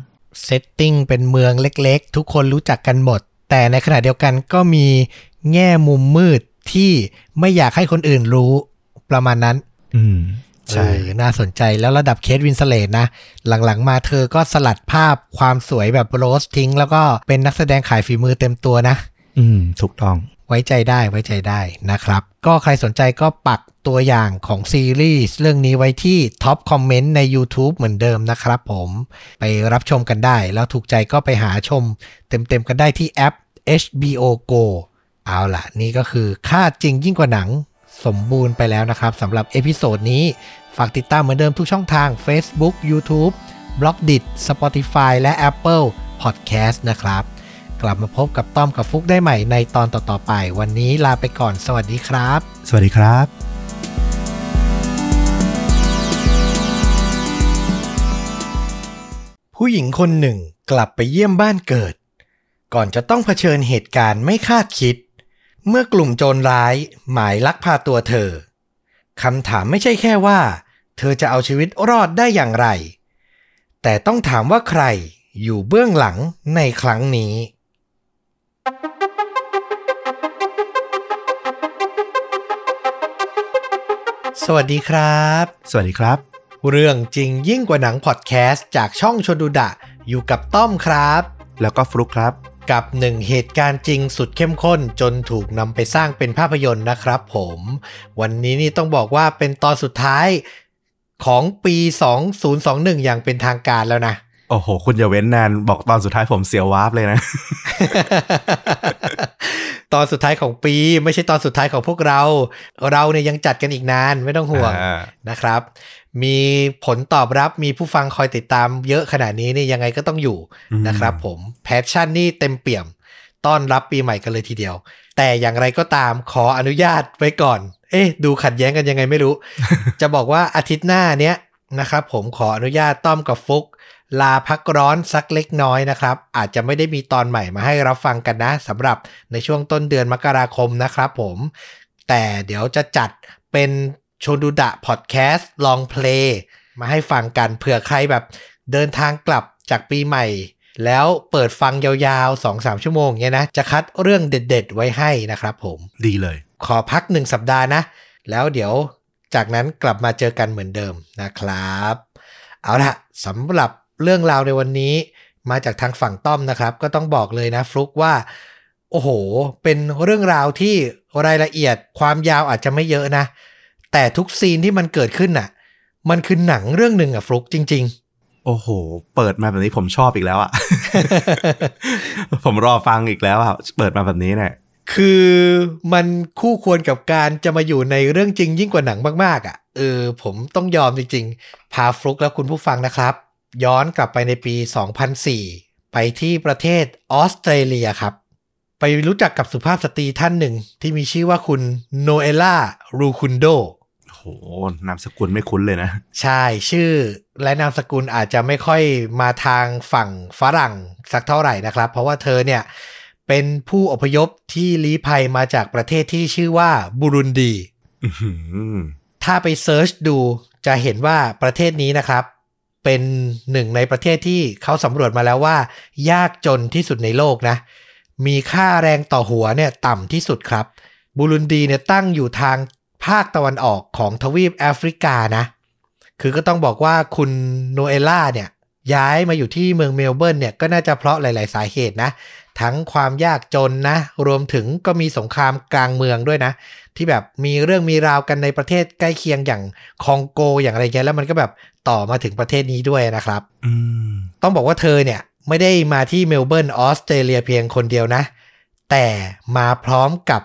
เซตติ้งเป็นเมืองเล็ก ๆ ทุกคนรู้จักกันหมด แต่ในขณะเดียวกันก็มีแง่มุมมืดที่ไม่อยากให้คนอื่นรู้ประมาณนั้น อืมใช่เออน่าสนใจแล้วระดับเคทวินสเลตนะ หลังๆมาเธอก็สลัดภาพความสวยแบบโรสทิ้ง แล้วก็เป็นนักแสดงขายฝีมือเต็มตัวนะ อืม ถูกต้อง ไว้ใจได้ไว้ใจได้นะครับ ก็ใครสนใจก็แปะตัวอย่างของซีรีส์เรื่องนี้ไว้ที่ top comment ใน YouTube เหมือนเดิมนะครับผมไปรับชมกันได้ แล้วถูกใจก็ไปหาชม เต็มๆกันได้ที่แอป HBO Go เอาล่ะ นี่ก็คือเรื่องจริงยิ่งกว่าหนังสมบูรณ์ไปแล้วนะครับสำหรับ episode นี้ ฝากติดตามเหมือนเดิมทุกช่องทาง Facebook YouTube b l o g d i t Spotify และ Apple Podcast นะครับ กลับมาพบกับต้อมกับฟลุกได้ใหม่ในตอนต่อๆไป วันนี้ลาไปก่อน สวัสดีครับ สวัสดีครับผู้หญิงคนหนึ่งกลับไปเยี่ยมบ้านเกิด ก่อนจะต้องเผชิญเหตุการณ์ไม่คาดคิด เมื่อกลุ่มโจรร้ายหมายลักพาตัวเธอคำถามไม่ใช่แค่ว่า เธอจะเอาชีวิตรอดได้อย่างไร แต่ต้องถามว่าใครอยู่เบื้องหลังในครั้งนี้ สวัสดีครับ สวัสดีครับ เรื่องจริงยิ่งกว่าหนังพอดแคสต์จากช่องชนดูดะ อยู่กับต้อมครับ แล้วก็ฟลุกครับ กับหนึ่งเหตุการณ์จริงสุดเข้มข้นจนถูกนำไปสร้างเป็นภาพยนตร์นะครับผม วันนี้นี่ต้องบอกว่าเป็นตอนสุดท้ายของปี 2021 อย่างเป็นทางการแล้วนะ โอ้โห คุณอย่าเว้นนานบอกตอนสุดท้ายผมเสียววาร์ปเลยนะ ตอนสุดท้ายของปี ไม่ใช่ตอนสุดท้ายของพวกเรา เราเนี่ยยังจัดกันอีกนานไม่ต้องห่วงอ่านะครับ มีผลตอบรับมีผู้ฟังคอยติดตามเยอะขนาดนี้นี่ยังไงก็ต้องอยู่อืมนะครับผมแพชชั่นนี่เต็มเปี่ยมต้อนรับปีใหม่กันเลยทีเดียว แต่อย่างไรก็ตามขออนุญาตไว้ก่อน เอ๊ะ ดูขัดแย้งกันยังไงไม่รู้ จะบอกว่าอาทิตย์หน้าเนี้ยนะครับผมขออนุญาตต้อมกับฟุก ลาพักร้อนสักเล็กน้อยนะครับ อาจจะไม่ได้มีตอนใหม่มาให้รับฟังกันนะสำหรับในช่วงต้นเดือนมกราคมนะครับผม แต่เดี๋ยวจะจัดเป็นชนดูดะพอดแคสต์ลองเพลงมาให้ฟังกันเผื่อใครแบบเดินทางกลับจากปีใหม่ แล้วเปิดฟังยาวๆ 2-3 ชั่วโมงเนี้ยนะ จะคัดเรื่องเด็ดๆ ไว้ให้นะครับผม ดีเลย ขอพักหนึ่งสัปดาห์นะ แล้วเดี๋ยวจากนั้นกลับมาเจอกันเหมือนเดิมนะครับ เอาละสำหรับ เรื่องราวในวันนี้มาจากทางฝั่งต้อมนะครับ ก็ต้องบอกเลยนะฟลุกว่า โอ้โห เป็นเรื่องราวที่รายละเอียดความยาวอาจจะไม่เยอะนะ แต่ทุกซีนที่มันเกิดขึ้นน่ะ มันคือหนังเรื่องหนึ่งอะฟลุกจริงโอ้โห เปิดมาแบบนี้ผมชอบอีกแล้วอะผมรอฟังอีกแล้วอะเปิดมาแบบนี้เนี่ยๆคือมันคู่ควรกับการจะมาอยู่ในเรื่องจริงยิ่งกว่าหนังมากๆอะเออผมต้องยอมจริงๆ พาฟลุกและคุณผู้ฟังนะครับ ย้อนกลับไปในปี 2004 ไปที่ประเทศออสเตรเลียครับ ไปรู้จักกับสุภาพสตรีท่านหนึ่งที่มีชื่อว่าคุณโนเอล่ารูคุนโดโหนามสกุลไม่คุ้นเลยนะ ใช่ชื่อและนามสกุลอาจจะไม่ค่อยมาทางฝั่งฝรั่งสักเท่าไหร่นะครับ เพราะว่าเธอเนี่ยเป็นผู้อพยพที่ลี้ภัยมาจากประเทศที่ชื่อว่าบุรุนดีอื้อหือถ้าไป search ดูจะเห็นว่าประเทศนี้นะครับ เป็นหนึ่งในประเทศที่เขาสำรวจมาแล้วว่า ยากจนที่สุดในโลกนะ มีค่าแรงต่อหัวเนี่ยต่ำที่สุดครับบูรุนดีเนี่ยตั้งอยู่ทางภาคตะวันออกของทวีปแอฟริกานะ คือก็ต้องบอกว่าคุณโนเอล่าเนี่ยย้ายมาอยู่ที่เมืองเมลเบิร์นเนี่ยก็น่าจะเพราะหลาย ๆ สาเหตุนะ ทั้งความยากจนนะ รวมถึงก็มีสงครามกลางเมืองด้วยนะ ที่แบบมีเรื่องมีราวกันในประเทศใกล้เคียงอย่างคองโกอย่างอะไรเงี้ยแล้วมันก็แบบต่อมาถึงประเทศนี้ด้วยนะครับอืมต้องบอกว่าเธอเนี่ยไม่ได้มาที่เมลเบิร์นออสเตรเลียเพียงคนเดียวนะ แต่มาพร้อมกับ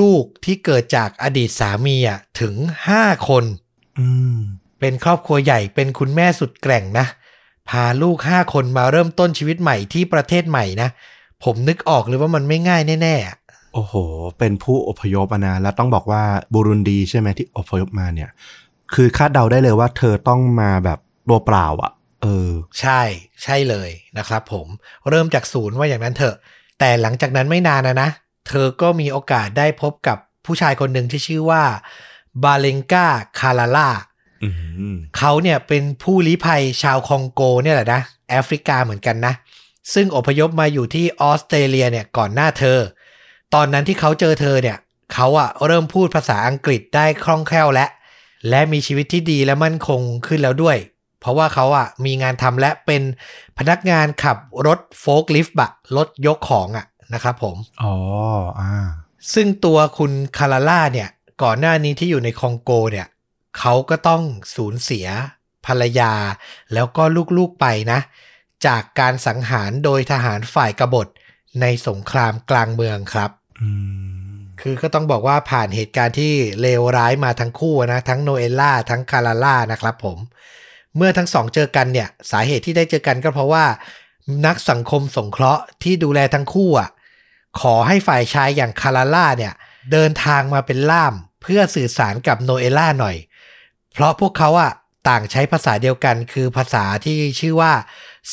ลูกๆที่เกิดจากอดีตสามีอะถึง5คนอืมเป็นครอบครัวใหญ่เป็นคุณแม่สุดแกร่งนะ พาลูก5คนมาเริ่มต้นชีวิตใหม่ที่ประเทศใหม่นะ ผมนึกออกเลยว่ามันไม่ง่ายแน่ๆอะ โอ้โห เป็นผู้อพยพอะนะ แล้วต้องบอกว่าบูรุนดีใช่ไหมที่อพยพมาเนี่ย คือคาดเดาได้เลยว่าเธอต้องมาแบบตัวเปล่าอะเออ ใช่ ใช่เลยนะครับผม เริ่มจากศูนย์ว่าอย่างนั้นเถอะ แต่หลังจากนั้นไม่นานนะนะ เธอก็มีโอกาสได้พบกับผู้ชายคนหนึ่งที่ชื่อว่าบาเลงกาคาลาล่าอืมเขาเนี่ยเป็นผู้ลี้ภัยชาวคองโกเนี่ยแหละนะ แอฟริกาเหมือนกันนะ ซึ่งอพยพมาอยู่ที่ออสเตรเลียเนี่ยก่อนหน้าเธอ ตอนนั้นที่เขาเจอเธอเนี่ย เขาอะเริ่มพูดภาษาอังกฤษได้คล่องแคล่วและ และมีชีวิตที่ดีและมั่นคงขึ้นแล้วด้วย เพราะว่าเขาอะมีงานทำและเป็นพนักงานขับรถโฟล์คลิฟต์อะรถยกของอะนะครับผม อ๋อ อ่า ซึ่งตัวคุณคาราล่าเนี่ย ก่อนหน้านี้ที่อยู่ในคองโกเนี่ย เขาก็ต้องสูญเสียภรรยา แล้วก็ลูกๆไปนะ จากการสังหารโดยทหารฝ่ายกบฏ ในสงครามกลางเมืองครับอืมคือก็ต้องบอกว่าผ่านเหตุการณ์ที่เลวร้ายมาทั้งคู่นะทั้งโนเอลล่าทั้งคาราล่านะครับผม เมื่อทั้งสองเจอกันเนี่ย สาเหตุที่ได้เจอกันก็เพราะว่า นักสังคมสงเคราะห์ที่ดูแลทั้งคู่อะขอให้ฝ่ายชายอย่างคาราล่าเนี่ย เดินทางมาเป็นล่ามเพื่อสื่อสารกับโนเอลล่าหน่อย เพราะพวกเขาอะต่างใช้ภาษาเดียวกันคือภาษาที่ชื่อว่า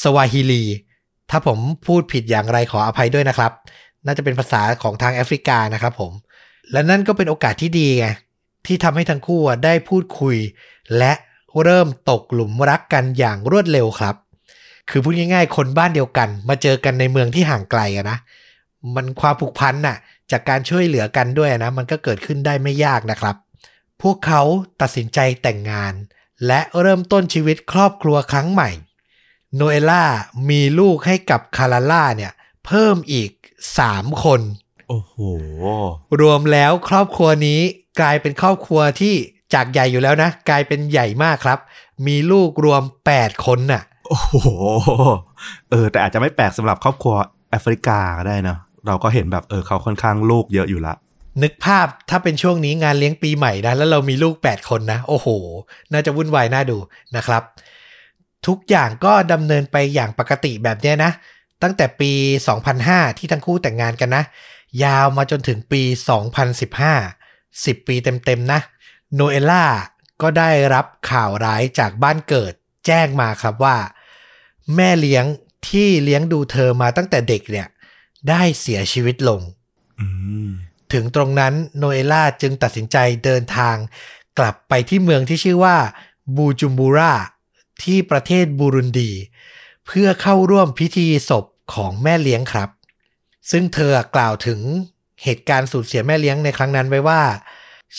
สวาฮิลี ถ้าผมพูดผิดอย่างไรขออภัยด้วยนะครับ น่าจะเป็นภาษาของทางแอฟริกานะครับผม และนั่นก็เป็นโอกาสที่ดีไงที่ทำให้ทั้งคู่ได้พูดคุย และเริ่มตกหลุมรักกันอย่างรวดเร็วครับ คือพูดง่ายๆ คนบ้านเดียวกัน มาเจอกันในเมืองที่ห่างไกลอะนะ มันความผูกพันน่ะ จากการช่วยเหลือกันด้วยนะ มันก็เกิดขึ้นได้ไม่ยากนะครับ พวกเขาตัดสินใจแต่งงาน และเริ่มต้นชีวิตครอบครัวครั้งใหม่ โนเอล่ามีลูกให้กับคาราล่าเนี่ย เพิ่มอีก3คน โอ้โห รวมแล้วครอบครัวนี้กลายเป็นครอบครัวที่จากใหญ่อยู่แล้วนะ กลายเป็นใหญ่มากครับ มีลูกรวม 8 คนน่ะ โอ้โห เออ แต่อาจจะไม่แปลกสำหรับครอบครัวแอฟริกาก็ได้เนอะเราก็เห็นแบบเออเขาค่อนข้างลูกเยอะอยู่ละ นึกภาพถ้าเป็นช่วงนี้งานเลี้ยงปีใหม่นะ แล้วเรามีลูก 8 คนนะ โอ้โห น่าจะวุ่นวายน่าดูนะครับ ทุกอย่างก็ดำเนินไปอย่างปกติแบบเนี้ยนะ ตั้งแต่ปี 2005 ที่ทั้งคู่แต่งงานกันนะ ยาวมาจนถึงปี 2015 10 ปีเต็มๆนะ โนเอล่าก็ได้รับข่าวร้ายจากบ้านเกิดแจ้งมาครับว่า แม่เลี้ยงที่เลี้ยงดูเธอมาตั้งแต่เด็กเนี่ย ได้เสียชีวิตลงอืมถึงตรงนั้นโนเอล่าจึงตัดสินใจเดินทาง กลับไปที่เมืองที่ชื่อว่าบูจุมบูรา ที่ประเทศบูรุนดี เพื่อเข้าร่วมพิธีศพของแม่เลี้ยงครับ ซึ่งเธอกล่าวถึงเหตุการณ์สูญเสียแม่เลี้ยงในครั้งนั้นไว้ว่า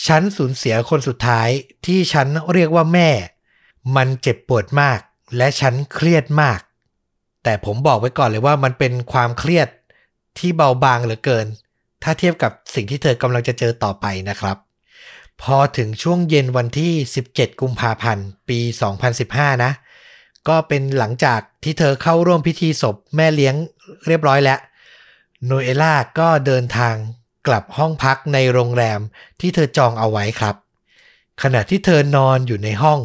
ฉันสูญเสียคนสุดท้ายที่ฉันเรียกว่าแม่ มันเจ็บปวดมาก และฉันเครียดมาก แต่ผมบอกไว้ก่อนเลยว่ามันเป็นความเครียดที่เบาบางเหลือเกิน ถ้าเทียบกับสิ่งที่เธอกำลังจะเจอต่อไปนะครับ พอถึงช่วงเย็นวันที่ 17 กุมภาพันธ์ปี 2015 นะ ก็เป็นหลังจากที่เธอเข้าร่วมพิธีศพแม่เลี้ยงเรียบร้อยแล้วโนเอล่าก็เดินทางกลับห้องพักในโรงแรมที่เธอจองเอาไว้ครับ ขณะที่เธอนอนอยู่ในห้อง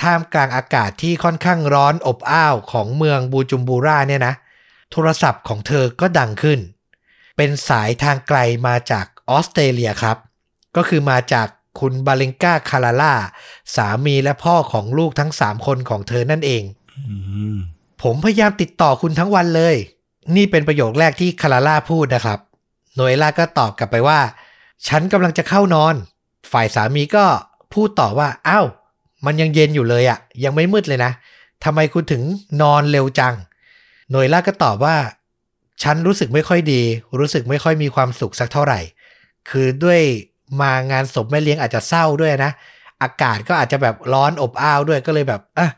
ท่ามกลางอากาศที่ค่อนข้างร้อนอบอ้าวของเมืองบูจุมบูราเนี่ยนะ โทรศัพท์ของเธอก็ดังขึ้น เป็นสายทางไกลมาจากออสเตรเลียครับ ก็คือมาจากคุณบาเลงกาคาราล่า สามีและพ่อของลูกทั้ง3คนของเธอนั่นเองอืมผมพยายามติดต่อคุณทั้งวันเลย นี่เป็นประโยคแรกที่คาราล่าพูดนะครับ โนเอล่าก็ตอบกลับไปว่า ฉันกำลังจะเข้านอน ฝ่ายสามีก็พูดต่อว่าอ้าวมันยังเย็นอยู่เลยอะ่ะ ยังไม่มืดเลยนะทำไมคุณถึงนอนเร็วจัง โนเอล่าก็ตอบว่า ฉันรู้สึกไม่ค่อยดี รู้สึกไม่ค่อยมีความสุขสักเท่าไหร่ คือด้วย มางานศพแม่เลี้ยงอาจจะเศร้าด้วยนะ อากาศก็อาจจะแบบร้อนอบอ้าวด้วยก็เลยแบบอะ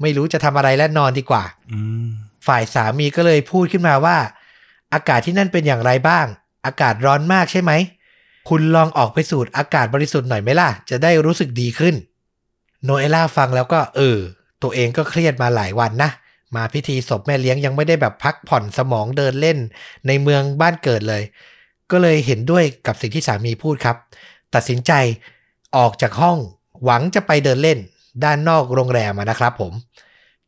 ไม่รู้จะทำอะไรและนอนดีกว่าอืมฝ่ายสามีก็เลยพูดขึ้นมาว่า อากาศที่นั่นเป็นอย่างไรบ้าง อากาศร้อนมากใช่ไหม คุณลองออกไปสูดอากาศบริสุทธิ์หน่อยไหมล่ะ จะได้รู้สึกดีขึ้น โนเอล่าฟังแล้วก็เออ ตัวเองก็เครียดมาหลายวันนะ มาพิธีศพแม่เลี้ยงยังไม่ได้แบบพักผ่อนสมองเดินเล่น ในเมืองบ้านเกิดเลย ก็เลยเห็นด้วยกับสิ่งที่สามีพูดครับ ตัดสินใจออกจากห้องหวังจะไปเดินเล่นด้านนอกโรงแรมอะนะครับผม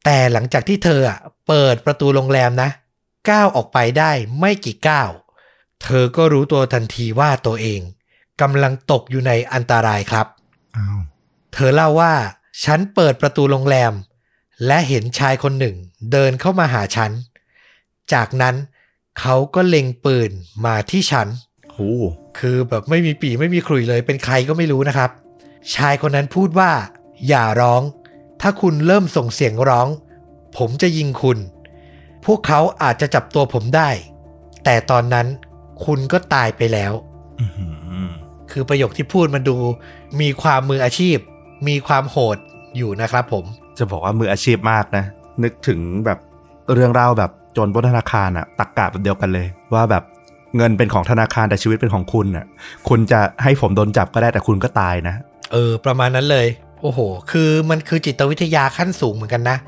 แต่หลังจากที่เธออะเปิดประตูโรงแรมนะ ก้าวออกไปได้ไม่กี่ก้าว เธอก็รู้ตัวทันทีว่าตัวเองกำลังตกอยู่ในอันตรายครับอ้าวเธอเล่าว่า ฉันเปิดประตูโรงแรม และเห็นชายคนหนึ่งเดินเข้ามาหาฉัน จากนั้น เขาก็เล็งปืนมาที่ฉันโอ้คือแบบไม่มีปีไม่มีขลุ่ยเลย เป็นใครก็ไม่รู้นะครับ ชายคนนั้นพูดว่า อย่าร้อง ถ้าคุณเริ่มส่งเสียงร้อง ผมจะยิงคุณ พวกเขาอาจจะจับตัวผมได้ แต่ตอนนั้นคุณก็ตายไปแล้วอื้อหือคือประโยคที่พูดมันดูมีความมืออาชีพ มีความโหดอยู่นะครับผม จะบอกว่ามืออาชีพมากนะ นึกถึงแบบเรื่องเล่าแบบโจรปล้นธนาคารอะตักกะแบบเดียวกันเลย ว่าแบบเงินเป็นของธนาคารแต่ชีวิตเป็นของคุณอะคุณจะให้ผมโดนจับก็ได้แต่คุณก็ตายนะ เออ ประมาณนั้นเลย โอ้โห คือมันคือจิตวิทยาขั้นสูงเหมือนกันนะ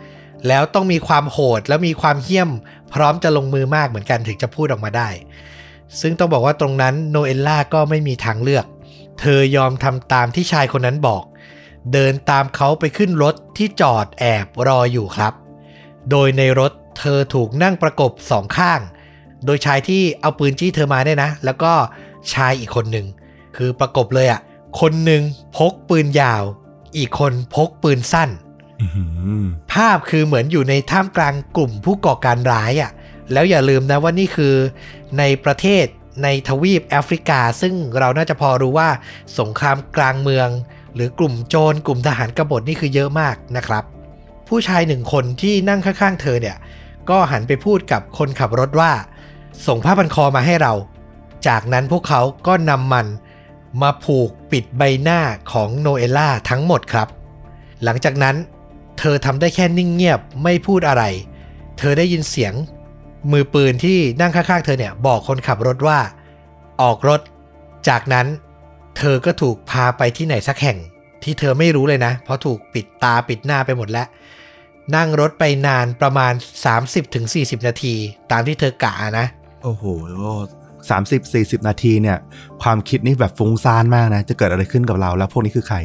แล้วต้องมีความโหดแล้วมีความเหี้ยม พร้อมจะลงมือมากเหมือนกันถึงจะพูดออกมาได้ ซึ่งต้องบอกว่าตรงนั้นโนเอลล่าก็ไม่มีทางเลือก เธอยอมทำตามที่ชายคนนั้นบอก เดินตามเขาไปขึ้นรถที่จอดแอบรออยู่ครับ โดยในรถ เธอถูกนั่งประกบสองข้าง โดยชายที่เอาปืนจี้เธอมาเนี่ยนะ แล้วก็ชายอีกคนหนึ่งคือประกบเลยอะ่ะ คนหนึ่งพกปืนยาว อีกคนพกปืนสั้นอื้อหือภาพคือเหมือนอยู่ในท่ามกลางกลุ่มผู้ก่อการร้ายอะ่ะ แล้วอย่าลืมนะว่านี่คือในประเทศในทวีปแอฟริกา ซึ่งเราน่าจะพอรู้ว่าสงครามกลางเมือง หรือกลุ่มโจรกลุ่มทหารกบฏนี่คือเยอะมากนะครับ ผู้ชายหนึ่งคนที่นั่งข้างๆเธอเนี่ย ก็หันไปพูดกับคนขับรถว่า ส่งผ้าพันคอมาให้เรา จากนั้นพวกเขาก็นำมันมาผูกปิดใบหน้าของโนเอล่าทั้งหมดครับ หลังจากนั้นเธอทำได้แค่นิ่งเงียบไม่พูดอะไร เธอได้ยินเสียง มือปืนที่นั่งข้างๆเธอเนี่ยบอกคนขับรถว่า ออกรถ จากนั้นเธอก็ถูกพาไปที่ไหนสักแห่ง ที่เธอไม่รู้เลยนะ เพราะถูกปิดตาปิดหน้าไปหมดแล้ว นั่งรถไปนานประมาณ 30-40 นาที ตามที่เธอกะนะ โอ้โหสามสิบสี่สิบนาทีเนี่ย ความคิดนี่แบบฟุ้งซ่านมากนะ จะเกิดอะไรขึ้นกับเราแล้วพวกนี้คือใคร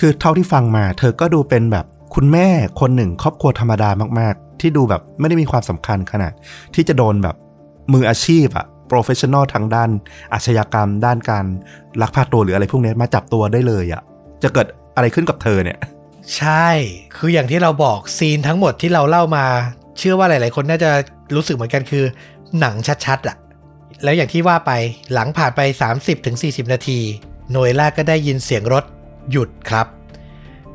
คือเท่าที่ฟังมา เธอก็ดูเป็นแบบคุณแม่คนหนึ่ง ครอบครัวธรรมดามาก ๆ ที่ดูแบบไม่ได้มีความสำคัญขนาด ที่จะโดนแบบมืออาชีพอะ professional ทางด้านอาชญากรรม ด้านการลักพาตัวหรืออะไรพวกนี้มาจับตัวได้เลยอะจะเกิดอะไรขึ้นกับเธอเนี่ย ใช่ คืออย่างที่เราบอก scene ทั้งหมดที่เราเล่ามา เชื่อว่าหลาย ๆ คนน่าจะรู้สึกเหมือนกันคือ หนังชัดๆอะแล้วอย่างที่ว่าไปหลังผ่านไป 30-40 นาที โนเอล่าก็ได้ยินเสียงรถหยุดครับ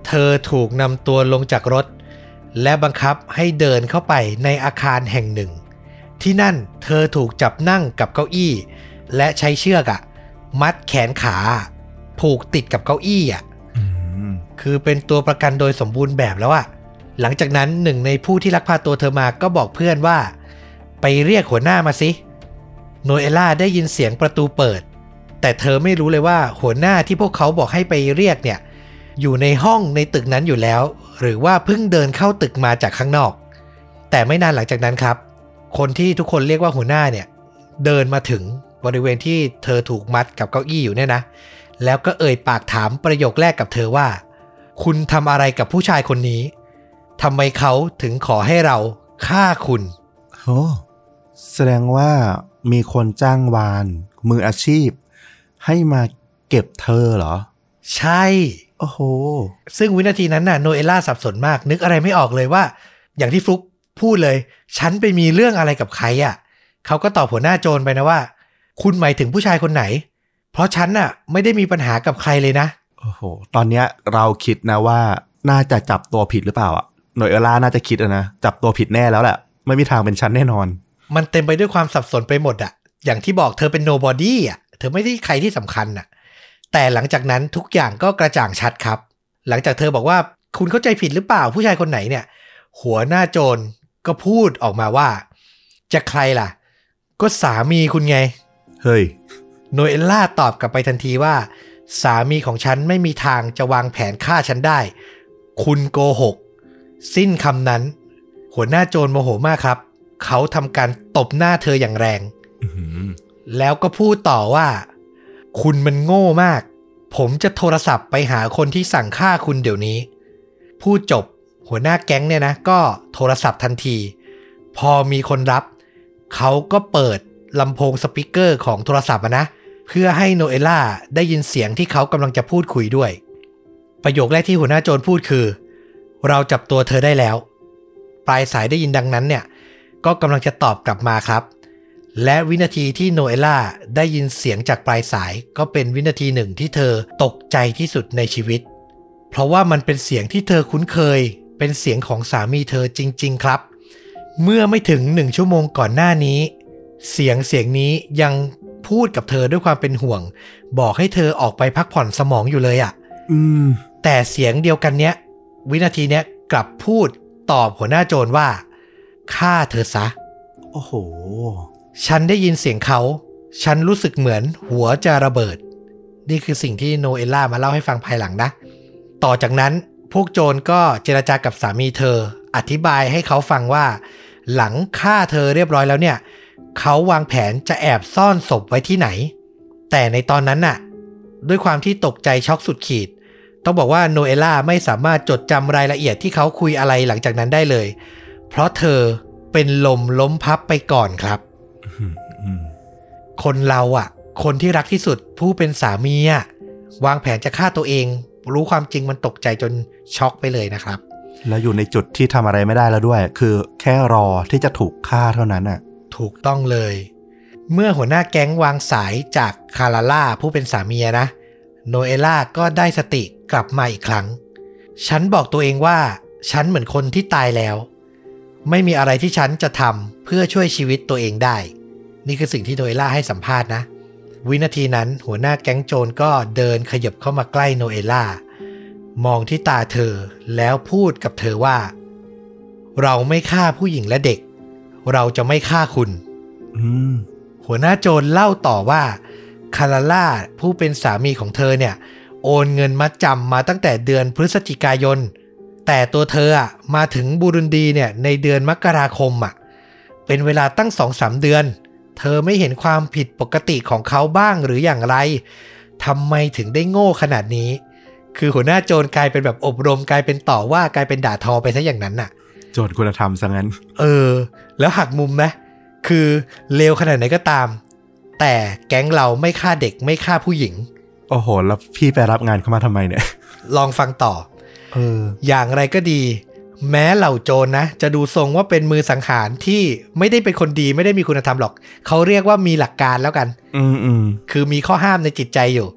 เธอถูกนำตัวลงจากรถ และบังคับให้เดินเข้าไปในอาคารแห่งหนึ่ง ที่นั่นเธอถูกจับนั่งกับเก้าอี้ และใช้เชือกอะมัดแขนขา ผูกติดกับเก้าอี้อะ คือเป็นตัวประกันโดยสมบูรณ์แบบแล้วอะหลังจากนั้นหนึ่งในผู้ที่ลักพาตัวเธอมาก็บอกเพื่อนว่า ไปเรียกหัวหน้ามาสิโนเอล่าได้ยินเสียงประตูเปิด แต่เธอไม่รู้เลยว่าหัวหน้าที่พวกเขาบอกให้ไปเรียกเนี่ย อยู่ในห้องในตึกนั้นอยู่แล้ว หรือว่าเพิ่งเดินเข้าตึกมาจากข้างนอก แต่ไม่นานหลังจากนั้นครับ คนที่ทุกคนเรียกว่าหัวหน้าเนี่ย เดินมาถึงบริเวณที่เธอถูกมัดกับเก้าอี้อยู่เนี่ยนะ แล้วก็เอ่ยปากถามประโยคแรกกับเธอว่า คุณทำอะไรกับผู้ชายคนนี้ทำไมเขาถึงขอให้เราฆ่าคุณโอ้แสดงว่ามีคนจ้างวาน มืออาชีพ ให้มาเก็บเธอเหรอ ใช่ โอ้โห ซึ่งวินาทีนั้นน่ะโนเอล่าสับสนมาก นึกอะไรไม่ออกเลยว่า อย่างที่ฟลุกพูดเลย ฉันไปมีเรื่องอะไรกับใครอะ่ะ เขาก็ตอบหัวหน้าโจรไปนะว่า คุณหมายถึงผู้ชายคนไหน เพราะฉันน่ะ ไม่ได้มีปัญหากับใครเลยนะ โอ้โห ตอนเนี้ยเราคิดนะว่าน่าจะจับตัวผิดหรือเปล่าอะหน่วยเอล่าน่าจะคิดอะนะจับตัวผิดแน่แล้วแหละไม่มีทางเป็นฉันแน่นอน มันเต็มไปด้วยความสับสนไปหมดอะอย่างที่บอกเธอเป็น nobody อะเธอไม่ได้ใครที่สำคัญอะแต่หลังจากนั้นทุกอย่างก็กระจ่างชัดครับ หลังจากเธอบอกว่าคุณเข้าใจผิดหรือเปล่าผู้ชายคนไหนเนี่ย หัวหน้าโจรก็พูดออกมาว่า จะใครล่ะ ก็สามีคุณไง เฮ้ยโนเอลล่าตอบกลับไปทันทีว่า สามีของฉันไม่มีทางจะวางแผนฆ่าฉันได้ คุณโกหก สิ้นคำนั้น หัวหน้าโจรโมโหมากครับ เขาทำการตบหน้าเธออย่างแรงอื้อหือแล้วก็พูดต่อว่า คุณมันโง่มาก ผมจะโทรศัพท์ไปหาคนที่สั่งฆ่าคุณเดี๋ยวนี้ พูดจบ หัวหน้าแก๊งเนี่ยนะ ก็โทรศัพท์ทันที พอมีคนรับ เขาก็เปิดลำโพงสปีกเกอร์ของโทรศัพท์อะนะ เพื่อให้โนเอล่าได้ยินเสียงที่เขากำลังจะพูดคุยด้วย ประโยคแรกที่หัวหน้าโจรพูดคือ เราจับตัวเธอได้แล้ว ปลายสายได้ยินดังนั้นเนี่ย ก็กำลังจะตอบกลับมาครับ และวินาทีที่โนเอล่าได้ยินเสียงจากปลายสายก็เป็นวินาทีหนึ่งที่เธอตกใจที่สุดในชีวิต เพราะว่ามันเป็นเสียงที่เธอคุ้นเคย เป็นเสียงของสามีเธอจริง ๆ ครับ เมื่อไม่ถึงหนึ่งชั่วโมงก่อนหน้านี้ เสียงเสียงนี้ยัง พูดกับเธอด้วยความเป็นห่วง บอกให้เธอออกไปพักผ่อนสมองอยู่เลยอะ่ะอืมแต่เสียงเดียวกันเนี้ย วินาทีเนี้ยกลับพูดตอบหัวหน้าโจรว่าฆ่าเธอซะ โอ้โห ฉันได้ยินเสียงเขา ฉันรู้สึกเหมือนหัวจะระเบิด นี่คือสิ่งที่โนเอลล่ามาเล่าให้ฟังภายหลังนะ ต่อจากนั้นพวกโจรก็เจราจากับสามีเธอ อธิบายให้เขาฟังว่า หลังฆ่าเธอเรียบร้อยแล้วเนี่ย เขาวางแผนจะแอบซ่อนศพไว้ที่ไหน แต่ในตอนนั้นน่ะ ด้วยความที่ตกใจช็อกสุดขีด ต้องบอกว่าโนเอล่าไม่สามารถจดจำรายละเอียดที่เขาคุยอะไรหลังจากนั้นได้เลย เพราะเธอเป็นลมล้มพับไปก่อนครับ คนเราอะ คนที่รักที่สุดผู้เป็นสามีอะวางแผนจะฆ่าตัวเอง รู้ความจริงมันตกใจจนช็อกไปเลยนะครับ แล้วอยู่ในจุดที่ทำอะไรไม่ได้แล้วด้วย คือแค่รอที่จะถูกฆ่าเท่านั้นอะ ถูกต้องเลย เมื่อหัวหน้าแก๊งวางสายจากคาราล่าผู้เป็นสามีนะ โนเอล่าก็ได้สติกลับมาอีกครั้ง ฉันบอกตัวเองว่า ฉันเหมือนคนที่ตายแล้ว ไม่มีอะไรที่ฉันจะทำเพื่อช่วยชีวิตตัวเองได้ นี่คือสิ่งที่โนเอล่าให้สัมภาษณ์นะ วินาทีนั้นหัวหน้าแก๊งโจรก็เดินขยับเข้ามาใกล้โนเอล่ามองที่ตาเธอแล้วพูดกับเธอว่า เราไม่ฆ่าผู้หญิงและเด็ก เราจะไม่ฆ่าคุณอืมหัวหน้าโจรเล่าต่อว่าคาราล่าผู้เป็นสามีของเธอเนี่ย โอนเงินมาจำมาตั้งแต่เดือนพฤศจิกายน แต่ตัวเธออะมาถึงบูรุนดีเนี่ยในเดือนมกราคมอะเป็นเวลาตั้งสองสามเดือน เธอไม่เห็นความผิดปกติของเขาบ้างหรืออย่างไรทำไมถึงได้โง่ขนาดนี้ คือหัวหน้าโจรกลายเป็นแบบอบรมกลายเป็นต่อว่ากลายเป็นด่าทอไปซะอย่างนั้นน่ะโจทย์คุณธรรมซะงั้น เออ แล้วหักมุมนะคือเลวขนาดไหนก็ตาม แต่แก๊งเราไม่ฆ่าเด็กไม่ฆ่าผู้หญิง โอ้โห แล้วพี่ไปรับงานเข้ามาทำไมเนี่ย ลองฟังต่อ เออ อย่างไรก็ดี แม้เหล่าโจรนะ จะดูทรงว่าเป็นมือสังหารที่ไม่ได้เป็นคนดีไม่ได้มีคุณธรรมหรอก เขาเรียกว่ามีหลักการแล้วกัน อืมอืมคือมีข้อห้ามในจิตใจอยู่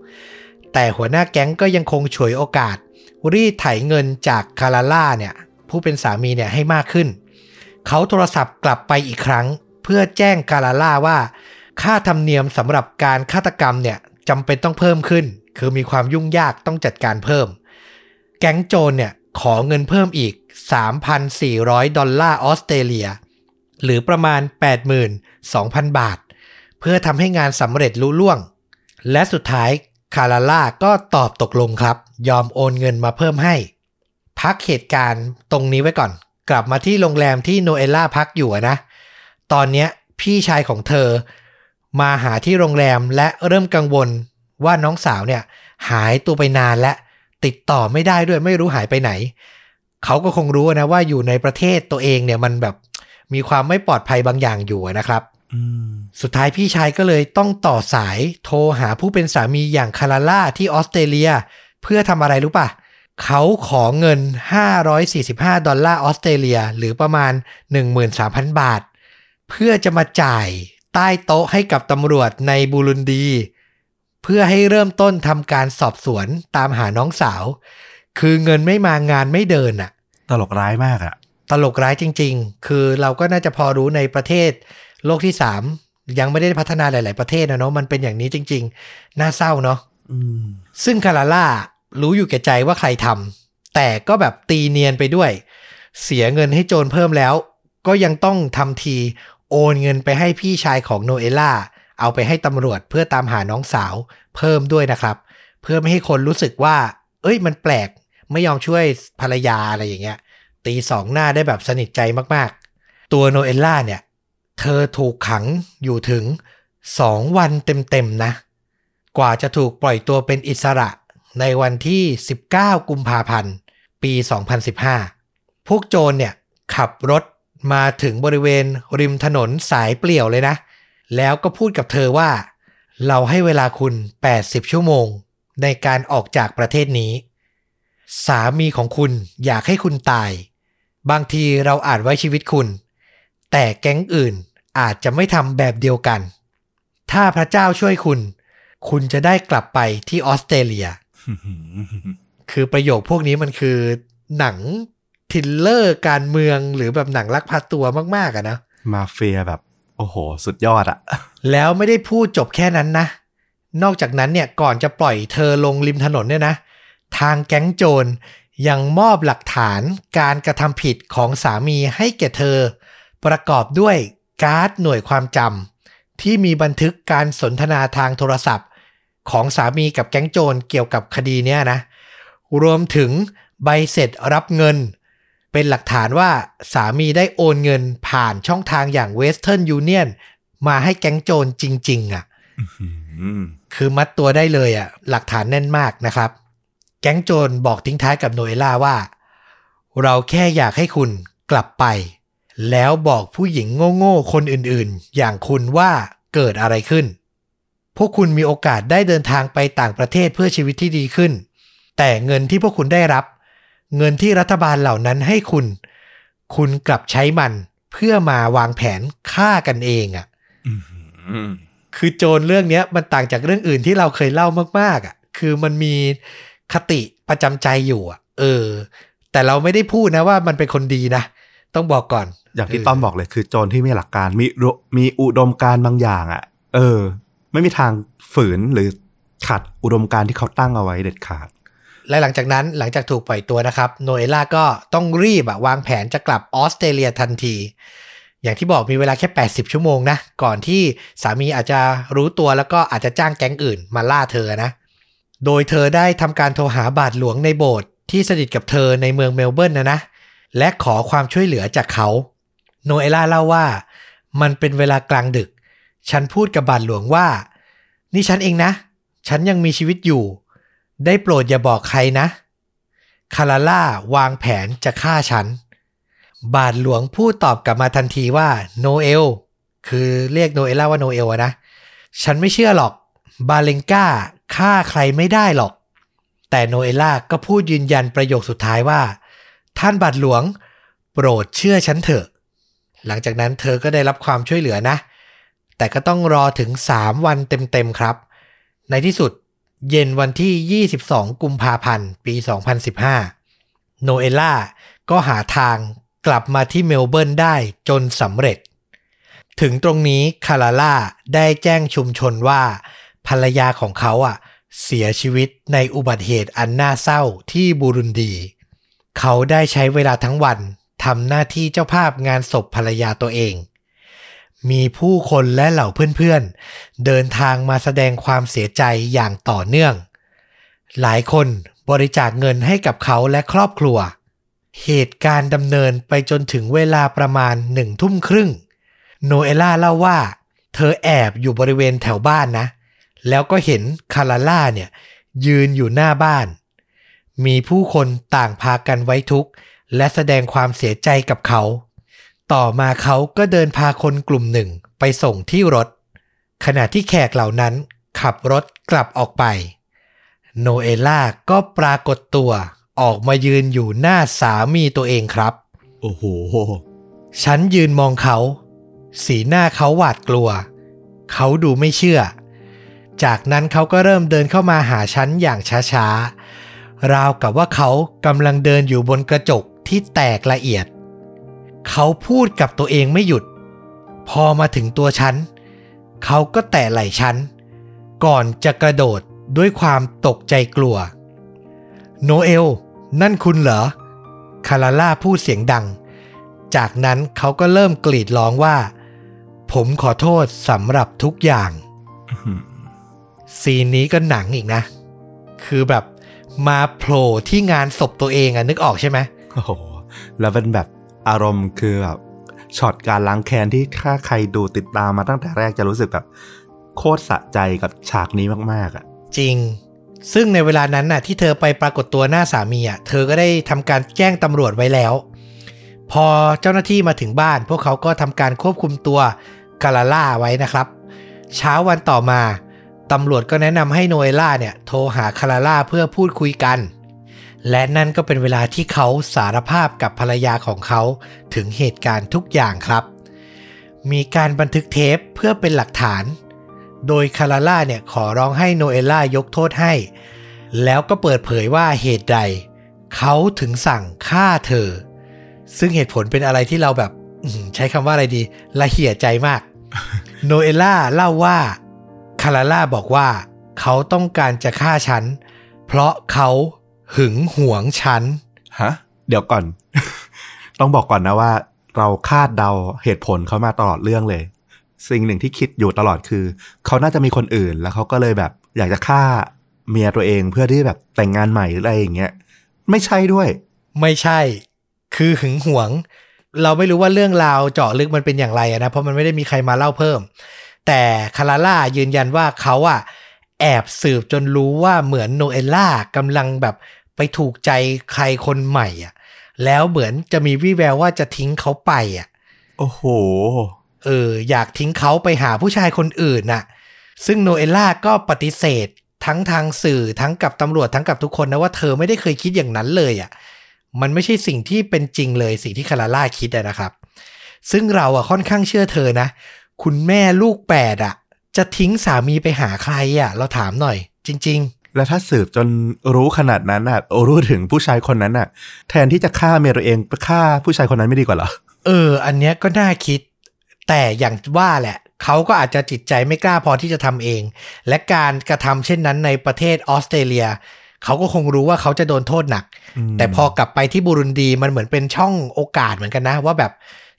แต่หัวหน้าแก๊งก็ยังคงฉวยโอกาส รีดไถเงินจากคาราล่าเนี่ย ผู้เป็นสามีเนี่ยให้มากขึ้น เขาโทรศัพท์กลับไปอีกครั้ง เพื่อแจ้งคาราล่าว่า ค่าธรรมเนียมสำหรับการฆาตกรรมเนี่ยจำเป็นต้องเพิ่มขึ้น คือมีความยุ่งยากต้องจัดการเพิ่ม แก๊งโจรเนี่ยขอเงินเพิ่มอีก 3,400 ดอลลาร์ออสเตรเลีย หรือประมาณ 82,000 บาท เพื่อทำให้งานสำเร็จลุล่วง และสุดท้ายคาราล่าก็ตอบตกลงครับ ยอมโอนเงินมาเพิ่มให้ พักเหตุการณ์ตรงนี้ไว้ก่อน กลับมาที่โรงแรมที่โนเอล่าพักอยู่นะ ตอนเนี้ยพี่ชายของเธอ มาหาที่โรงแรมและเริ่มกังวลว่าน้องสาวเนี่ยหายตัวไปนานและติดต่อไม่ได้ด้วยไม่รู้หายไปไหน เขาก็คงรู้นะว่าอยู่ในประเทศตัวเองเนี่ยมันแบบมีความไม่ปลอดภัยบางอย่างอยู่นะครับสุดท้ายพี่ชายก็เลยต้องต่อสายโทรหาผู้เป็นสามีอย่างคาราล่าที่ออสเตรเลีย เพื่อทำอะไรรู้ปะ เขาขอเงิน 545 ดอลลาร์ออสเตรเลีย หรือประมาณ 13,000 บาท เพื่อจะมาจ่ายใต้โต๊ะให้กับตำรวจในบูรุนดี เพื่อให้เริ่มต้นทำการสอบสวนตามหาน้องสาว คือเงินไม่มางานไม่เดินอะตลกร้ายมากอะตลกร้ายจริง ๆ คือเราก็น่าจะพอรู้ในประเทศโลกที่สามยังไม่ได้พัฒนาหลาย ๆ ประเทศนะเนาะมันเป็นอย่างนี้จริง ๆ น่าเศร้าเนาะอืมซึ่งคาราล่า รู้อยู่แก่ใจว่าใครทำแต่ก็แบบตีเนียนไปด้วย เสียเงินให้โจรเพิ่มแล้ว ก็ยังต้องทำทีโอนเงินไปให้พี่ชายของโนเอล่า เอาไปให้ตำรวจเพื่อตามหาน้องสาวเพิ่มด้วยนะครับ เพื่อไม่ให้คนรู้สึกว่า เอ้ยมันแปลก ไม่ยอมช่วยภรรยาอะไรอย่างเงี้ย ตีสองหน้าได้แบบสนิทใจมากๆ ตัวโนเอล่าเนี่ย เธอถูกขังอยู่ถึงสองวันเต็มๆนะ กว่าจะถูกปล่อยตัวเป็นอิสระ ในวันที่ 19 กุมภาพันธ์ ปี 2015 พวกโจรเนี่ยขับรถมาถึงบริเวณริมถนนสายเปลี่ยวเลยนะ แล้วก็พูดกับเธอว่า เราให้เวลาคุณ 80 ชั่วโมง ในการออกจากประเทศนี้ สามีของคุณอยากให้คุณตาย บางทีเราอาจไว้ชีวิตคุณ แต่แก๊งอื่นอาจจะไม่ทำแบบเดียวกัน ถ้าพระเจ้าช่วยคุณ คุณจะได้กลับไปที่ออสเตรเลีย คือประโยคพวกนี้มันคือหนังทริลเลอร์การเมืองหรือแบบหนังลักพาตัวมากๆอะนะ มาเฟียแบบ โอ้โห สุดยอดอะแล้วไม่ได้พูดจบแค่นั้นนะ นอกจากนั้นเนี่ยก่อนจะปล่อยเธอลงริมถนนเนี่ยนะ ทางแก๊งโจรยังมอบหลักฐานการกระทำผิดของสามีให้แก่เธอ ประกอบด้วยการ์ดหน่วยความจำที่มีบันทึกการสนทนาทางโทรศัพท์ ของสามีกับแก๊งโจรเกี่ยวกับคดีเนี้ยนะ รวมถึงใบเสร็จรับเงิน เป็นหลักฐานว่าสามีได้โอนเงินผ่านช่องทางอย่าง Western Union มาให้แก๊งโจรจริง ๆอะคือมัดตัวได้เลยอะ หลักฐานแน่นมากนะครับ แก๊งโจรบอกทิ้งท้ายกับโนเอล่าว่า เราแค่อยากให้คุณกลับไป แล้วบอกผู้หญิงโง่ๆคนอื่นๆ อย่างคุณว่าเกิดอะไรขึ้น พวกคุณมีโอกาสได้เดินทางไปต่างประเทศเพื่อชีวิตที่ดีขึ้น แต่เงินที่พวกคุณได้รับ เงินที่รัฐบาลเหล่านั้นให้คุณ คุณกลับใช้มันเพื่อมาวางแผนฆ่ากันเองอะคือโจรเรื่องเนี้ยมันต่างจากเรื่องอื่นที่เราเคยเล่ามาก ๆอะ คือมันมีคติประจำใจอยู่อะ เออ แต่เราไม่ได้พูดนะว่ามันเป็นคนดีนะ ต้องบอกก่อน อย่างที่ต้อมบอกเลยคือโจรที่มีหลักการมีรุมีอุดมการณ์บางอย่างอะ่ะ เออ ไม่มีทางฝืนหรือขัดอุดมการณ์ที่เขาตั้งเอาไว้เด็ดขาด และหลังจากนั้นหลังจากถูกปล่อยตัวนะครับ โนเอล่าก็ต้องรีบวางแผนจะกลับออสเตรเลียทันที อย่างที่บอกมีเวลาแค่ 80 ชั่วโมงนะ ก่อนที่สามีอาจจะรู้ตัวแล้วก็อาจจะจ้างแก๊งอื่นมาล่าเธอนะ โดยเธอได้ทำการโทรหาบาทหลวงในโบสถ์ที่สนิทกับเธอในเมืองเมลเบิร์นนะนะ และขอความช่วยเหลือจากเขา โนเอล่าเล่าว่า มันเป็นเวลากลางดึก ฉันพูดกับบาทหลวงว่า นี่ฉันเองนะ ฉันยังมีชีวิตอยู่ ได้โปรดอย่าบอกใครนะ คาราล่าวางแผนจะฆ่าฉัน บาทหลวงพูดตอบกลับมาทันทีว่าโนเอล คือเรียกโนเอล่าว่าโนเอลนะ ฉันไม่เชื่อหรอก บาเลงกาฆ่าใครไม่ได้หรอก แต่โนเอล่าก็พูดยืนยันประโยคสุดท้ายว่า ท่านบาทหลวง โปรดเชื่อฉันเถอะ หลังจากนั้นเธอก็ได้รับความช่วยเหลือนะ แต่ก็ต้องรอถึง 3 วันเต็มๆครับ ในที่สุดเย็นวันที่ 22 กุมภาพันธ์ ปี 2015 โนเอล่าก็หาทางกลับมาที่เมลเบิร์นได้จนสำเร็จ ถึงตรงนี้คาราล่าได้แจ้งชุมชนว่า ภรรยาของเขาอะเสียชีวิตในอุบัติเหตุอันน่าเศร้าที่บูรุนดี เขาได้ใช้เวลาทั้งวันทำหน้าที่เจ้าภาพงานศพภรรยาตัวเอง มีผู้คนและเหล่าเพื่อนๆ เดินทางมาแสดงความเสียใจอย่างต่อเนื่อง หลายคนบริจาคเงินให้กับเขาและครอบครัว เหตุการณ์ดำเนินไปจนถึงเวลาประมาณหนึ่งทุ่มครึ่ง โนเอล่าเล่าว่า เธอแอบอยู่บริเวณแถวบ้านนะ แล้วก็เห็นคาราล่าเนี่ยยืนอยู่หน้าบ้าน มีผู้คนต่างพากันไว้ทุกข์และแสดงความเสียใจกับเขา ต่อมาเขาก็เดินพาคนกลุ่มหนึ่งไปส่งที่รถ ขณะที่แขกเหล่านั้นขับรถกลับออกไป โนเอล่าก็ปรากฏตัวออกมายืนอยู่หน้าสามีตัวเองครับ โอ้โห ฉันยืนมองเขา สีหน้าเขาหวาดกลัว เขาดูไม่เชื่อ จากนั้นเขาก็เริ่มเดินเข้ามาหาฉันอย่างช้าๆ ราวกับว่าเขากำลังเดินอยู่บนกระจกที่แตกละเอียด เขาพูดกับตัวเองไม่หยุด พอมาถึงตัวฉัน เขาก็แตะไหล่ฉัน ก่อนจะกระโดดด้วยความตกใจกลัว โนเอล นั่นคุณเหรอ คาราล่าพูดเสียงดัง จากนั้นเขาก็เริ่มกรีดร้องว่า ผมขอโทษสำหรับทุกอย่างซีนนี้ก็หนังอีกนะ คือแบบมาโผล่ที่งานศพตัวเองอะนึกออกใช่ไหมโอ้โห แล้วเป็นแบบ อารมณ์คือแบบช็อตการล้างแค้นที่ถ้าใครดูติดตามมาตั้งแต่แรกจะรู้สึกแบบ โคตรสะใจกับฉากนี้มากๆอะ จริง ซึ่งในเวลานั้นน่ะ ที่เธอไปปรากฏตัวหน้าสามีอะเธอก็ได้ทำการแจ้งตำรวจไว้แล้ว พอเจ้าหน้าที่มาถึงบ้าน พวกเขาก็ทำการควบคุมตัวกาลาล่าไว้นะครับ เช้าวันต่อมาตำรวจก็แนะนำให้โนเอล่าเนี่ย โทรหาคาราล่าเพื่อพูดคุยกัน และนั่นก็เป็นเวลาที่เขาสารภาพกับภรรยาของเขาถึงเหตุการณ์ทุกอย่างครับ มีการบันทึกเทปเพื่อเป็นหลักฐาน โดยคาราล่าเนี่ยขอร้องให้โนเอล่ายกโทษให้ แล้วก็เปิดเผยว่าเหตุใด เขาถึงสั่งฆ่าเธอ ซึ่งเหตุผลเป็นอะไรที่เราแบบใช้คำว่าอะไรดีละเหี่ยใจมาก โนเอล่าเล่าว่าคาราล่าบอกว่า เขาต้องการจะฆ่าฉัน เพราะเขา หึงหวงฉันฮะ เดี๋ยวก่อน ต้องบอกก่อนนะว่า เราคาดเดาเหตุผลเขามาตลอดเรื่องเลย สิ่งหนึ่งที่คิดอยู่ตลอดคือ เขาน่าจะมีคนอื่นแล้วเขาก็เลยแบบ อยากจะฆ่าเมียตัวเองเพื่อที่แบบแต่งงานใหม่หรืออะไรอย่างเงี้ยไม่ใช่ด้วย ไม่ใช่ คือหึงหวง เราไม่รู้ว่าเรื่องราวเจาะลึกมันเป็นอย่างไรอะนะเพราะมันไม่ได้มีใครมาเล่าเพิ่ม แต่คาราล่ายืนยันว่าเขาอะแอบสืบจนรู้ว่าเหมือนโนเอล่ากำลังแบบ ไปถูกใจใครคนใหม่อะแล้วเหมือนจะมีวี่แววว่าจะทิ้งเขาไปอะโอ้โห เออ อยากทิ้งเขาไปหาผู้ชายคนอื่นน่ะ ซึ่งโนเอล่าก็ปฏิเสธทั้งทางสื่อทั้งกับตำรวจทั้งกับทุกคนนะว่าเธอไม่ได้เคยคิดอย่างนั้นเลยอะ่ะ มันไม่ใช่สิ่งที่เป็นจริงเลยสิ่งที่คาราล่าคิดอะนะครับ ซึ่งเราอะค่อนข้างเชื่อเธอนะ คุณแม่ลูกแปดอะจะทิ้งสามีไปหาใครอะเราถามหน่อย จริง แล้วถ้าสืบจนรู้ขนาดนั้นอะรู้ถึงผู้ชายคนนั้นอะ แทนที่จะฆ่าเมียตัวเองไปฆ่าผู้ชายคนนั้นไม่ดีกว่าเหรอๆเออ อันเนี้ยก็น่าคิด แต่อย่างว่าแหละเขาก็อาจจะจิตใจไม่กล้าพอที่จะทำเอง และการกระทำเช่นนั้นในประเทศออสเตรเลียเขาก็คงรู้ว่าเขาจะโดนโทษหนักอืมแต่พอกลับไปที่บูรุนดีมันเหมือนเป็นช่องโอกาสเหมือนกันนะ ว่าแบบ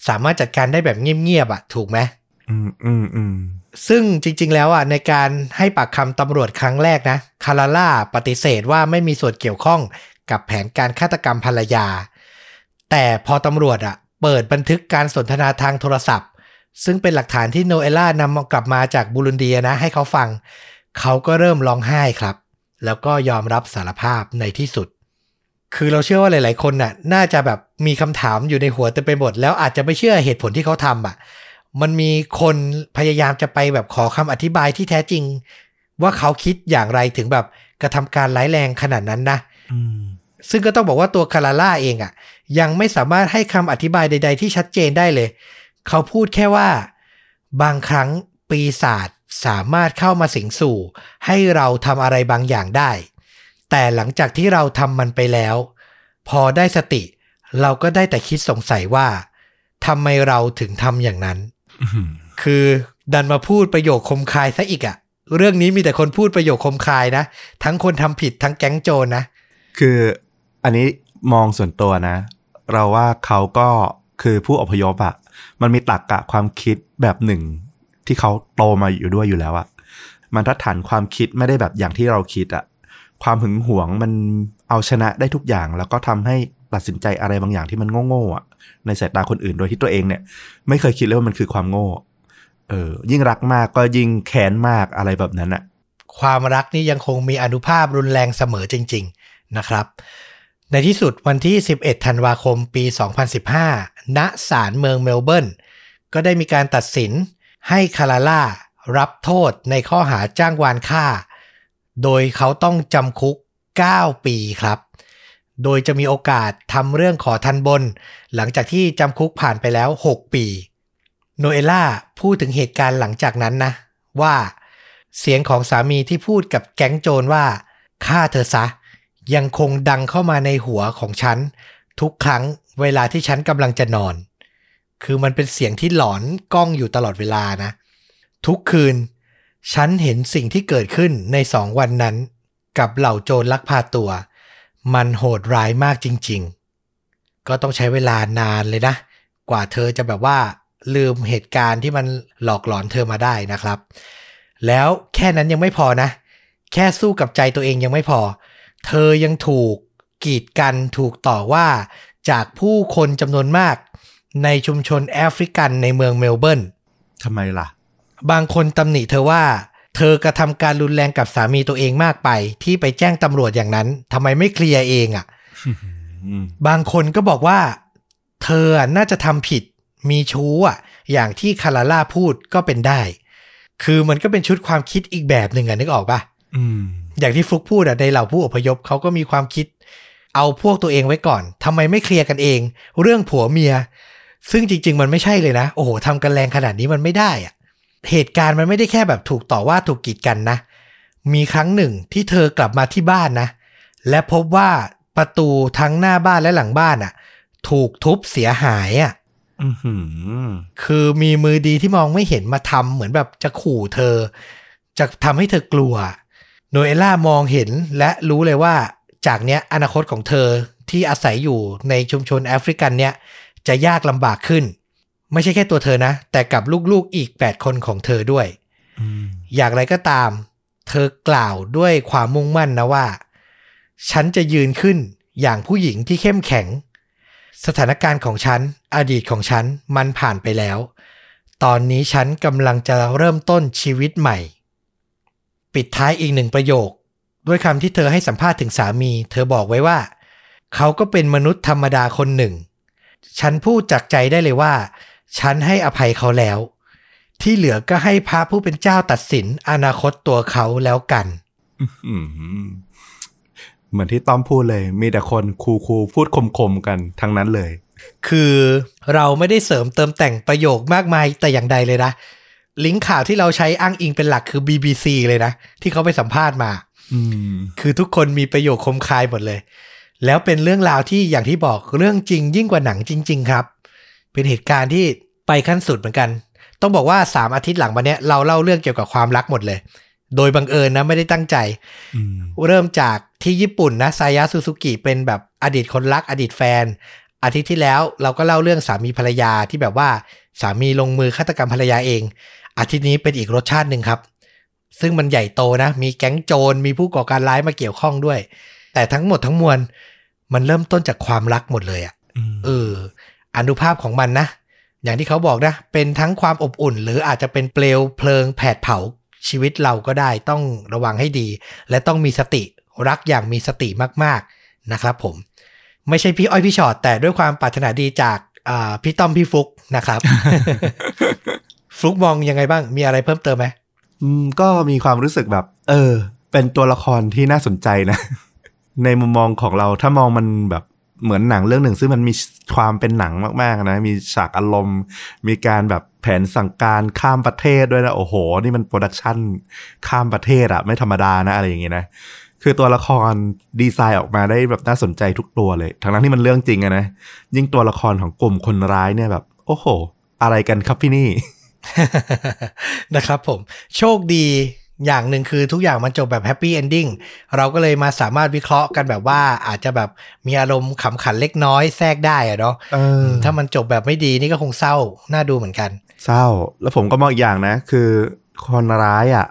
สามารถจัดการได้แบบเงียบๆอะถูกไหมอืมอืมอืม ซึ่งจริง ๆ แล้วอะในการให้ปากคำตำรวจครั้งแรกนะคาราล่าปฏิเสธว่าไม่มีส่วนเกี่ยวข้องกับแผนการฆาตกรรมภรรยา แต่พอตำรวจอะเปิดบันทึกการสนทนาทางโทรศัพท์ ซึ่งเป็นหลักฐานที่โนเอล่านำกลับมาจากบูรุนเดียนะให้เขาฟัง เขาก็เริ่มร้องไห้ครับ แล้วก็ยอมรับสารภาพในที่สุด คือเราเชื่อว่าหลาย ๆ คนน่ะน่าจะแบบมีคำถามอยู่ในหัวเต็มไปหมดแล้วอาจจะไม่เชื่อเหตุผลที่เขาทำอะ มันมีคนพยายามจะไปแบบขอคำอธิบายที่แท้จริง ว่าเขาคิดอย่างไรถึงแบบกระทำการร้ายแรงขนาดนั้นนะอืมซึ่งก็ต้องบอกว่าตัวคาราล่าเองอะ่ะ ยังไม่สามารถให้คำอธิบายใด ๆ ที่ชัดเจนได้เลย เขาพูดแค่ว่า บางครั้งปีศาจสามารถเข้ามาสิงสู่ ให้เราทำอะไรบางอย่างได้ แต่หลังจากที่เราทำมันไปแล้ว พอได้สติ เราก็ได้แต่คิดสงสัยว่าทำไมเราถึงทำอย่างนั้นอืม คือดันมาพูดประโยคคมคายซะอีกอะเรื่องนี้มีแต่คนพูดประโยคคมคายนะ ทั้งคนทำผิดทั้งแก๊งโจรนะคืออันนี้มองส่วนตัวนะ เราว่าเขาก็คือผู้อพยพอะมันมีตรรกกะความคิดแบบหนึ่ง ที่เขาโตมาอยู่ด้วยอยู่แล้วอะมันทัดฐานความคิดไม่ได้แบบอย่างที่เราคิดอะความหึงหวงมันเอาชนะได้ทุกอย่างแล้วก็ทำให้ ตัดสินใจอะไรบางอย่างที่มันโง่ๆอะในสายตาคนอื่นโดยที่ตัวเองเนี่ย ไม่เคยคิดเลยว่ามันคือความโง่เออยิ่งรักมากก็ยิ่งแค้นมากอะไรแบบนั้นอะความรักนี่ยังคงมีอนุภาพรุนแรงเสมอจริง ๆนะครับ ในที่สุดวันที่ 11 ธันวาคมปี 2015 ณ ศาลเมืองเมลเบิร์น ก็ได้มีการตัดสินให้คาราล่ารับโทษในข้อหาจ้างวานฆ่า โดยเขาต้องจำคุก 9 ปีครับ โดยจะมีโอกาสทำเรื่องขอทันบน หลังจากที่จำคุกผ่านไปแล้ว 6 ปี โนเอล่าพูดถึงเหตุการณ์หลังจากนั้นนะ ว่า เสียงของสามีที่พูดกับแก๊งโจรว่าฆ่าเธอซะ ยังคงดังเข้ามาในหัวของฉัน ทุกครั้งเวลาที่ฉันกำลังจะนอน คือมันเป็นเสียงที่หลอนก้องอยู่ตลอดเวลานะ ทุกคืน ฉันเห็นสิ่งที่เกิดขึ้นในสองวันนั้น กับเหล่าโจรลักพาตัว มันโหดร้ายมากจริง ๆ ก็ต้องใช้เวลานานเลยนะ กว่าเธอจะแบบว่าลืมเหตุการณ์ที่มันหลอกหลอนเธอมาได้นะครับ แล้วแค่นั้นยังไม่พอนะ แค่สู้กับใจตัวเองยังไม่พอ เธอยังถูกกีดกันถูกต่อว่าจากผู้คนจำนวนมากในชุมชนแอฟริกันในเมืองเมลเบิร์นทำไมล่ะ บางคนตำหนิเธอว่า เธอกระทำการรุนแรงกับสามีตัวเองมากไป ที่ไปแจ้งตำรวจอย่างนั้นทำไมไม่เคลียร์เองอะอืมบางคนก็บอกว่า เธอน่าจะทำผิด มีชู้อะ อย่างที่คาราล่าพูดก็เป็นได้ คือมันก็เป็นชุดความคิดอีกแบบหนึ่งอะนึกออกปะอืมอย่างที่ฟลุกพูดอะในเหล่าผู้อพยพเขาก็มีความคิด เอาพวกตัวเองไว้ก่อนทำไมไม่เคลียร์กันเอง เรื่องผัวเมีย ซึ่งจริง ๆ มันไม่ใช่เลยนะ โอ้โหทำกันแรงขนาดนี้มันไม่ได้อะ เหตุการณ์มันไม่ได้แค่แบบถูกต่อว่าถูกกีดกันนะ มีครั้งหนึ่งที่เธอกลับมาที่บ้านนะ และพบว่าประตูทั้งหน้าบ้านและหลังบ้านอะ ถูกทุบเสียหายอะอือหือคือมีมือดีที่มองไม่เห็นมาทำเหมือนแบบจะขู่เธอ จะทำให้เธอกลัว โนเอล่ามองเห็นและรู้เลยว่าจากเนี้ยอนาคตของเธอที่อาศัยอยู่ในชุมชนแอฟริกันเนี่ยจะยากลำบากขึ้น ไม่ใช่แค่ตัวเธอนะ แต่กับลูกๆอีก 8 คนของเธอด้วยอืมอย่างไรก็ตาม เธอกล่าวด้วยความมุ่งมั่นนะว่า ฉันจะยืนขึ้นอย่างผู้หญิงที่เข้มแข็ง สถานการณ์ของฉัน อดีตของฉันมันผ่านไปแล้ว ตอนนี้ฉันกำลังจะเริ่มต้นชีวิตใหม่ ปิดท้ายอีกหนึ่งประโยค ด้วยคำที่เธอให้สัมภาษณ์ถึงสามี เธอบอกไว้ว่า เขาก็เป็นมนุษย์ธรรมดาคนหนึ่ง ฉันพูดจากใจได้เลยว่า ฉันให้อภัยเขาแล้ว ที่เหลือก็ให้พระผู้เป็นเจ้าตัดสินอนาคตตัวเขาแล้วกันอืมเหมือนที่ต้อมพูดเลย มีแต่คนคูคูๆพูดคมๆกันทั้งนั้นเลย คือเราไม่ได้เสริมเติมแต่งประโยคมากมายแต่อย่างใดเลยนะ ลิงก์ข่าวที่เราใช้อ้างอิงเป็นหลักคือ BBC เลยนะ ที่เขาไปสัมภาษณ์มาอืมคือทุกคนมีประโยคคมคายหมดเลย แล้วเป็นเรื่องราวที่อย่างที่บอกเรื่องจริงยิ่งกว่าหนังจริง ๆ ครับ เป็นเหตุการณ์ที่ไปขั้นสุดเหมือนกัน ต้องบอกว่า3อาทิตย์หลังมาเนี้ยเราเล่าเรื่องเกี่ยวกับความรักหมดเลย โดยบังเอิญนะไม่ได้ตั้งใจอืมเริ่มจากที่ญี่ปุ่นนะซายะซูซูกิเป็นแบบอดีตคนรักอดีตแฟน อาทิตย์ที่แล้วเราก็เล่าเรื่องสามีภรรยาที่แบบว่าสามีลงมือฆาตกรรมภรรยาเอง อาทิตย์นี้เป็นอีกรสชาติหนึ่งครับ ซึ่งมันใหญ่โตนะ มีแก๊งโจรมีผู้ก่อการร้ายมาเกี่ยวข้องด้วย แต่ทั้งหมดทั้งมวลมันเริ่มต้นจากความรักหมดเลยอะอืมเออ อนุภาพของมันนะ อย่างที่เขาบอกนะ เป็นทั้งความอบอุ่น หรืออาจจะเป็นเปลวเพลิงแผดเผาชีวิตเราก็ได้ต้องระวังให้ดี และต้องมีสติรักอย่างมีสติมากๆนะครับผม ไม่ใช่พี่อ้อยพี่ชอตแต่ด้วยความปรารถนาดีจากาพี่ต้อมพี่ฟุกนะครับ ฟุกมองยังไงบ้างมีอะไรเพิ่มเติมไหมอืมก็มีความรู้สึกแบบ เออ เป็นตัวละครที่น่าสนใจนะ ในมุมมองของเราถ้ามองมันแบบ เหมือนหนังเรื่องหนึ่ง ซึ่งมันมีความเป็นหนังมากๆนะ มีฉากอารมณ์ มีการแบบแผนสั่งการข้ามประเทศด้วยนะ โอ้โห นี่มันโปรดักชันข้ามประเทศอะไม่ธรรมดานะ อะไรอย่างเงี้ยนะ คือตัวละครดีไซน์ออกมาได้แบบน่าสนใจทุกตัวเลย ทั้งนั้นที่มันเรื่องจริงอะนะ ยิ่งตัวละครของกลุ่มคนร้ายเนี่ยแบบ โอ้โห อะไรกันครับพี่นี่นะครับผม โชคดี อย่างหนึ่งคือทุกอย่างมันจบแบบ happy ending เราก็เลยมาสามารถวิเคราะห์กันแบบว่าอาจจะแบบมีอารมณ์ขำขันเล็กน้อยแทรกได้อะเนาะเออถ้ามันจบแบบไม่ดีนี่ก็คงเศร้าน่าดูเหมือนกัน เศร้า แล้วผมก็มองอีกอย่างนะ คือคนร้ายอะ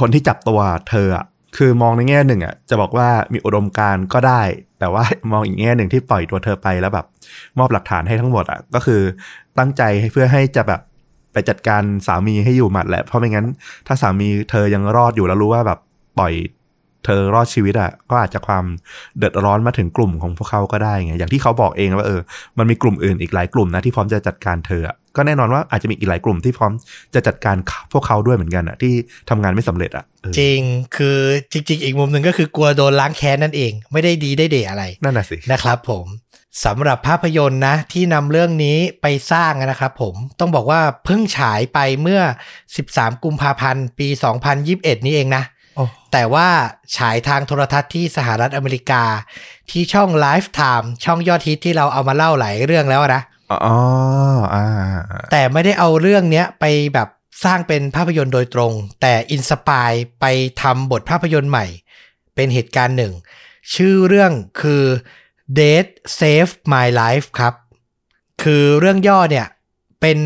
คนที่จับตัวเธออะคือมองในแง่หนึ่งอะจะบอกว่ามีอุดมการณ์ก็ได้ แต่ว่ามองอีกแง่หนึ่งที่ปล่อยตัวเธอไปแล้วแบบ มอบหลักฐานให้ทั้งหมดอะก็คือตั้งใจให้เพื่อให้จะแบบ ไปจัดการสามีให้อยู่หมัดแหละเพราะไม่งั้น ถ้าสามีเธอยังรอดอยู่แล้วรู้ว่าแบบปล่อยเธอรอดชีวิตอะก็อาจจะความเดือดร้อนมาถึงกลุ่มของพวกเขาก็ได้ไงอย่างที่เขาบอกเองว่าเออมันมีกลุ่มอื่นอีกหลายกลุ่มนะที่พร้อมจะจัดการเธออะก็แน่นอนว่าอาจจะมีอีกหลายกลุ่มที่พร้อมจะจัดการพวกเขาด้วยเหมือนกันอะที่ทำงานไม่สำเร็จอะเออจริงคือจริง ๆ อีกมุมหนึ่งก็คือกลัวโดนล้างแค้นนั่นเอง ไม่ได้ดีได้เดอะไรนั่นน่ะสินะครับผม สำหรับภาพยนตร์นะ ที่นำเรื่องนี้ไปสร้างนะครับผมต้องบอกว่าเพิ่งฉายไปเมื่อ 13 กุมภาพันธ์ ปี 2021 นี้เองนะโอ้แต่ว่าฉายทางโทรทัศน์ที่สหรัฐอเมริกา ที่ช่อง Lifetime ช่องยอดฮิตที่เราเอามาเล่าหลายเรื่องแล้วนะอ๋ออ่าแต่ไม่ได้เอาเรื่องเนี้ยไปแบบสร้างเป็นภาพยนตร์โดยตรง แต่อินสปายไปทำบทภาพยนตร์ใหม่ เป็นเหตุการณ์หนึ่ง ชื่อเรื่องคือ Dead Save My Life ครับ คือเรื่องย่อเนี่ยเป็น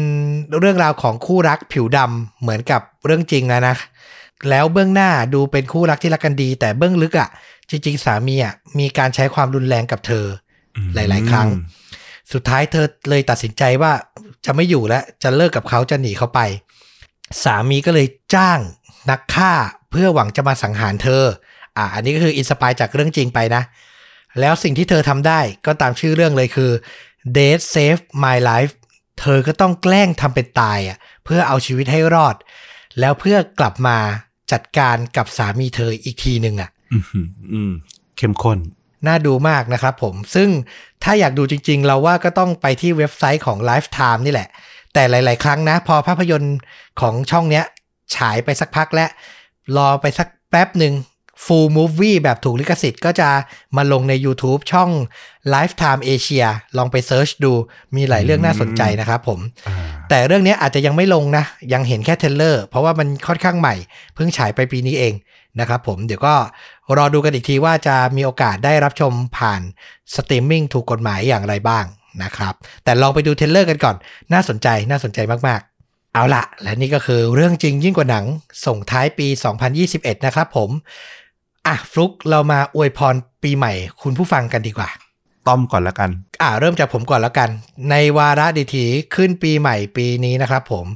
เรื่องราวของคู่รักผิวดำเหมือนกับเรื่องจริงนะนะ แล้วเบื้องหน้าดูเป็นคู่รักที่รักกันดี แต่เบื้องลึกอะ่ะ จริง ๆ สามีอะ่ะมีการใช้ความรุนแรงกับเธอหลาย ๆ ครั้ง สุดท้ายเธอเลยตัดสินใจว่าจะไม่อยู่แล้ว จะเลิกกับเขาจะหนีเขาไป สามีก็เลยจ้างนักฆ่าเพื่อหวังจะมาสังหารเธอ อะอันนี้ก็คืออินสปายจากเรื่องจริงไปนะ แล้วสิ่งที่เธอทำได้ก็ตามชื่อเรื่องเลยคือ Death Save My Life เธอก็ต้องแกล้งทำเป็นตายอะเพื่อเอาชีวิตให้รอด แล้วเพื่อกลับมาจัดการกับสามีเธออีกทีหนึ่งอะอืมอืมเข้มข้นน่าดูมากนะครับผม ซึ่งถ้าอยากดูจริงๆ เราว่าก็ต้องไปที่เว็บไซต์ของ Lifetime นี่แหละ แต่หลาย ๆ ครั้งนะ พอภาพยนตร์ของช่องเนี้ย ฉายไปสักพักและ รอไปสักแป๊บหนึ่ง full movie แบบถูกลิขสิทธิ์ก็จะมาลงใน YouTube ช่อง Lifetime Asia ลองไป search ดูมีหลายเรื่องน่าสนใจนะครับผมอ่าแต่เรื่องนี้อาจจะยังไม่ลงนะ ยังเห็นแค่ trailer เพราะว่ามันค่อนข้างใหม่ เพิ่งฉายไปปีนี้เองนะครับผมเดี๋ยวก็รอดูกันอีกทีว่าจะมีโอกาสได้รับชมผ่านสตรีมมิ่งถูกกฎหมายอย่างไรบ้างนะครับ แต่ลองไปดู trailer กันก่อน น่าสนใจน่าสนใจมากๆ เอาละและนี่ก็คือเรื่องจริงยิ่งกว่าหนังส่งท้ายปี 2021 นะครับผม อะฟลุกเรามาอวยพรปีใหม่ คุณผู้ฟังกันดีกว่า ต้อมก่อนละกัน อ่าเริ่มจากผมก่อนแล้วกัน ในวาระดิถีขึ้นปีใหม่ปีนี้นะครับผม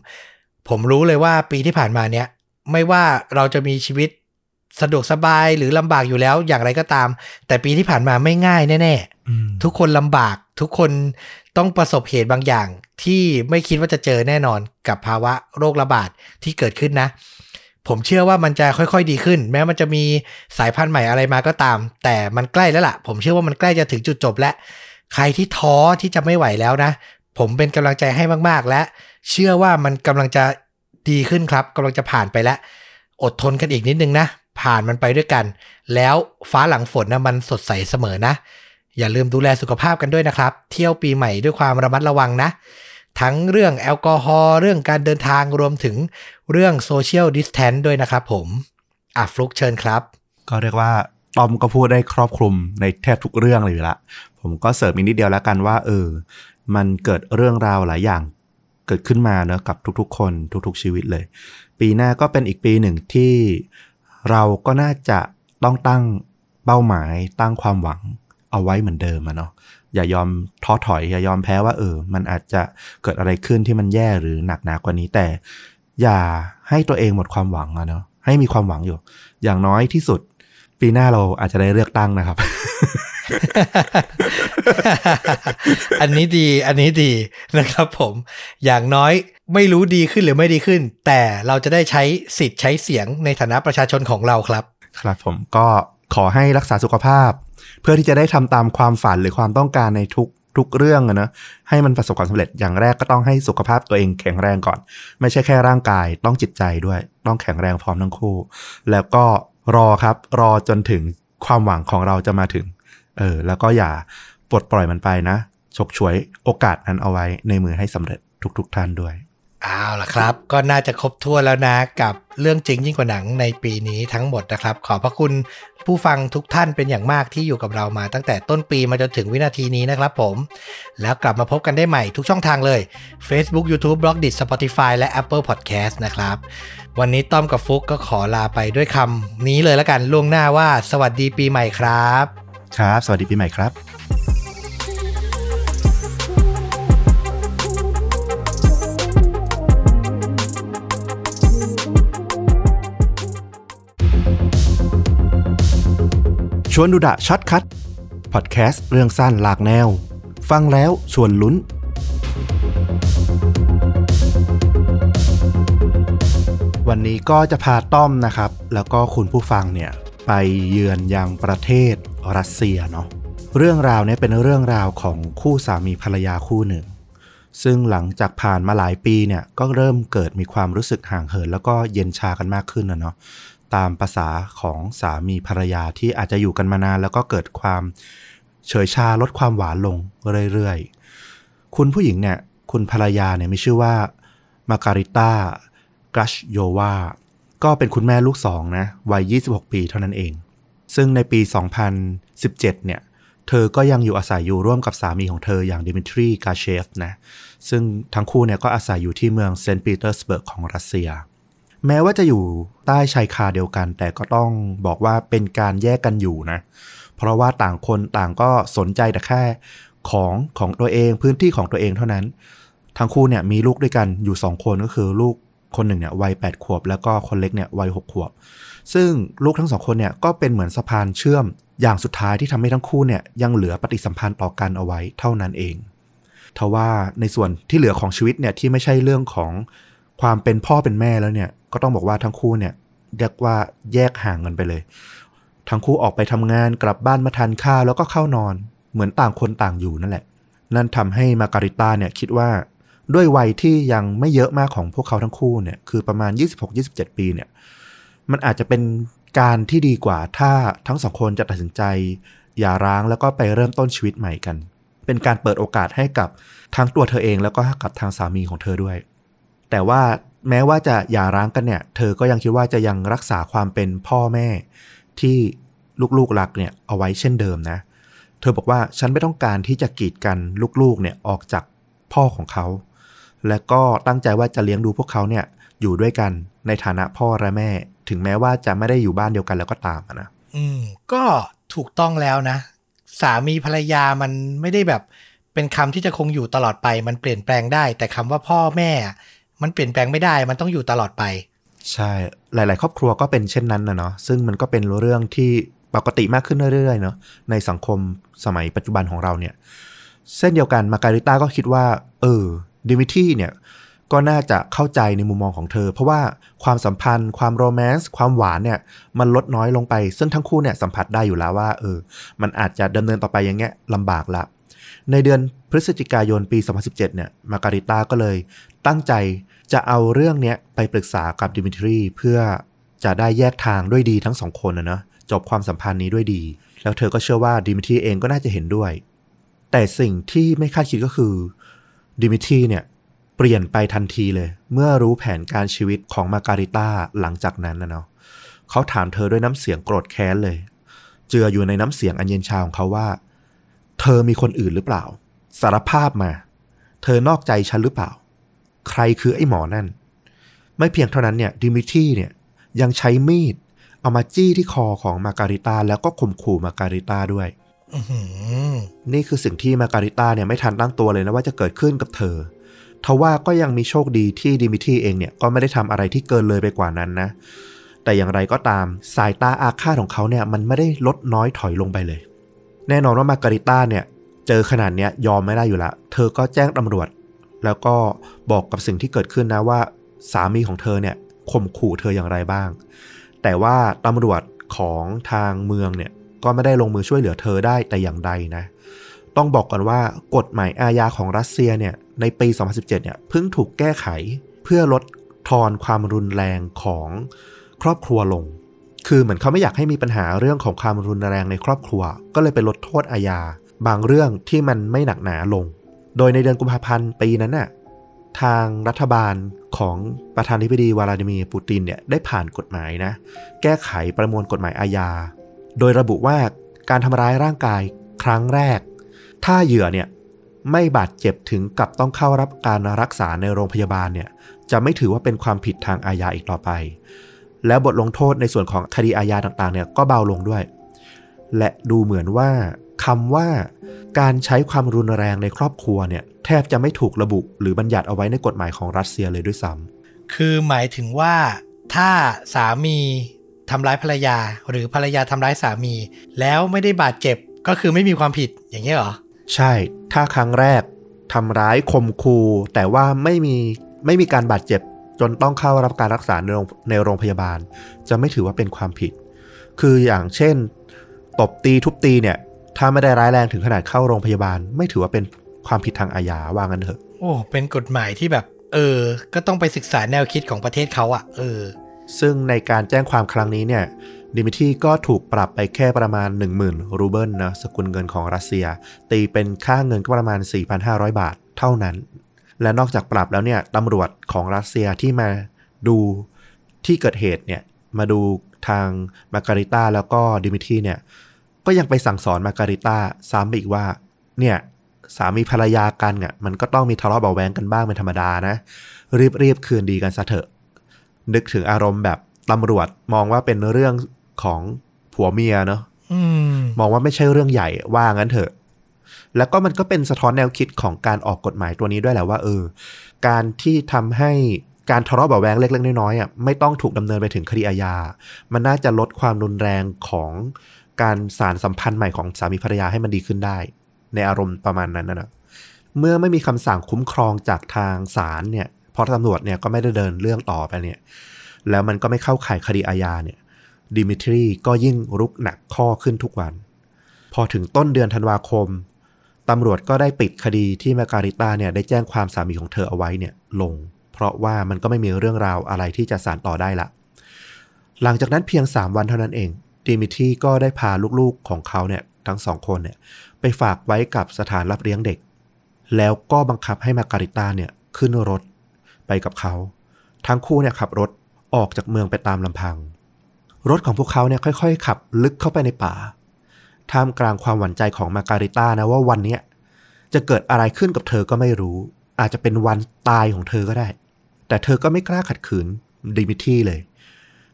ผมรู้เลยว่าปีที่ผ่านมาเนี้ยไม่ว่าเราจะมีชีวิตสะดวกสบายหรือลำบากอยู่แล้วอย่างไรก็ตาม แต่ปีที่ผ่านมาไม่ง่ายแน่อืมๆทุกคนลำบากทุกคนต้องประสบเหตุบางอย่างที่ไม่คิดว่าจะเจอแน่นอนกับภาวะโรคระบาดที่เกิดขึ้นนะ ผมเชื่อว่ามันจะค่อยๆดีขึ้น แม้มันจะมีสายพันธุ์ใหม่อะไรมาก็ตาม แต่มันใกล้แล้วล่ะ ผมเชื่อว่ามันใกล้จะถึงจุดจบแล้ว ใครที่ท้อที่จะไม่ไหวแล้วนะ ผมเป็นกำลังใจให้มากๆและ เชื่อว่ามันกำลังจะดีขึ้นครับกำลังจะผ่านไปแล้ว อดทนกันอีกนิดนึงนะ ผ่านมันไปด้วยกัน แล้วฟ้าหลังฝนนะมันสดใสเสมอนะ อย่าลืมดูแลสุขภาพกันด้วยนะครับ เที่ยวปีใหม่ด้วยความระมัดระวังนะ ทั้งเรื่องแอลกอฮอล์เรื่องการเดินทางรวมถึงเรื่อง social distance ด้วยนะครับผมอะฟลุกเชิญครับ ก็เรียกว่าต้อมก็พูดได้ครอบคลุมในแทบทุกเรื่องเลยละผมก็เสริมอีกนิดเดียวแล้วกันว่า เออ มันเกิดเรื่องราวหลายอย่างเกิดขึ้นมาเนอะกับทุกๆ คนทุกๆชีวิตเลย ปีหน้าก็เป็นอีกปีหนึ่งที่เราก็น่าจะต้องตั้งเป้าหมายตั้งความหวังเอาไว้เหมือนเดิมอะเนาะ อย่ายอมท้อถอย อย่ายอมแพ้ว่าเออ มันอาจจะเกิดอะไรขึ้นที่มันแย่หรือหนักหนากว่านี้แต่ อย่าให้ตัวเองหมดความหวังอะเนาะให้มีความหวังอยู่ อย่างน้อยที่สุด ปีหน้าเราอาจจะได้เลือกตั้งนะครับ อันนี้ดีอันนี้ดีนะครับผม อย่างน้อยไม่รู้ดีขึ้นหรือไม่ดีขึ้น แต่เราจะได้ใช้สิทธิ์ใช้เสียงในฐานะประชาชนของเราครับ ครับผมก็ขอให้รักษาสุขภาพ เพื่อที่จะได้ทำตามความฝันหรือความต้องการในทุกทุกเรื่องอะนะให้มันประสบความสำเร็จอย่างแรกก็ต้องให้สุขภาพตัวเองแข็งแรงก่อน ไม่ใช่แค่ร่างกายต้องจิตใจด้วย ต้องแข็งแรงพร้อมทั้งคู่ แล้วก็รอครับรอจนถึงความหวังของเราจะมาถึงเออแล้วก็อย่าปลดปล่อยมันไปนะฉกฉวยโอกาสนั้นเอาไว้ในมือให้สำเร็จทุกๆท่านด้วยเอาล่ะครับ ก็น่าจะครบถ้วนแล้วนะกับเรื่องจริงยิ่งกว่าหนังในปีนี้ทั้งหมดนะครับ ขอบพระคุณ ผู้ฟังทุกท่านเป็นอย่างมากที่อยู่กับเรามาตั้งแต่ต้นปีมาจนถึงวินาทีนี้นะครับผม แล้วกลับมาพบกันได้ใหม่ทุกช่องทางเลย Facebook YouTube b l o g d i t Spotify และ Apple Podcast นะครับ วันนี้ต้อมกับฟุกก็ขอลาไปด้วยคำนี้เลยแล้วกันล่วงหน้าว่า สวัสดีปีใหม่ครับ ครับ สวัสดีปีใหม่ครับ ชวนดูดะ shortcut พอดแคสต์เรื่องสั้นหลากแนว ฟังแล้วชวนลุ้น วันนี้ก็จะพาต้อมนะครับ แล้วก็คุณผู้ฟังเนี่ย ไปเยือนยังประเทศรัสเซียเนาะเรื่องราวเนี้เป็นเรื่องราวของคู่สามีภรรยาคู่หนึ่ง ซึ่งหลังจากผ่านมาหลายปีเนี่ยก็เริ่มเกิดมีความรู้สึกห่างเหิน แล้วก็เย็นชากันมากขึ้นนะเนาะ ตามประสาของสามีภรรยาที่อาจจะอยู่กันมานาน แล้วก็เกิดความเฉยชาลดความหวานลงเรื่อยๆ คุณผู้หญิงเนี่ย คุณภรรยาเนี่ยมีชื่อว่ามาการิต้ากราเชวาก็เป็นคุณแม่ลูกสองนะ วัย 26 ปีเท่านั้นเอง ซึ่งในปี 2017 เนี่ย เธอก็ยังอยู่อาศัยอยู่ร่วมกับสามีของเธออย่างดิมิทรีกราเชฟนะ ซึ่งทั้งคู่เนี่ยก็อาศัยอยู่ที่เมืองเซนต์ปีเตอร์สเบิร์กของรัสเซีย แม้ว่าจะอยู่ใต้ชายคาเดียวกัน แต่ก็ต้องบอกว่าเป็นการแยกกันอยู่นะ เพราะว่าต่างคนต่างก็สนใจแต่แค่ของของตัวเองพื้นที่ของตัวเองเท่านั้น ทั้งคู่เนี่ยมีลูกด้วยกันอยู่สองคนก็คือลูกคนหนึ่งเนี่ยวัยแปดขวบ แล้วก็คนเล็กเนี่ยวัยหกขวบ ซึ่งลูกทั้งสองคนเนี่ยก็เป็นเหมือนสะพานเชื่อมอย่างสุดท้ายที่ทำให้ทั้งคู่เนี่ยยังเหลือปฏิสัมพันธ์ต่อกันเอาไว้เท่านั้นเองทว่าในส่วนที่เหลือของชีวิตเนี่ยที่ไม่ใช่เรื่องของ ความเป็นพ่อเป็นแม่แล้วเนี่ย ก็ต้องบอกว่าทั้งคู่เนี่ยเรียกว่าแยกห่างกันไปเลย ทั้งคู่ออกไปทำงานกลับบ้านมาทานข้าวแล้วก็เข้านอน เหมือนต่างคนต่างอยู่นั่นแหละ นั่นทำให้มาการิต้าเนี่ยคิดว่าด้วยวัยที่ยังไม่เยอะมากของพวกเขาทั้งคู่เนี่ยคือประมาณ 26-27 ปีเนี่ยมันอาจจะเป็นการที่ดีกว่าถ้าทั้งสองคนจะตัดสินใจอย่าร้างแล้วก็ไปเริ่มต้นชีวิตใหม่กัน เป็นการเปิดโอกาสให้กับทั้งตัวเธอเองแล้วก็กับทางสามีของเธอด้วย แต่ว่าแม้ว่าจะอย่าร้างกันเนี่ย เธอก็ยังคิดว่าจะยังรักษาความเป็นพ่อแม่ที่ลูกๆรักเนี่ยเอาไว้เช่นเดิมนะ เธอบอกว่าฉันไม่ต้องการที่จะกีดกันลูกๆเนี่ยออกจากพ่อของเขา และก็ตั้งใจว่าจะเลี้ยงดูพวกเขาเนี่ยอยู่ด้วยกันในฐานะพ่อและแม่ ถึงแม้ว่าจะไม่ได้อยู่บ้านเดียวกันแล้วก็ตามนะอืมก็ถูกต้องแล้วนะ สามีภรรยามันไม่ได้แบบเป็นคำที่จะคงอยู่ตลอดไปมันเปลี่ยนแปลงได้ แต่คำว่าพ่อแม่ มันเปลี่ยนแปลงไม่ได้มันต้องอยู่ตลอดไป ใช่ หลาย ๆ ครอบครัวก็เป็นเช่นนั้นนะเนาะซึ่งมันก็เป็นเรื่องที่ปกติมากขึ้นเรื่อย ๆ เนาะในสังคมสมัยปัจจุบันของเราเนี่ย เส้นเดียวกันมาการิต้าก็คิดว่า เออดิมิทีเนี่ยก็น่าจะเข้าใจในมุมมองของเธอ เพราะว่าความสัมพันธ์ ความโรแมนต์ความหวานเนี่ย มันลดน้อยลงไป ซึ่งทั้งคู่เนี่ยสัมผัสได้อยู่แล้วว่า เออ มันอาจจะดำเนินต่อไปอย่างเงี้ยลำบากละ ในเดือนพฤศจิกายนปี 2017 เนี่ย มาการิต้าก็เลยตั้งใจจะเอาเรื่องเนี้ยไปปรึกษากับดิมิทรีเพื่อจะได้แยกทางด้วยดีทั้งสองคนนะเนาะจบความสัมพันธ์นี้ด้วยดี แล้วเธอก็เชื่อว่าดิมิทรีเองก็น่าจะเห็นด้วย แต่สิ่งที่ไม่คาดคิดก็คือดิมิทรีเนี่ยเปลี่ยนไปทันทีเลย เมื่อรู้แผนการชีวิตของมาการิต้าหลังจากนั้นนะเนาะเขาถามเธอด้วยน้ำเสียงโกรธแค้นเลย เจืออยู่ในน้ำเสียงอันเย็นชาของเขาว่า เธอมีคนอื่นหรือเปล่า สารภาพมา เธอนอกใจฉันหรือเปล่า ใครคือไอ้หมอนั่น ไม่เพียงเท่านั้นเนี่ยดิมิทรีเนี่ยยังใช้มีด เอามาจี้ที่คอของมาการิต้าแล้วก็ข่มขู่มาการิต้าด้วยอือหือนี่คือสิ่งที่มาการิต้าเนี่ยไม่ทันตั้งตัวเลยนะว่าจะเกิดขึ้นกับเธอทว่าก็ยังมีโชคดีที่ดิมิทรีเองเนี่ยก็ไม่ได้ทำอะไรที่เกินเลยไปกว่านั้นนะ แต่อย่างไรก็ตามสายตาอาฆาตของเขาเนี่ยมันไม่ได้ลดน้อยถอยลงไปเลย แน่นอนว่ามาการิต้าเนี่ยเจอขนาดเนี้ยยอมไม่ได้อยู่ละ เธอก็แจ้งตำรวจ แล้วก็บอกกับสิ่งที่เกิดขึ้นนะว่า สามีของเธอเนี่ยข่มขู่เธออย่างไรบ้าง แต่ว่าตำรวจของทางเมืองเนี่ยก็ไม่ได้ลงมือช่วยเหลือเธอได้แต่อย่างใดนะ ต้องบอกก่อนว่ากฎหมายอาญาของรัสเซียเนี่ยในปี 2017 เนี่ยเพิ่งถูกแก้ไขเพื่อลดทอนความรุนแรงของครอบครัวลง คือเหมือนเขาไม่อยากให้มีปัญหาเรื่องของความรุนแรงในครอบครัว ก็เลยไปลดโทษอาญา บางเรื่องที่มันไม่หนักหนาลง โดยในเดือนกุมภาพันธ์ปีนั้นน่ะทางรัฐบาลของประธานาธิบดีวลาดิมีร์ปูตินเนี่ยได้ผ่านกฎหมายนะ แก้ไขประมวลกฎหมายอาญา โดยระบุว่าการทำร้ายร่างกายครั้งแรก ถ้าเหยื่อเนี่ยไม่บาดเจ็บถึงกับต้องเข้ารับการรักษาในโรงพยาบาลเนี่ยจะไม่ถือว่าเป็นความผิดทางอาญาอีกต่อไป แล้วบทลงโทษในส่วนของคดีอาญาต่างๆเนี่ยก็เบาลงด้วย และดูเหมือนว่าคำว่าการใช้ความรุนแรงในครอบครัวเนี่ยแทบจะไม่ถูกระบุหรือบัญญัติเอาไว้ในกฎหมายของรัสเซียเลยด้วยซ้ำคือหมายถึงว่าถ้าสามีทำร้ายภรรยา หรือภรรยาทำร้ายสามี แล้วไม่ได้บาดเจ็บก็คือไม่มีความผิดอย่างเงี้ยเหรอ ใช่ ถ้าครั้งแรกทำร้ายข่มขู่แต่ว่าไม่มีไม่มีการบาดเจ็บ จนต้องเข้ารับการรักษาในโรงในโรงพยาบาล จะไม่ถือว่าเป็นความผิด คืออย่างเช่น ตบตีทุบตีเนี่ย ถ้าไม่ได้ร้ายแรงถึงขนาดเข้าโรงพยาบาล ไม่ถือว่าเป็นความผิดทางอาญาว่างั้นเถอะ โอ้ เป็นกฎหมายที่แบบ เออ ก็ต้องไปศึกษาแนวคิดของประเทศเขาอะ่ะ เออ ซึ่งในการแจ้งความครั้งนี้เนี่ยดิมิทรีก็ถูกปรับไปแค่ประมาณ 10,000 รูเบิลนะสกุลเงินของรัสเซีย ตีเป็นค่าเงินก็ประมาณ 4,500 บาทเท่านั้น และนอกจากปรับแล้วเนี่ยตำรวจของรัสเซียที่มาดูที่เกิดเหตุเนี่ยมาดูทางมาการิต้าแล้วก็ดิมิทรีเนี่ยก็ยังไปสั่งสอนมาการิต้าซ้ำไปอีกว่าเนี่ยสามีภรรยากันอะมันก็ต้องมีทะเลาะเบาะแวงกันบ้างเป็นธรรมดานะ รีบรีบคืนดีกันซะเถอะ นึกถึงอารมณ์แบบตำรวจมองว่าเป็นเรื่องของผัวเมียเนาะอืมมองว่าไม่ใช่เรื่องใหญ่ว่างั้นเถอะ แล้วก็มันก็เป็นสะท้อนแนวคิดของการออกกฎหมายตัวนี้ด้วยแหละว่าเออ การที่ทำให้การทะเลาะเบาแวงเล็กๆน้อยๆอะไม่ต้องถูกดำเนินไปถึงคดีอาญา มันน่าจะลดความรุนแรงของการสารสัมพันธ์ใหม่ของสามีภรรยาให้มันดีขึ้นได้ ในอารมณ์ประมาณนั้นนะนะเมื่อไม่มีคำสั่งคุ้มครองจากทางศาลเนี่ยพราะตำรวจเนี่ยก็ไม่ได้เดินเรื่องต่อไปเนี่ย แล้วมันก็ไม่เข้าข่ายคดีอาญาเนี่ยดิมิทรีก็ยิ่งรุกหนักข้อขึ้นทุกวัน พอถึงต้นเดือนธันวาคม ตำรวจก็ได้ปิดคดีที่มาการิต้าเนี่ยได้แจ้งความสามีของเธอเอาไว้เนี่ยลง เพราะว่ามันก็ไม่มีเรื่องราวอะไรที่จะสานต่อได้ละ หลังจากนั้นเพียง 3 วันเท่านั้นเองดิมิทีก็ได้พาลูกๆของเขาเนี่ยทั้งสองคนเนี่ยไปฝากไว้กับสถานรับเลี้ยงเด็ก แล้วก็บังคับให้มาการิต้าเนี่ยขึ้นรถไปกับเขา ทั้งคู่เนี่ยขับรถออกจากเมืองไปตามลำพัง รถของพวกเขาเนี่ยค่อย ๆ ขับลึกเข้าไปในป่า ท่ามกลางความหวั่นใจของมาการิต้านะว่าวันนี้จะเกิดอะไรขึ้นกับเธอก็ไม่รู้ อาจจะเป็นวันตายของเธอก็ได้ แต่เธอก็ไม่กล้าขัดขืนดิมิทีเลย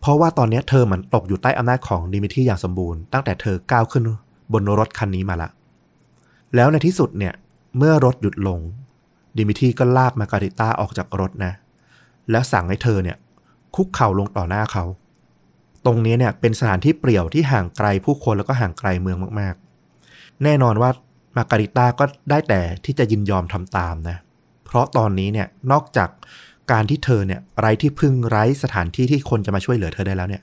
เพราะว่าตอนนี้เธอเหมือนตกอยู่ใต้อำนาจของดิมิทีอย่างสมบูรณ์ตั้งแต่เธอก้าวขึ้นบนรถคันนี้มาละ แล้วในที่สุดเนี่ยเมื่อรถหยุดลง ดิมิทีก็ลากมาการิต้าออกจากรถนะ แล้วสั่งให้เธอเนี่ยคุกเข่าลงต่อหน้าเขา ตรงนี้เนี่ยเป็นสถานที่เปลี่ยวที่ห่างไกลผู้คนแล้วก็ห่างไกลเมืองมากๆ แน่นอนว่ามาการิต้าก็ได้แต่ที่จะยินยอมทำตามนะ เพราะตอนนี้เนี่ยนอกจากการที่เธอเนี่ยไร้ที่พึ่งไร้สถานที่ที่คนจะมาช่วยเหลือเธอได้แล้วเนี่ย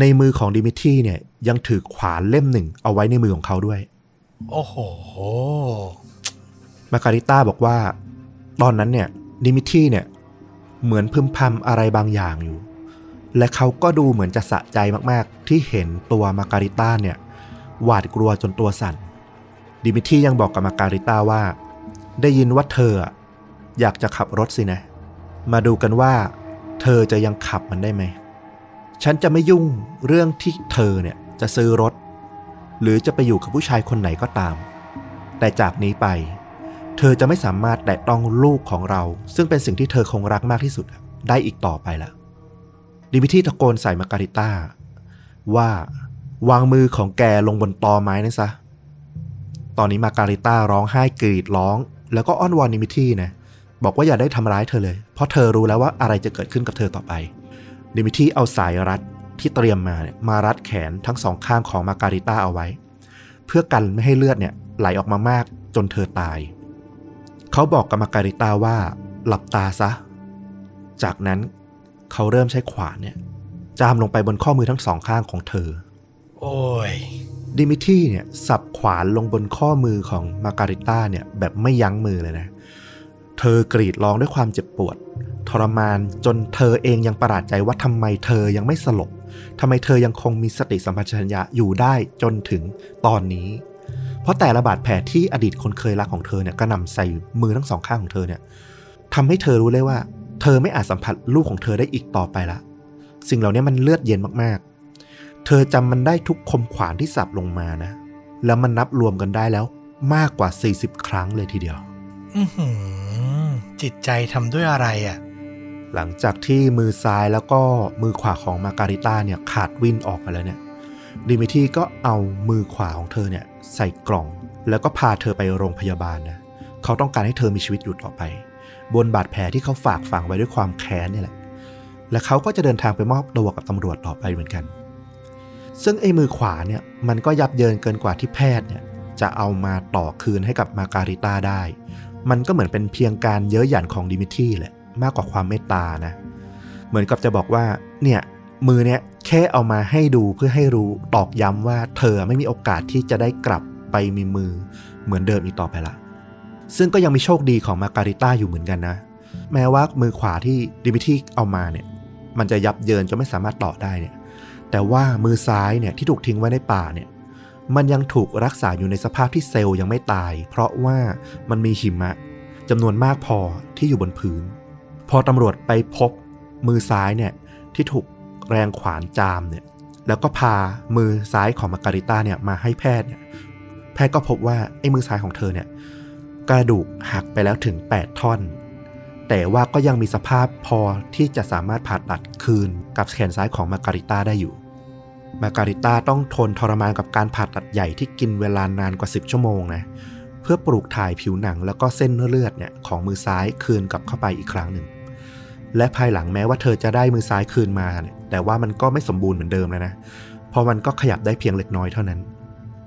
ในมือของดิมิทรีเนี่ยยังถือขวานเล่มหนึ่งเอาไว้ในมือของเขาด้วย โอ้โห มาการิต้าบอกว่า ตอนนั้นเนี่ยดิมิทรีเนี่ยเหมือนพึมพำอะไรบางอย่างอยู่ และเขาก็ดูเหมือนจะสะใจมากๆ ที่เห็นตัวมาการิต้าเนี่ยหวาดกลัวจนตัวสั่น ดิมิทียังบอกกับมาการิต้าว่า ได้ยินว่าเธออยากจะขับรถสินะ มาดูกันว่า เธอจะยังขับมันได้ไหม ฉันจะไม่ยุ่งเรื่องที่เธอเนี่ยจะซื้อรถ หรือจะไปอยู่กับผู้ชายคนไหนก็ตาม แต่จากนี้ไป เธอจะไม่สามารถแตะต้องลูกของเรา ซึ่งเป็นสิ่งที่เธอคงรักมากที่สุดได้อีกต่อไปและ ดิมิทีตะโกนใส่มาการิต้า ว่าวางมือของแกลงบนตอไม้นั่นซะ ตอนนี้มาการิต้าร้องไห้กรีดร้อง แล้วก็อ้อนวอนดิมิทีนะบอกว่าอย่าได้ทำร้ายเธอเลย เพราะเธอรู้แล้วว่าอะไรจะเกิดขึ้นกับเธอต่อไป ดิมิทีเอาสายรัดที่เตรียมมาเนี่ยมารัดแขนทั้งสองข้างของมาการิต้าเอาไว้ เพื่อกันไม่ให้เลือดเนี่ยไหลออกมามากจนเธอตาย เขาบอกกับมาการิต้าว่าหลับตาซะ จากนั้น เขาเริ่มใช้ขวานเนี่ยจามลงไปบนข้อมือทั้งสองข้างของเธอ โอ้ย ดิมิทรีเนี่ยสับขวานลงบนข้อมือของมาการิต้าเนี่ยแบบไม่ยั้งมือเลยนะ เธอกรีดร้องด้วยความเจ็บปวด ทรมานจนเธอเองยังประหลาดใจว่าทำไมเธอยังไม่สลบทำไมเธอยังคงมีสติสัมปชัญญะอยู่ได้จนถึงตอนนี้ เพราะแต่ละบาดแผลที่อดีตคนเคยรักของเธอเนี่ยก็นำใส่มือทั้งสองข้างของเธอเนี่ยทำให้เธอรู้เลยว่า เธอไม่อาจสัมผัสลูกของเธอได้อีกต่อไปละ สิ่งเหล่านี้มันเลือดเย็นมากๆ เธอจำมันได้ทุกคมขวานที่สับลงมานะ แล้วมันนับรวมกันได้แล้วมากกว่า 40 ครั้งเลยทีเดียวอือหือจิตใจทำด้วยอะไรอะ หลังจากที่มือซ้ายแล้วก็มือขวาของมาการิต้าเนี่ยขาดวินออกมาแล้วเนี่ยดิมิทรีก็เอามือขวาของเธอเนี่ยใส่กล่อง แล้วก็พาเธอไปโรงพยาบาลนะ เขาต้องการให้เธอมีชีวิตอยู่ต่อไป บนบาดแผลที่เขาฝากฝังไว้ด้วยความแค้นนี่แหละ และเขาก็จะเดินทางไปมอบตัวกับตำรวจต่อไปเหมือนกัน ซึ่งไอ้มือขวาเนี่ยมันก็ยับเยินเกินกว่าที่แพทย์เนี่ยจะเอามาต่อคืนให้กับมาการิต้าได้ มันก็เหมือนเป็นเพียงการเย้ยหยันของดิมิทีแหละมากกว่าความเมตตานะ เหมือนกับจะบอกว่าเนี่ยมือเนี้ยแค่เอามาให้ดูเพื่อให้รู้ตอกย้ำว่าเธอไม่มีโอกาสที่จะได้กลับไปมีมือเหมือนเดิมอีกต่อไปละ ซึ่งก็ยังมีโชคดีของมาการิต้าอยู่เหมือนกันนะ แม้ว่ามือขวาที่ดิมิทีเอามาเนี่ย มันจะยับเยินจนไม่สามารถต่อได้เนี่ย แต่ว่ามือซ้ายเนี่ยที่ถูกทิ้งไว้ในป่าเนี่ย มันยังถูกรักษาอยู่ในสภาพที่เซลล์ยังไม่ตาย เพราะว่ามันมีหิมะจำนวนมากพอที่อยู่บนพื้น พอตำรวจไปพบมือซ้ายเนี่ยที่ถูกแรงขวานจามเนี่ย แล้วก็พามือซ้ายของมาการิต้าเนี่ยมาให้แพทย์เนี่ย แพทย์ก็พบว่าไอ้มือซ้ายของเธอเนี่ย กระดูกหักไปแล้วถึง 8 ท่อน แต่ว่าก็ยังมีสภาพพอที่จะสามารถผ่าตัดคืนกับแขนซ้ายของมาการิต้าได้อยู่ มาการิต้าต้องทนทรมานกับการผ่าตัดใหญ่ที่กินเวลานานกว่า 10 ชั่วโมงนะเพื่อปลูกถ่ายผิวหนังแล้วก็เส้นเลือดเนี่ยของมือซ้ายคืนกลับเข้าไปอีกครั้งหนึ่ง และภายหลังแม้ว่าเธอจะได้มือซ้ายคืนมาเนี่ยแต่ว่ามันก็ไม่สมบูรณ์เหมือนเดิมแล้วนะเพราะมันก็ขยับได้เพียงเล็กน้อยเท่านั้น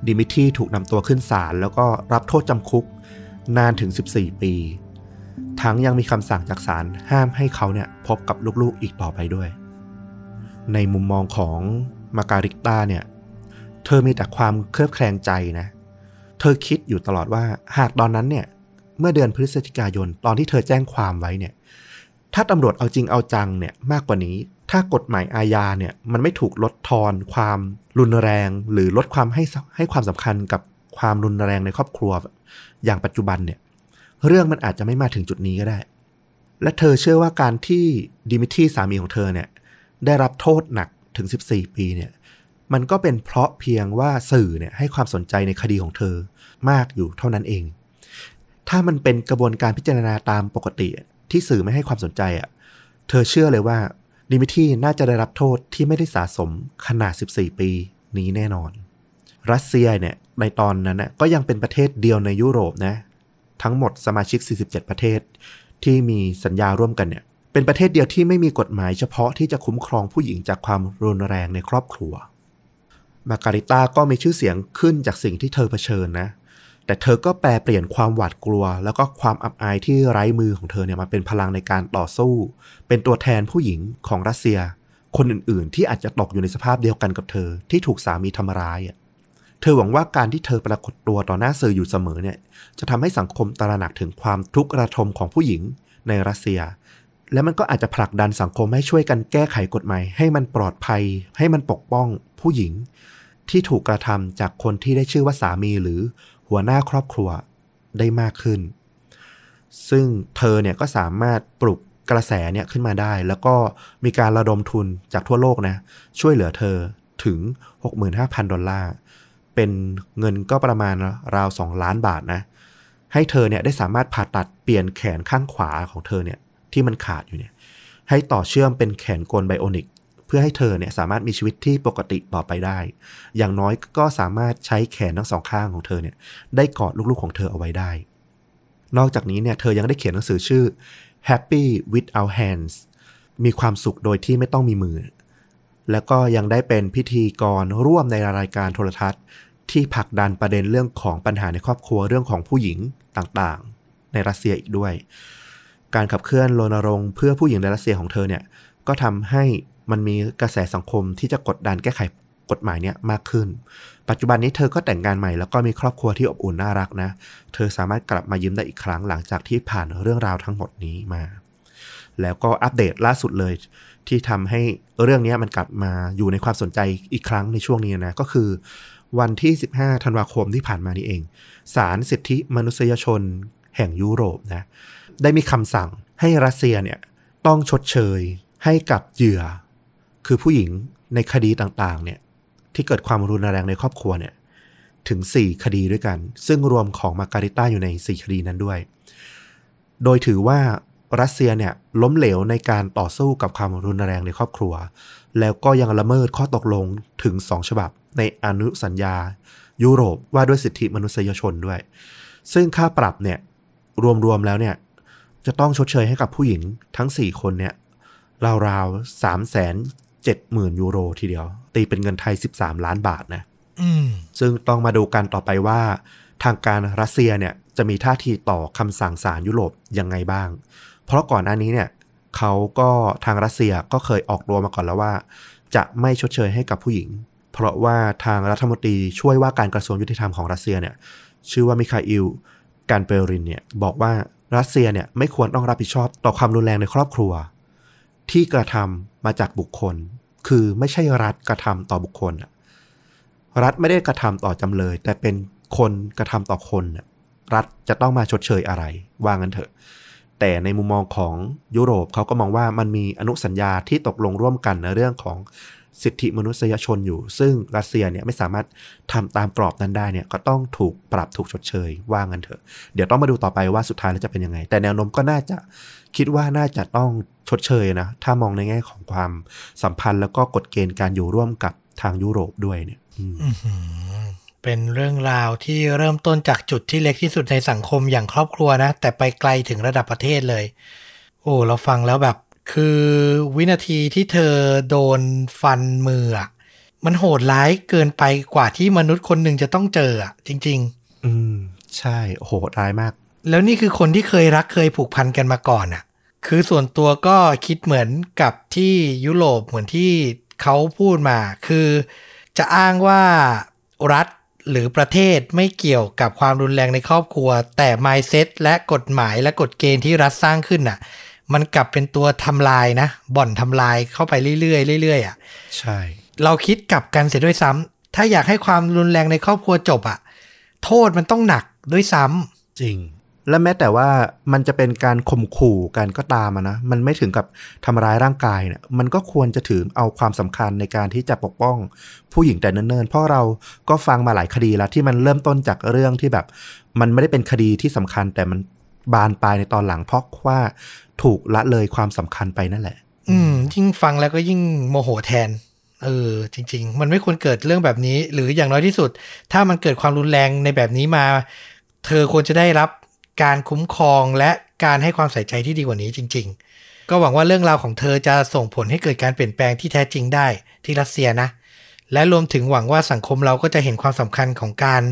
ดิมิทรีถูกนำตัวขึ้นศาลแล้วก็รับโทษจำคุก นานถึง 14 ปี ทั้งยังมีคำสั่งจากศาลห้ามให้เขาเนี่ยพบกับลูกๆอีกต่อไปด้วย ในมุมมองของมาการิกตาเนี่ย เธอมีแต่ความเคลือบแคลงใจนะ เธอคิดอยู่ตลอดว่าหากตอนนั้นเนี่ย เมื่อเดือนพฤศจิกายนตอนที่เธอแจ้งความไว้เนี่ย ถ้าตำรวจเอาจริงเอาจังเนี่ยมากกว่านี้ ถ้ากฎหมายอาญาเนี่ยมันไม่ถูกลดทอนความรุนแรง หรือลดความให้ให้ความสำคัญกับ ความรุนแรงในครอบครัว อย่างปัจจุบันเนี่ย เรื่องมันอาจจะไม่มาถึงจุดนี้ก็ได้ และเธอเชื่อว่าการที่ดิมิทรีสามีของเธอเนี่ยได้รับโทษหนักถึง 14 ปีเนี่ย มันก็เป็นเพราะเพียงว่าสื่อเนี่ยให้ความสนใจในคดีของเธอมากอยู่เท่านั้นเอง ถ้ามันเป็นกระบวนการพิจารณาตามปกติที่สื่อไม่ให้ความสนใจอะ เธอเชื่อเลยว่าดิมิทรีน่าจะได้รับโทษที่ไม่ได้สะสมขนาด 14 ปีนี้แน่นอน รัสเซียเนี่ย ในตอนนั้นน่ะก็ยังเป็นประเทศเดียวในยุโรปนะ ทั้งหมดสมาชิก 47 ประเทศที่มีสัญญาร่วมกันเนี่ย เป็นประเทศเดียวที่ไม่มีกฎหมายเฉพาะที่จะคุ้มครองผู้หญิงจากความรุนแรงในครอบครัว มาการิต้าก็มีชื่อเสียงขึ้นจากสิ่งที่เธอเผชิญนะ แต่เธอก็แปลเปลี่ยนความหวาดกลัว แล้วก็ความอับอายที่ไร้มือของเธอเนี่ยมาเป็นพลังในการต่อสู้ เป็นตัวแทนผู้หญิงของรัสเซีย คนอื่นๆ ที่อาจจะตกอยู่ในสภาพเดียวกันกับเธอที่ถูกสามีทำร้ายอะ ธอหวังว่าการที่เธอปรากฏตัวต่อหน้าสื่ออยู่เสมอเนี่ย จะทำให้สังคมตระหนักถึงความทุกข์ระทมของผู้หญิงในรัสเซีย และมันก็อาจจะผลักดันสังคมให้ช่วยกันแก้ไขกฎหมาย ให้มันปลอดภัย ให้มันปกป้องผู้หญิง ที่ถูกกระทำจากคนที่ได้ชื่อว่าสามีหรือหัวหน้าครอบครัวได้มากขึ้น ซึ่งเธอเนี่ยก็สามารถปลุกกระแสเนี่ยขึ้นมาได้ แล้วก็มีการระดมทุนจากทั่วโลกนะช่วยเหลือเธอถึง 65,000 ดอลลาร์ เป็นเงินก็ประมาณราว2ล้านบาทนะ ให้เธอเนี่ยได้สามารถผ่าตัดเปลี่ยนแขนข้างขวาของเธอเนี่ยที่มันขาดอยู่เนี่ย ให้ต่อเชื่อมเป็นแขนกลไบโอนิก เพื่อให้เธอเนี่ยสามารถมีชีวิตที่ปกติต่อไปได้ อย่างน้อยก็สามารถใช้แขนทั้งสองข้างของเธอเนี่ยได้กอดลูกๆของเธอเอาไว้ได้ นอกจากนี้เนี่ยเธอยังได้เขียนหนังสือชื่อ Happy Without Hands มีความสุขโดยที่ไม่ต้องมีมือ แล้วก็ยังได้เป็นพิธีกรร่วมในรายการโทรทัศน์ ที่ผลักดันประเด็นเรื่องของปัญหาในครอบครัวเรื่องของผู้หญิงต่างๆ ในรัสเซียอีกด้วย การขับเคลื่อนรณรงค์เพื่อผู้หญิงในรัสเซียของเธอเนี่ยก็ทำให้มันมีกระแสสังคมที่จะกดดันแก้ไขกฎหมายเนี่ยมากขึ้น ปัจจุบันนี้เธอก็แต่งงานใหม่แล้วก็มีครอบครัวที่อบอุ่นน่ารักนะ เธอสามารถกลับมายิ้มได้อีกครั้งหลังจากที่ผ่านเรื่องราวทั้งหมดนี้มา แล้วก็อัปเดตล่าสุดเลย ที่ทำให้เรื่องนี้มันกลับมาอยู่ในความสนใจอีกครั้งในช่วงนี้นะ ก็คือ วันที่ 15 ธันวาคมที่ผ่านมานี่เอง ศาลสิทธิมนุษยชนแห่งยุโรปนะ ได้มีคำสั่งให้รัสเซียเนี่ยต้องชดเชยให้กับเหยื่อ คือผู้หญิงในคดีต่างๆเนี่ยที่เกิดความรุนแรงในครอบครัวเนี่ยถึง 4 คดีด้วยกัน ซึ่งรวมของมาการิต้าอยู่ใน 4 คดีนั้นด้วย โดยถือว่ารัสเซียเนี่ยล้มเหลวในการต่อสู้กับความรุนแรงในครอบครัว แล้วก็ยังละเมิดข้อตกลงถึง 2 ฉบับ ในอนุสัญญา ยุโรปว่าด้วยสิทธิมนุษยชนด้วย ซึ่งค่าปรับเนี่ยรวมๆแล้วเนี่ยจะต้องชดเชยให้กับผู้หญิงทั้ง 4 คนเนี่ยราวๆสามแสนเจ็ดหมื่นยูโรทีเดียว ตีเป็นเงินไทย 13 ล้านบาทนะอืมซึ่งต้องมาดูกันต่อไปว่า ทางการรัสเซียเนี่ยจะมีท่าทีต่อคำสั่งศาลยุโรปยังไงบ้าง เพราะก่อนหน้านี้เนี่ยเขาก็ทางรัสเซียก็เคยออกตัวมาก่อนแล้วว่า จะไม่ชดเชยให้กับผู้หญิง เพราะว่าทางรัฐมนตรีช่วยว่าการกระทรวงยุติธรรมของรัสเซียเนี่ยชื่อว่ามิคาอิลการเปรินเนี่ยบอกว่ารัสเซียเนี่ยไม่ควรต้องรับผิดชอบต่อความรุนแรงในครอบครัว ที่กระทำมาจากบุคคล คือไม่ใช่รัฐกระทำต่อบุคคล รัฐไม่ได้กระทำต่อจำเลย แต่เป็นคนกระทำต่อคนรัฐจะต้องมาชดเชยอะไร ว่างั้นเถอะ แต่ในมุมมองของยุโรปเขาก็มองว่ามันมีอนุสัญญาที่ตกลงร่วมกันในเรื่องของ สิทธิมนุษยชนอยู่ ซึ่งรัสเซียเนี่ยไม่สามารถทำตามกรอบนั้นได้เนี่ยก็ต้องถูกปรับถูกชดเชยว่างันเถอะ เดี๋ยวต้องมาดูต่อไปว่าสุดท้ายแล้วจะเป็นยังไง แต่แนวโน้มก็น่าจะคิดว่าน่าจะต้องชดเชยนะ ถ้ามองในแง่ของความสัมพันธ์แล้วก็กฎเกณฑ์การอยู่ร่วมกับทางยุโรปด้วยเนี่ยเป็นเรื่องราวที่เริ่มต้นจากจุดที่เล็กที่สุดในสังคมอย่างครอบครัวนะ แต่ไปไกลถึงระดับประเทศเลย โอ้เราฟังแล้วแบบ คือวินาทีที่เธอโดนฟันมืออะมันโหดร้ายเกินไปกว่าที่มนุษย์คนหนึ่งจะต้องเจออะจริงอืม ใช่โหดร้ายมากๆแล้วนี่คือคนที่เคยรักเคยผูกพันกันมาก่อนอะคือส่วนตัวก็คิดเหมือนกับที่ยุโรปเหมือนที่เขาพูดมา คือจะอ้างว่ารัฐหรือประเทศไม่เกี่ยวกับความรุนแรงในครอบครัว แต่ mindset และกฎหมายและกฎเกณฑ์ที่รัฐสร้างขึ้นน่ะ มันกลับเป็นตัวทำลายนะ บ่อนทำลายเข้าไปเรื่อยๆเรื่อยๆอะใช่ เราคิดกลับกันเสียด้วยซ้ำถ้าอยากให้ความรุนแรงในครอบครัวจบอะ โทษมันต้องหนักด้วยซ้ำจริง และแม้แต่ว่ามันจะเป็นการข่มขู่กันก็ตามอะนะ มันไม่ถึงกับทำร้ายร่างกายเนี่ย มันก็ควรจะถือเอาความสำคัญในการที่จะปกป้อง ผู้หญิงแต่เนิ่นๆ เพราะเราก็ฟังมาหลายคดีแล้วที่มันเริ่มต้นจากเรื่องที่แบบ มันไม่ได้เป็นคดีที่สำคัญแต่มัน บานปลายในตอนหลังเพราะว่าถูกละเลยความสำคัญไปนั่นแหละ อืมยิ่งฟังแล้วก็ยิ่งโมโหแทน เออ จริง ๆ มันไม่ควรเกิดเรื่องแบบนี้ หรืออย่างน้อยที่สุด ถ้ามันเกิดความรุนแรงในแบบนี้มา เธอควรจะได้รับการคุ้มครองและการให้ความใส่ใจที่ดีกว่านี้จริง ๆ ก็หวังว่าเรื่องราวของเธอจะส่งผลให้เกิดการเปลี่ยนแปลงที่แท้จริงได้ที่รัสเซียนะ และรวมถึงหวังว่าสังคมเราก็จะเห็นความสำคัญของการ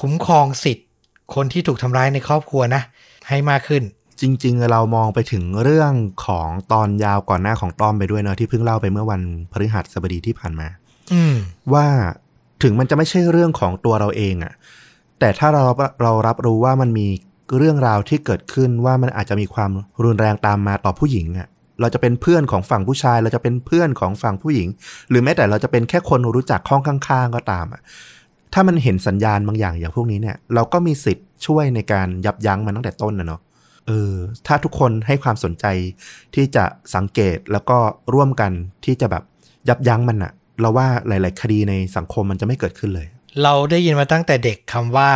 คุ้มครองสิทธิ์ คนที่ถูกทำร้ายในครอบครัวนะ ให้มากขึ้น จริง ๆ เรามองไปถึงเรื่องของตอนยาวก่อนหน้าของต้อมไปด้วยเนอะที่เพิ่งเล่าไปเมื่อวันพฤหัสบดีที่ผ่านมา อืมว่าถึงมันจะไม่ใช่เรื่องของตัวเราเองอะแต่ถ้าเราเรารับรู้ว่ามันมีเรื่องราวที่เกิดขึ้นว่ามันอาจจะมีความรุนแรงตามมาต่อผู้หญิงอะเราจะเป็นเพื่อนของฝั่งผู้ชาย เราจะเป็นเพื่อนของฝั่งผู้หญิง หรือแม้แต่เราจะเป็นแค่คนรู้จักห้องข้าง ๆ ก็ตามอะ ถ้ามันเห็นสัญญาณบางอย่างอย่างพวกนี้เนี่ย เราก็มีสิทธิ์ช่วยในการยับยั้งมันตั้งแต่ต้นนะเนาะเออถ้าทุกคนให้ความสนใจที่จะสังเกตแล้วก็ร่วมกันที่จะแบบยับยั้งมันอะเราว่าหลาย ๆ คดีในสังคมมันจะไม่เกิดขึ้นเลย เราได้ยินมาตั้งแต่เด็กคำว่า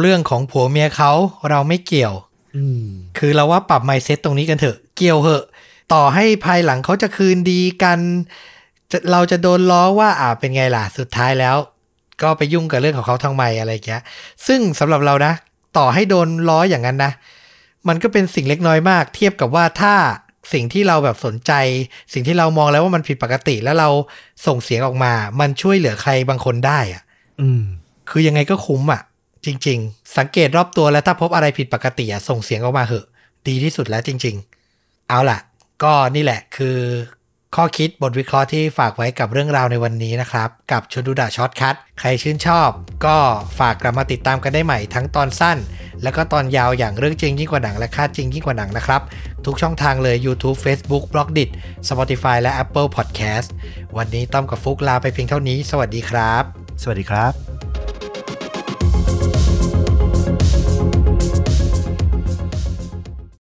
เรื่องของผัวเมียเขาเราไม่เกี่ยวอืมคือเราว่าปรับไมเซ็ตตรงนี้กันเถอะ เกี่ยวเหอะ ต่อให้ภายหลังเขาจะคืนดีกันจะเราจะโดนล้อว่าอ่าเป็นไงล่ะสุดท้ายแล้ว ก็ไปยุ่งกับเรื่องของเขาทางไมอะไรอย่างเงี้ย ซึ่งสำหรับเรานะ ต่อให้โดนล้ออย่างนั้นนะ มันก็เป็นสิ่งเล็กน้อยมาก เทียบกับว่าถ้าสิ่งที่เราแบบสนใจ สิ่งที่เรามองแล้วว่ามันผิดปกติแล้วเราส่งเสียงออกมา มันช่วยเหลือใครบางคนได้อะอืม คือยังไงก็คุ้มอะ จริง ๆ สังเกตรอบตัวแล้วถ้าพบอะไรผิดปกติอะส่งเสียงออกมาเหอะ ดีที่สุดแล้วจริง ๆ เอาล่ะ ก็นี่แหละคือ ข้อคิดบทวิเคราะห์ที่ฝากไว้กับเรื่องราวในวันนี้นะครับ กับชวนดูดะ shortcutใครชื่นชอบ ก็ฝากกลับมาติดตามกันได้ใหม่ทั้งตอนสั้น แล้วก็ตอนยาวอย่างเรื่องจริงยิ่งกว่าหนังและค่าจริงยิ่งกว่าหนังนะครับ ทุกช่องทางเลย YouTube Facebook b l o g d i t Spotify และ Apple Podcast วันนี้ต้อมกับฟุกลาไปเพียงเท่านี้ สวัสดีครับ สวัสดีครับ